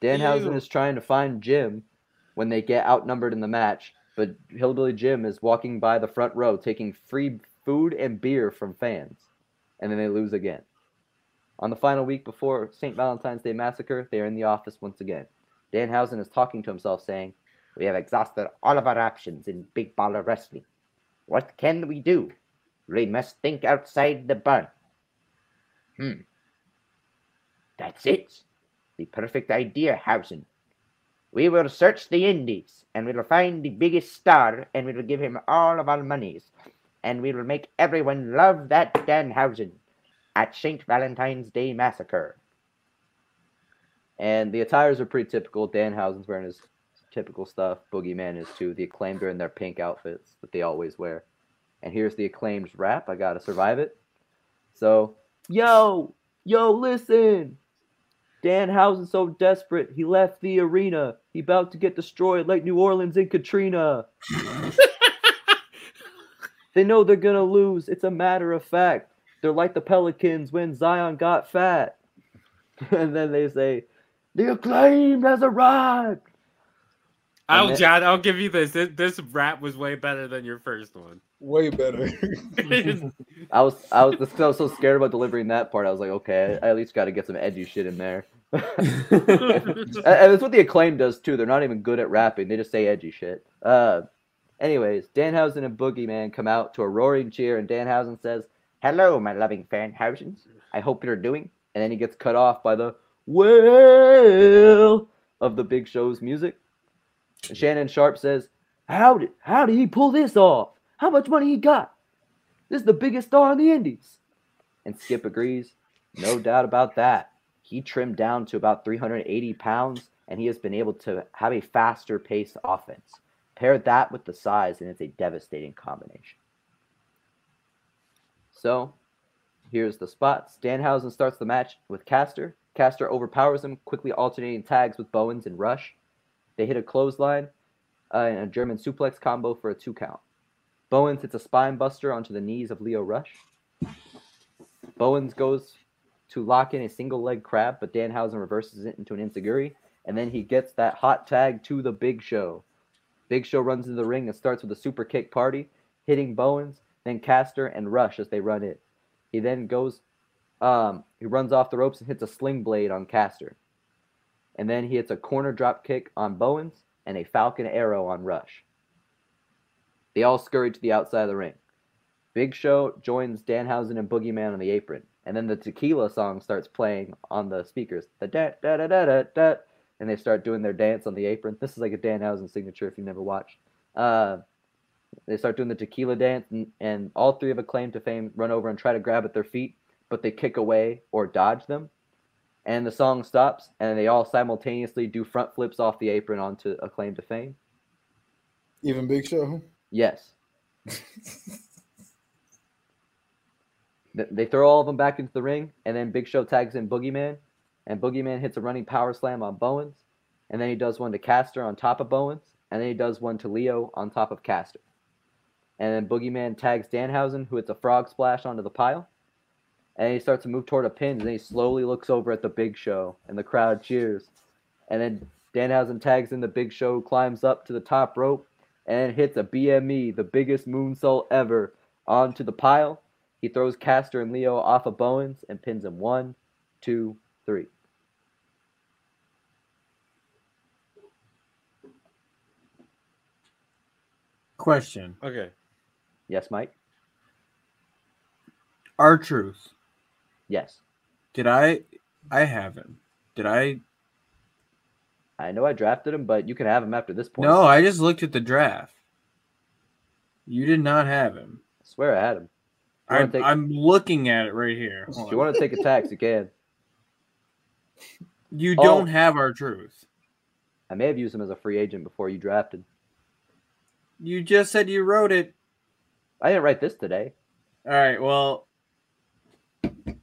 Danhausen Ew. is trying to find Jim when they get outnumbered in the match, but Hillbilly Jim is walking by the front row taking free food and beer from fans, and then they lose again. On the final week before St. Valentine's Day Massacre, they are in the office once again. Danhausen is talking to himself, saying, We have exhausted all of our options in Big Baller Wrestling. What can we do? We must think outside the bun. Hmm. That's it. The perfect idea, Hausen. We will search the Indies, and we will find the biggest star, and we will give him all of our monies, and we will make everyone love that Danhausen at St. Valentine's Day Massacre. And the attires are pretty typical. Danhausen's wearing his typical stuff. Boogeyman is too. The acclaimed are in their pink outfits that they always wear. And here's the acclaimed's rap. I gotta survive it. So, yo, yo, listen. Danhausen's so desperate, he left the arena. He about to get destroyed like New Orleans in Katrina. they know they're gonna lose. It's a matter of fact. They're like the Pelicans when Zion got fat. and then they say, the acclaimed has arrived. I'll, then- John, I'll give you this. this. This rap was way better than your first one. Way better. I was I was, I was so scared about delivering that part. I was like, okay, I at least got to get some edgy shit in there. and and that's what the acclaim does too. They're not even good at rapping; they just say edgy shit. Uh, anyways, Danhausen and Boogeyman come out to a roaring cheer, and Danhausen says, "Hello, my loving fan Hausens. I hope you're doing." And then he gets cut off by the well of the Big Show's music. And Shannon Sharpe says, "How did how did he pull this off? How much money he got? This is the biggest star in the Indies." And Skip agrees. No doubt about that. He trimmed down to about 380 pounds, and he has been able to have a faster paced offense. Pair that with the size, and it's a devastating combination. So, here's the spot. Danhausen starts the match with Caster. Caster overpowers him, quickly alternating tags with Bowens and Rush. They hit a clothesline uh, and a German suplex combo for a two count. Bowens hits a spine buster onto the knees of Leo Rush. Bowens goes to lock in a single leg crab, but Danhausen reverses it into an enzuigiri, and then he gets that hot tag to the Big Show. Big Show runs into the ring and starts with a super kick party, hitting Bowens, then Caster and Rush as they run in. He then goes, um, he runs off the ropes and hits a sling blade on Caster. And then he hits a corner drop kick on Bowens and a Falcon arrow on Rush. They all scurry to the outside of the ring. Big Show joins Danhausen and Boogeyman on the apron, and then the tequila song starts playing on the speakers. The da da da da da da, and they start doing their dance on the apron. This is like a Danhausen signature if you've never watched. Uh, they start doing the tequila dance, and, and all three of Acclaim to Fame run over and try to grab at their feet, but they kick away or dodge them. And the song stops, and they all simultaneously do front flips off the apron onto Acclaim to Fame. Even Big Show. Yes. They throw all of them back into the ring, and then Big Show tags in Boogeyman, and Boogeyman hits a running power slam on Bowens, and then he does one to Caster on top of Bowens, and then he does one to Leo on top of Caster. and then Boogeyman tags Danhausen, who hits a frog splash onto the pile. And he starts to move toward a pin, and then he slowly looks over at the Big Show, and the crowd cheers. And then Danhausen tags in the Big Show, climbs up to the top rope, and hits a BME, the biggest moonsault ever, onto the pile. He throws Caster and Leo off of Bowens and pins him one, two, three. Question: Okay. Yes, Mike? R-Truth. Yes. Did I? I have him. Did I? I know I drafted him, but you can have him after this point. No, I just looked at the draft. You did not have him. I swear I had him. I, take- I'm looking at it right here. Hold If you on. want to take a tax, you can. You Oh. don't have R-Truth. I may have used him as a free agent before you drafted. You just said you wrote it. I didn't write this today. All right. Well,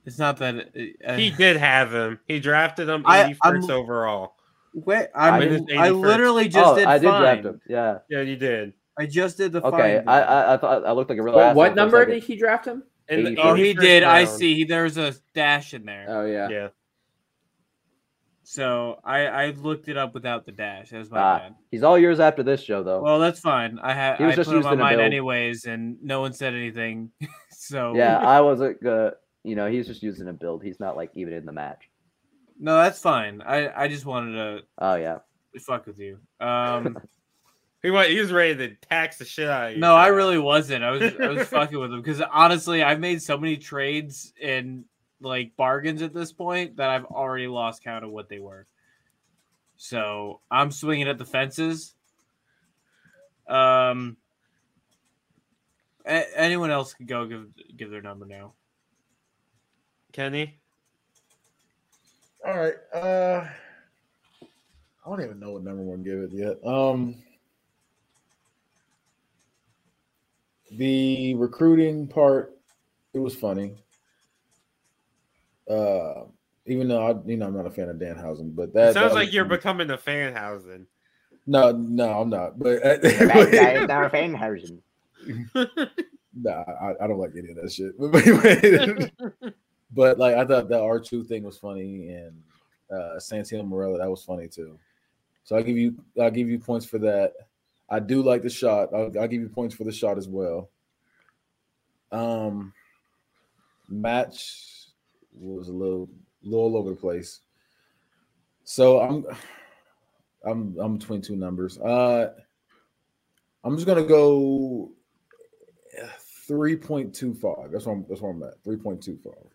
it's not that. Uh, He did have him. He drafted him I- 81st I'm- overall. Wait, I'm, I literally just oh, did I did fine. draft him. Yeah. Yeah, you did. I just did the Okay. fine. I, I I thought I looked like a real What, what number did he draft him? In the oh, he 81st did. I round. see. There's a dash in there. Oh yeah. Yeah. So I I looked it up without the dash. That was my Ah, bad. He's all yours after this show, though. Well, that's fine. I had He was I just put him used on mine anyways, and no one said anything. so yeah, I wasn't gonna. You know, he's just using a build. He's not like even in the match. no, that's fine. I I just wanted to. Oh yeah. to fuck with you. Um, He was, he was ready to tax the shit out of you. no, I really wasn't. I was I was fucking with him because honestly, I've made so many trades and like bargains at this point that I've already lost count of what they were. So I'm swinging at the fences. Um, a- anyone else could go give give their number now. Kenny. All right. Uh I don't even know what number one give it yet. Um the recruiting part, it was funny. Uh even though I you know I'm not a fan of Dan Danhausen, but that It sounds that like was you're funny. becoming a fan housing. no, no, I'm not. But our fan version. Nah, I, I don't like any of that shit. but like I thought the R two thing was funny, and uh Santino Marella that was funny too. So I'll give you I'll give you points for that. I do like the shot. I'll, I'll give you points for the shot as well. Um, match was a little little all over the place. So I'm I'm I'm between two numbers. Uh, I'm just gonna go three point two five. That's what I'm that's where I'm at. Three point two five.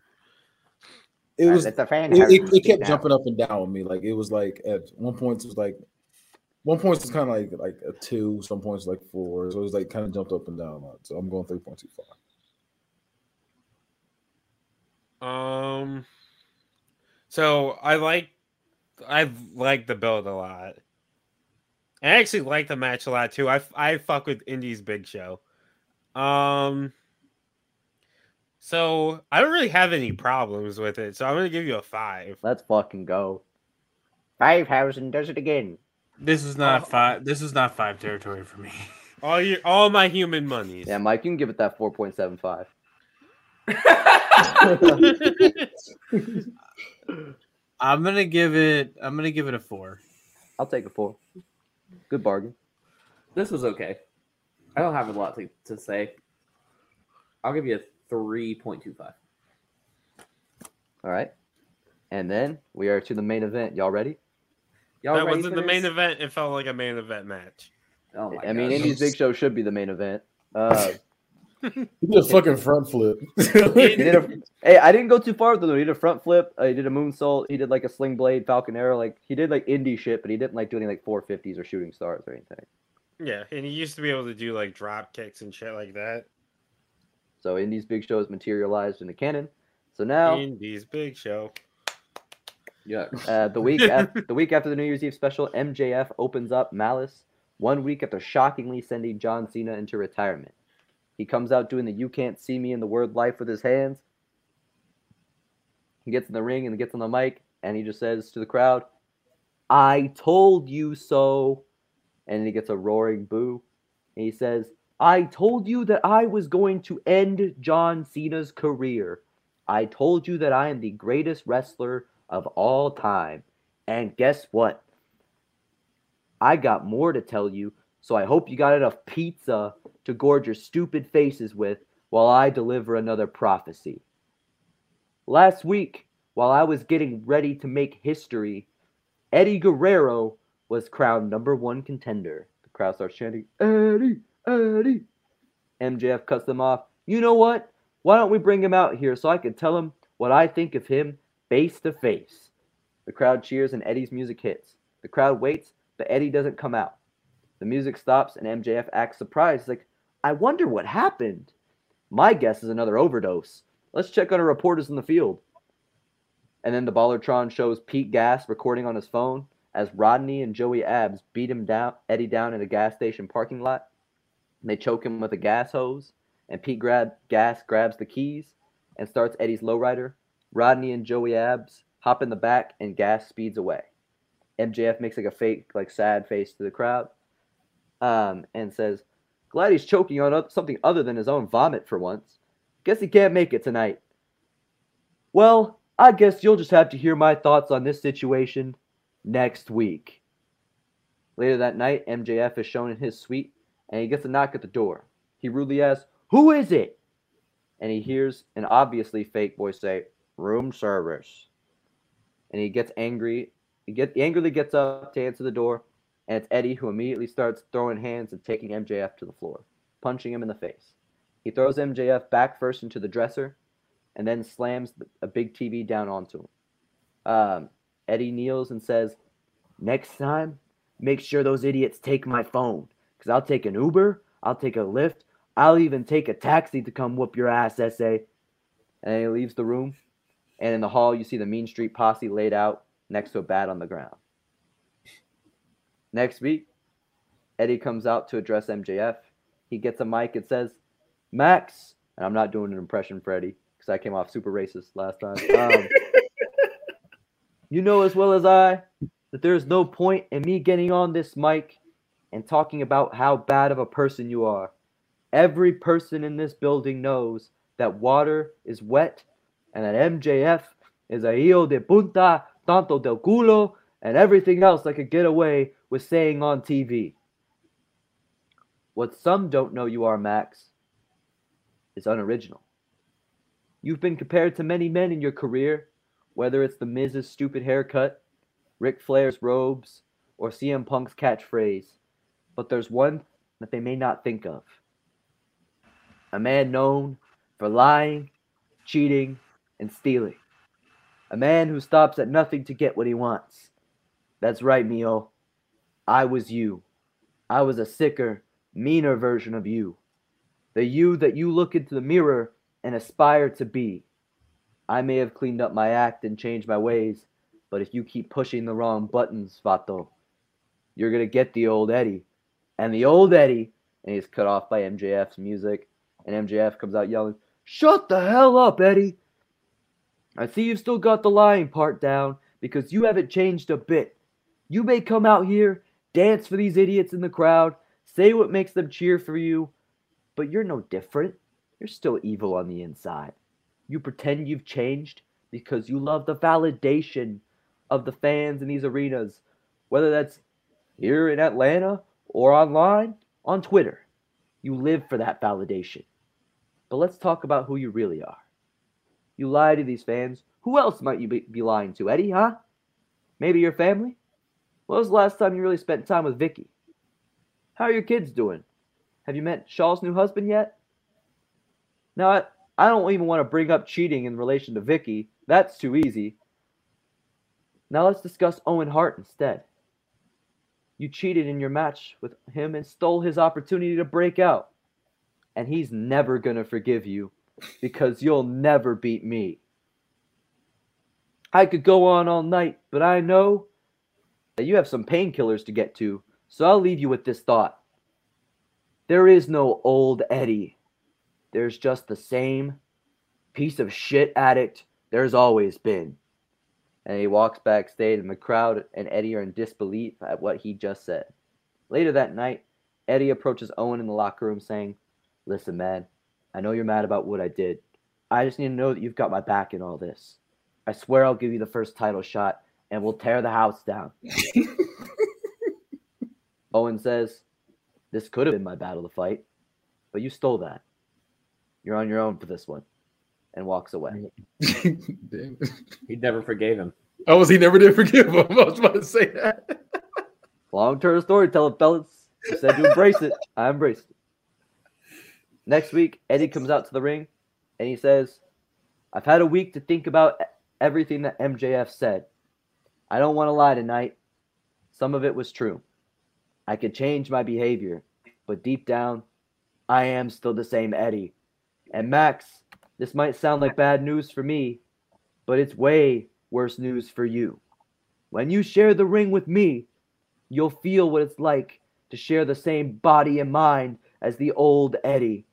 It was It's a fan it, it, it kept now. jumping up and down with me. Like it was like at one point it was like one point was kind of like like a two, some points like four. So it was like kind of jumped up and down a lot. So I'm going three point two five. Um, so I like, I like the build a lot. I actually like the match a lot too. I I fuck with Indy's Big Show. Um, so I don't really have any problems with it. So I'm gonna give you a five. Let's fucking go. Five thousand does it again. This is not Oh. five. This is not five territory for me. All your all my human monies. Yeah, Mike, you can give it that four point seven five. I'm gonna give it. I'm gonna give it a four. I'll take a four. Good bargain. This was okay. I don't have a lot to, to say. I'll give you a three point two five. All right. And then we are to the main event. Y'all ready? Y'all that ready wasn't for the main event. It felt like a main event match. Oh my I mean, gosh. Indy's Big Show should be the main event. Uh, He did a fucking front flip. he did a, hey, I didn't go too far with it. though. He did a front flip. Uh, he did a moonsault. He did like a sling blade, falcon arrow. Like he did like indie shit, but he didn't like do any like 450s or shooting stars or anything. Yeah, and he used to be able to do like drop kicks and shit like that. So Indy's Big Show is materialized in the canon. So now Indy's Big Show. Yeah. Uh, the week after, the week after the New Year's Eve special, MJF opens up Malice one week after shockingly sending John Cena into retirement. He comes out doing the "You can't see me" in the word "life" with his hands. He gets in the ring and gets on the mic, and he just says to the crowd, "I told you so," and he gets a roaring boo. And he says, I told you that I was going to end John Cena's career. I told you that I am the greatest wrestler of all time. And guess what? I got more to tell you, so I hope you got enough pizza to gorge your stupid faces with while I deliver another prophecy. Last week, while I was getting ready to make history, Eddie Guerrero was crowned number one contender. The crowd starts chanting, Eddie, Eddie. MJF cuts them off. You know what? Why don't we bring him out here so I can tell him what I think of him face to face? The crowd cheers and Eddie's music hits. The crowd waits, but Eddie doesn't come out. The music stops and MJF acts surprised. He's like, I wonder what happened. My guess is another overdose. Let's check on our reporters in the field. And then the Ballertron shows Pete Gas recording on his phone as Rodney and Joey Abs beat him down, Eddie down in a gas station parking lot. And they choke him with a gas hose, and Pete grab Gas grabs the keys and starts Eddie's lowrider. Rodney and Joey Abs hop in the back, and Gas speeds away. MJF makes like a fake, like sad face to the crowd, um, and says, "Glad he's choking on something other than his own vomit for once. Guess he can't make it tonight." Well, I guess you'll just have to hear my thoughts on this situation next week. Later that night, MJF is shown in his suite and he gets a knock at the door. He rudely asks, Who is it? And he hears an obviously fake voice say, Room service. And he gets angry. He, get, angrily gets up to answer the door, and it's Eddie who immediately starts throwing hands and taking MJF to the floor, punching him in the face. He throws MJF back first into the dresser and then slams a big TV down onto him. Um, Eddie kneels and says, Next time, make sure those idiots take my phone, because I'll take an Uber, I'll take a Lyft, I'll even take a taxi to come whoop your ass, SA. And then he leaves the room, and in the hall, you see the Mean Street posse laid out next to a bat on the ground. Next week, Eddie comes out to address MJF. He gets a mic and says, Max, and I'm not doing an impression for Eddie because I came off super racist last time. Um, you know as well as I that there is no point in me getting on this mic and talking about how bad of a person you are. Every person in this building knows that water is wet and that MJF is a hijo de punta, tanto del culo, and everything else I could get away with saying on TV. What some don't know you are, Max, is unoriginal. You've been compared to many men in your career, whether it's the Miz's stupid haircut, Ric Flair's robes, or CM Punk's catchphrase. But there's one that they may not think of. A man known for lying, cheating, and stealing. A man who stops at nothing to get what he wants. That's right, Mio. I was you. I was a sicker, meaner version of you. The you that you look into the mirror and aspire to be. I may have cleaned up my act and changed my ways, but if you keep pushing the wrong buttons, Vato, you're going to get the old Eddie. And the old Eddie, and he's cut off by MJF's music, and MJF comes out yelling, Shut the hell up, Eddie! I see you've still got the lying part down because you haven't changed a bit. You may come out here, dance for these idiots in the crowd, say what makes them cheer for you, but you're no different. You're still evil on the inside. You pretend you've changed because you love the validation of the fans in these arenas, whether that's here in Atlanta or online on Twitter. You live for that validation. But let's talk about who you really are. You lie to these fans. Who else might you be, lying to, Eddie, huh? Maybe your family? When was the last time you really spent time with Vickie? How are your kids doing? Have you met Shaul's new husband yet? Now, I, I don't even want to bring up cheating in relation to Vickie. That's too easy. Now let's discuss Owen Hart instead. You cheated in your match with him and stole his opportunity to break out. And he's never going to forgive you because you'll never beat me. I could go on all night, but I know that you have some painkillers to get to, so I'll leave you with this thought. There is no old Eddie. There's just the same piece of shit addict there's always been. And he walks backstage, and the crowd and Eddie are in disbelief at what he just said. Later that night, Eddie approaches Owen in the locker room saying, Listen, man, I know you're mad about what I did. I just need to know that you've got my back in all this. I swear I'll give you the first title shot and we'll tear the house down. Owen says, This could have been my battle to fight, but you stole that. You're on your own for this one. And walks away. He never forgave him. Oh, was he never did forgive him? I was about to say that. Long term story storytelling, fellas. You said to embrace it. I embraced it. Next week, Eddie comes out to the ring and he says, I've had a week to think about everything that MJF said. I don't want to lie tonight. Some of it was true. I could change my behavior, but deep down, I am still the same Eddie. And Max, this might sound like bad news for me, but it's way worse news for you. When you share the ring with me, you'll feel what it's like to share the same body and mind as the old Eddie.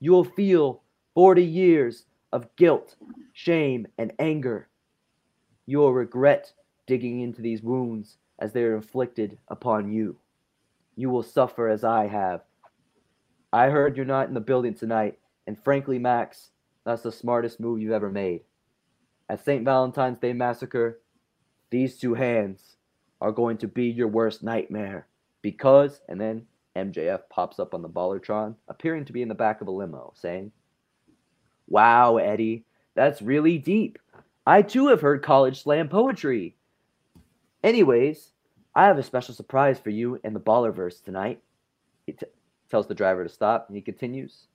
You will feel 40 years of guilt, shame, and anger. You will regret digging into these wounds as they are inflicted upon you. You will suffer as I have. I heard you're not in the building tonight, and frankly, Max, that's the smartest move you've ever made. At St. Valentine's Day Massacre, these two hands are going to be your worst nightmare because, and then MJF pops up on the Ballertron, appearing to be in the back of a limo, saying, Wow, Eddie, that's really deep. I too have heard college slam poetry. Anyways, I have a special surprise for you in the Ballerverse tonight. He t- tells the driver to stop, and he continues,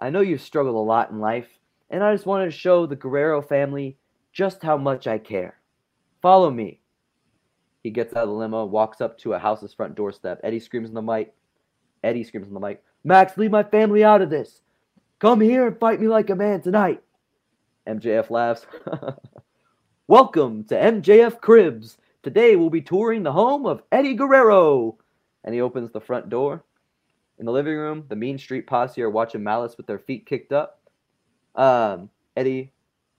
I know you've struggled a lot in life, and I just wanted to show the Guerrero family just how much I care. Follow me. He gets out of the limo, walks up to a house's front doorstep. Eddie screams in the mic. Eddie screams in the mic, Max, leave my family out of this. Come here and fight me like a man tonight. MJF laughs. Welcome to MJF Cribs. Today we'll be touring the home of Eddie Guerrero. And he opens the front door. In the living room, the Mean Street posse are watching Malice with their feet kicked up. Um, Eddie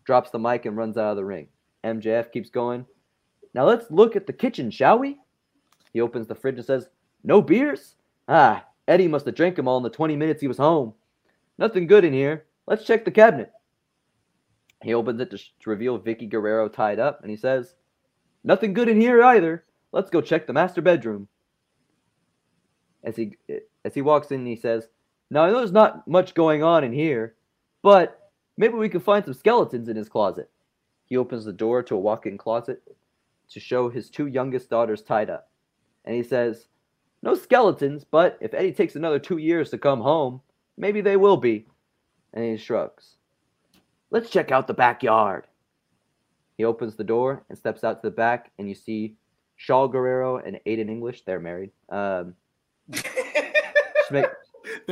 drops the mic and runs out of the ring. MJF keeps going. Now let's look at the kitchen, shall we? He opens the fridge and says, No beers? Ah, Eddie must have drank them all in the 20 minutes he was home. Nothing good in here. Let's check the cabinet. He opens it to, to reveal Vickie Guerrero tied up, and he says, Nothing good in here either. Let's go check the master bedroom. As he as he walks in, he says, Now I know there's not much going on in here, but maybe we can find some skeletons in his closet. He opens the door to a walk-in closet to show his two youngest daughters tied up. And he says, No skeletons, but if Eddie takes another two years to come home, maybe they will be. And he shrugs. Let's check out the backyard. He opens the door and steps out to the back, and you see Shaul Guerrero and Aiden English. They're married. Um,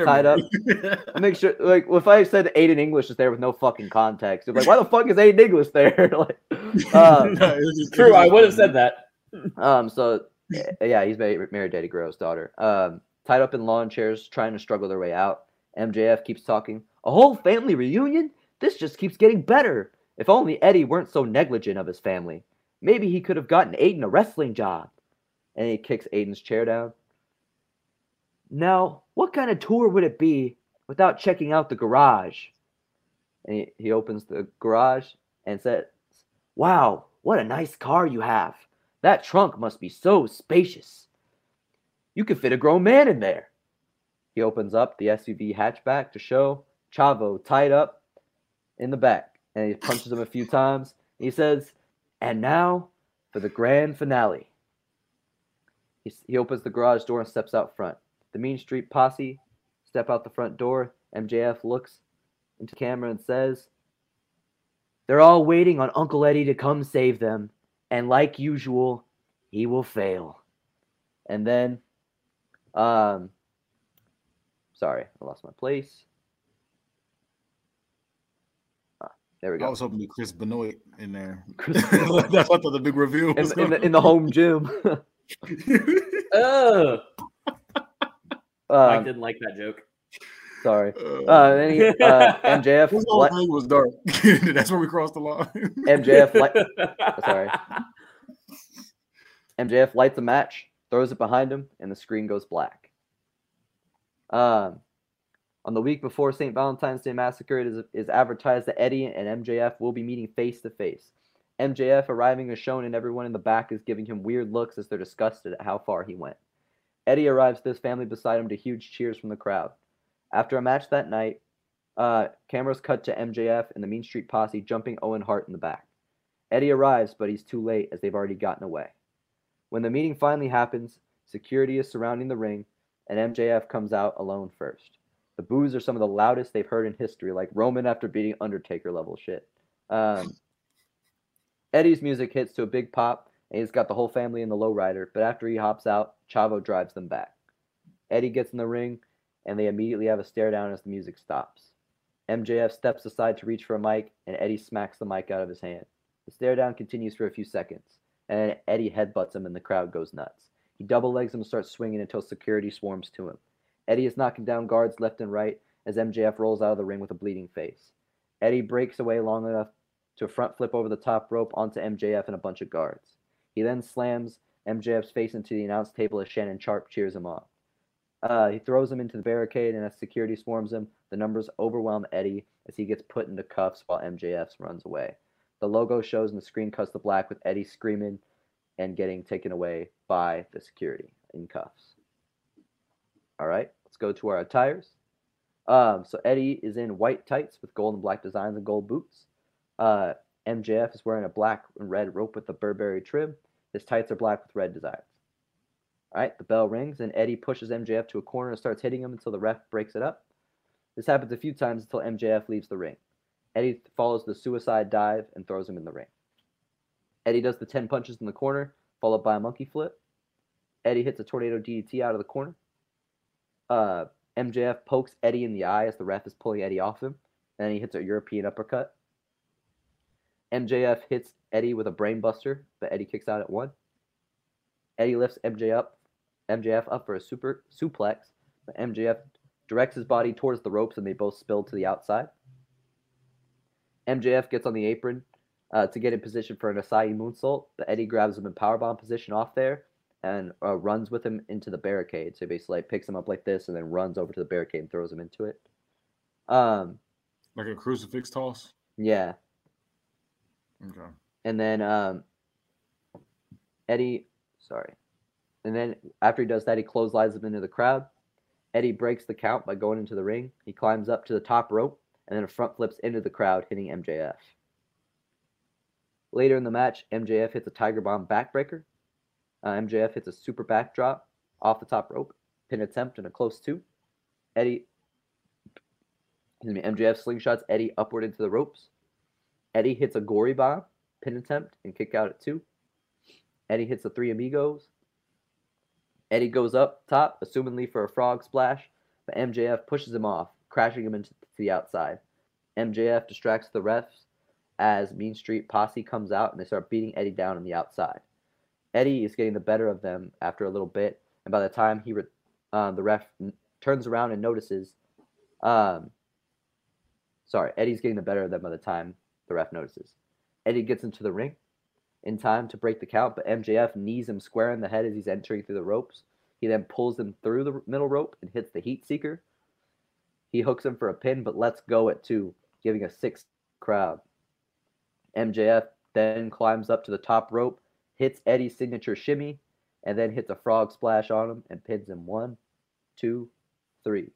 Tied up. make sure, like, if I said Aiden English is there with no fucking context, you're like, why the fuck is Aiden English there? like, um, No, it was just- True, I would have said that. Um, so eh, yeah, he's married, married to Eddie Guerrero's daughter. Um, tied up in lawn chairs, trying to struggle their way out. MJF keeps talking. A whole family reunion? This just keeps getting better. If only Eddie weren't so negligent of his family. Maybe he could have gotten Aiden a wrestling job. And he kicks Aiden's chair down. Now, what kind of tour would it be without checking out the garage? And he, he opens the garage and says, Wow, what a nice car you have. That trunk must be so spacious. You could fit a grown man in there. He opens up the SUV hatchback to show Chavo tied up in the back, and he punches him a few times. He says, "And now for the grand finale." He, he opens the garage door and steps out front. The Mean Street posse step out the front door. MJF looks into camera and says, "They're all waiting on Uncle Eddie to come save them." and like usual, he will fail. And then, um, sorry, I lost my place. Ah, there we go. I was hoping to be Chris Benoit in there. Chris That's what the big reveal In, in, the, in the home gym. Oh, Mike um, didn't like that joke. sorry. Uh, then he, uh, MJF, This whole thing was dark. That's where we crossed the line. MJF, li- sorry. MJF lights a match, throws it behind him, and the screen goes black. Um, on the week before St. Valentine's Day Massacre, it is, is advertised that Eddie and MJF will be meeting face to face. MJF arriving is shown, and everyone in the back is giving him weird looks as they're disgusted at how far he went. Eddie arrives with his family beside him to huge cheers from the crowd. After a match that night, uh, cameras cut to MJF and the Mean Street Posse jumping Owen Hart in the back. Eddie arrives, but he's too late as they've already gotten away. When the meeting finally happens, security is surrounding the ring, and MJF comes out alone first. The boos are some of the loudest they've heard in history, like Roman after beating Undertaker level shit. Um, Eddie's music hits to a big pop, and he's got the whole family in the lowrider, but after he hops out, Chavo drives them back. Eddie gets in the ring, and they immediately have a stare down as the music stops. MJF steps aside to reach for a mic, and Eddie smacks the mic out of his hand. The stare down continues for a few seconds, and then Eddie headbutts him, and the crowd goes nuts. He double legs him and starts swinging until security swarms to him. Eddie is knocking down guards left and right as MJF rolls out of the ring with a bleeding face. Eddie breaks away long enough to front flip over the top rope onto MJF and a bunch of guards. He then slams MJF's face into the announce table as Shannon Sharpe cheers him on. Uh, he throws him into the barricade, and as security swarms him, the numbers overwhelm Eddie as he gets put into cuffs while MJF runs away. The logo shows, and the screen cuts to black with Eddie screaming and getting taken away by the security in cuffs. All right, let's go to our attires. Um, so Eddie is in white tights with gold and black designs and gold boots. Uh, MJF is wearing a black and red rope with a Burberry trim. His tights are black with red designs. All right, the bell rings and Eddie pushes MJF to a corner and starts hitting him until the ref breaks it up. This happens a few times until MJF leaves the ring. Eddie follows the suicide dive and throws him in the ring. Eddie does the 10 punches in the corner, followed by a monkey flip. Eddie hits a tornado DDT out of the corner. Uh, MJF pokes Eddie in the eye as the ref is pulling Eddie off him, and then he hits a European uppercut. MJF hits Eddie with a brainbuster, but Eddie kicks out at one. Eddie lifts MJ up, MJF up for a super suplex, but MJF directs his body towards the ropes and they both spill to the outside. MJF gets on the apron uh, to get in position for an Asai moonsault, but Eddie grabs him in powerbomb position off there and uh, runs with him into the barricade. So he basically like, picks him up like this and then runs over to the barricade and throws him into it. Um, Like a crucifix toss. yeah, Okay. and then um, Eddie, sorry, and then after he does that, he clotheslines him into the crowd. Eddie breaks the count by going into the ring. He climbs up to the top rope and then a front flips into the crowd, hitting MJF. Later in the match, MJF hits a Tiger Bomb backbreaker. Uh, MJF hits a super backdrop off the top rope, pin attempt and a close two. Eddie, excuse me, MJF slingshots Eddie upward into the ropes. Eddie hits a gory bomb, pin attempt, and kick out at two. Eddie hits the three amigos. Eddie goes up top, assumingly for a frog splash, but MJF pushes him off, crashing him into the outside. MJF distracts the refs as Mean Street Posse comes out and they start beating Eddie down on the outside. Eddie is getting the better of them after a little bit, and by the time he re- um, the ref n- turns around and notices, um, sorry, Eddie's getting the better of them by the time the ref notices. Eddie gets into the ring in time to break the count, but MJF knees him square in the head as he's entering through the ropes. He then pulls him through the middle rope and hits the heat seeker. He hooks him for a pin, but lets go at two, giving a six crowd. MJF then climbs up to the top rope, hits Eddie's signature shimmy, and then hits a frog splash on him and pins him one, two, three.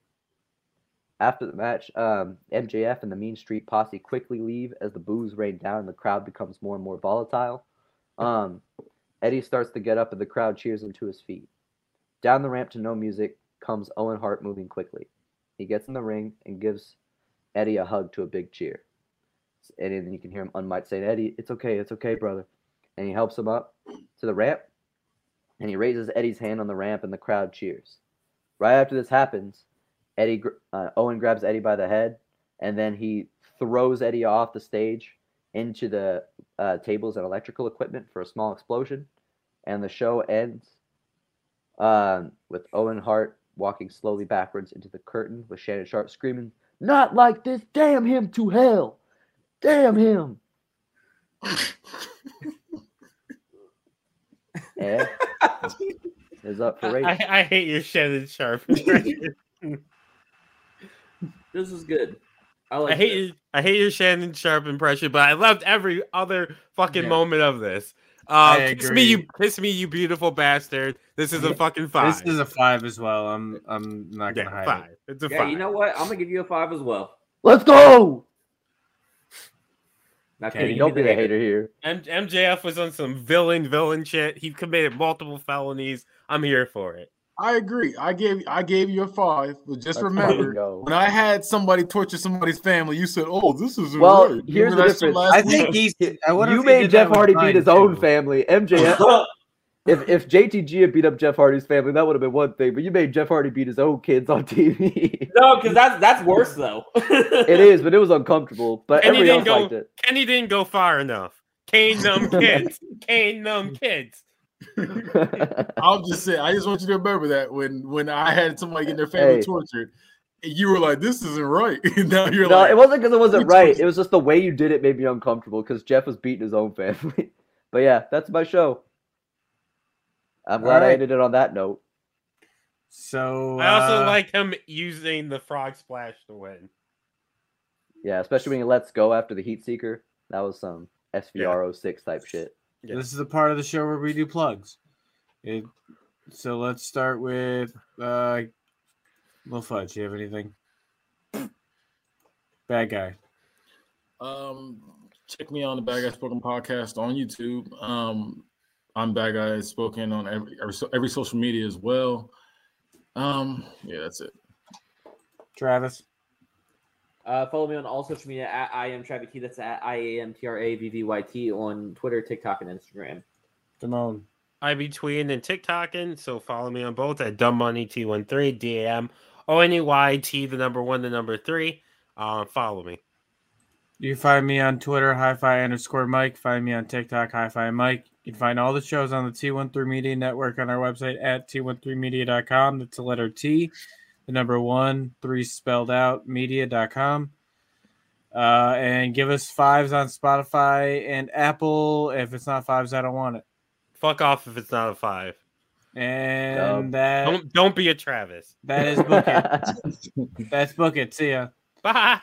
After the match, um, MJF and the Mean Street Posse quickly leave as the boos rain down and the crowd becomes more and more volatile. Um, Eddie starts to get up and the crowd cheers him to his feet. Down the ramp to no music comes Owen Hart moving quickly. He gets in the ring and gives Eddie a hug to a big cheer. And then you can hear him unmic saying, Eddie, it's okay, it's okay, brother. And he helps him up to the ramp and he raises Eddie's hand on the ramp and the crowd cheers. Right after this happens, Eddie uh, Owen grabs Eddie by the head and then he throws Eddie off the stage into the uh, tables and electrical equipment for a small explosion. And the show ends um, with Owen Hart walking slowly backwards into the curtain with Shannon Sharpe screaming, Not like this! Damn him to hell! Damn him! and is up for race. I, I hate your Shannon Sharpe. impression. This is good. I like I hate this. your, I hate your Shannon Sharpe impression, but I loved every other fucking Yeah. moment of this. Uh, kiss me, you agree. kiss me, you beautiful bastard. This is a fucking five. This is a five as well. I'm I'm not gonna hide five. it. It's a Yeah, five. you know what? I'm gonna give you a five as well. Let's go. Now, Okay, Kenny, don't be be the hater here. M- MJF was on some villain villain shit. He committed multiple felonies. I'm here for it. I agree. I gave I gave you a five, but just Let's remember when I had somebody torture somebody's family, you said, "Oh, this is Well, right." here's Remember the that difference. I think he's. I You if he made Jeff Hardy beat mine, his own family. MJF. if if JTG had beat up Jeff Hardy's family, that would have been one thing. But you made Jeff Hardy beat his own kids on TV. no, because that's that's worse though. it is, but it was uncomfortable. But And he everybody didn't go- liked it. Kenny didn't go far enough. Cane them kids. Cane them kids. I'll just say, I just want you to remember that when when I had somebody get their family Hey. tortured, you were like, "This isn't right." And now you're no, like, it wasn't because it wasn't right. was- It was just the way you did it made me uncomfortable because Jeff was beating his own family. but yeah, that's my show. I'm glad I Alright. ended it on that note. So I also uh, like him using the frog splash to win. Yeah, especially when he lets go after the Heat Seeker. That was some SVR 06 type shit. Yeah. This is the part of the show where we do plugs. It, so let's start with uh, Lil Fudge. You have anything? Bad guy. Um, check me on the Bad Guy Spoken podcast on YouTube. Um, I'm Bad Guy Spoken on every every, so- every social media as well. Um, yeah, that's it. Travis. Uh, follow me on all social media at I am Travis T. That's at I A M T R A V V Y T on Twitter, TikTok, and Instagram. Damone. I be tweeting and TikToking, so follow me on both at Damoney T13 D A M O N E Y T the number one the number three. Uh, follow me. You can find me on Twitter, hi-fi underscore Mike. Find me on TikTok, hi-fi Mike. You can find all the shows on the T13 Media Network on our website at t13media.com. That's the letter T, the number one, three spelled out, media.com. Uh, and give us fives on Spotify and Apple. If it's not fives, I don't want it. Fuck off if it's not a five. And um, that don't, don't be a Travis. That is book it. That's book it. See ya. Bye.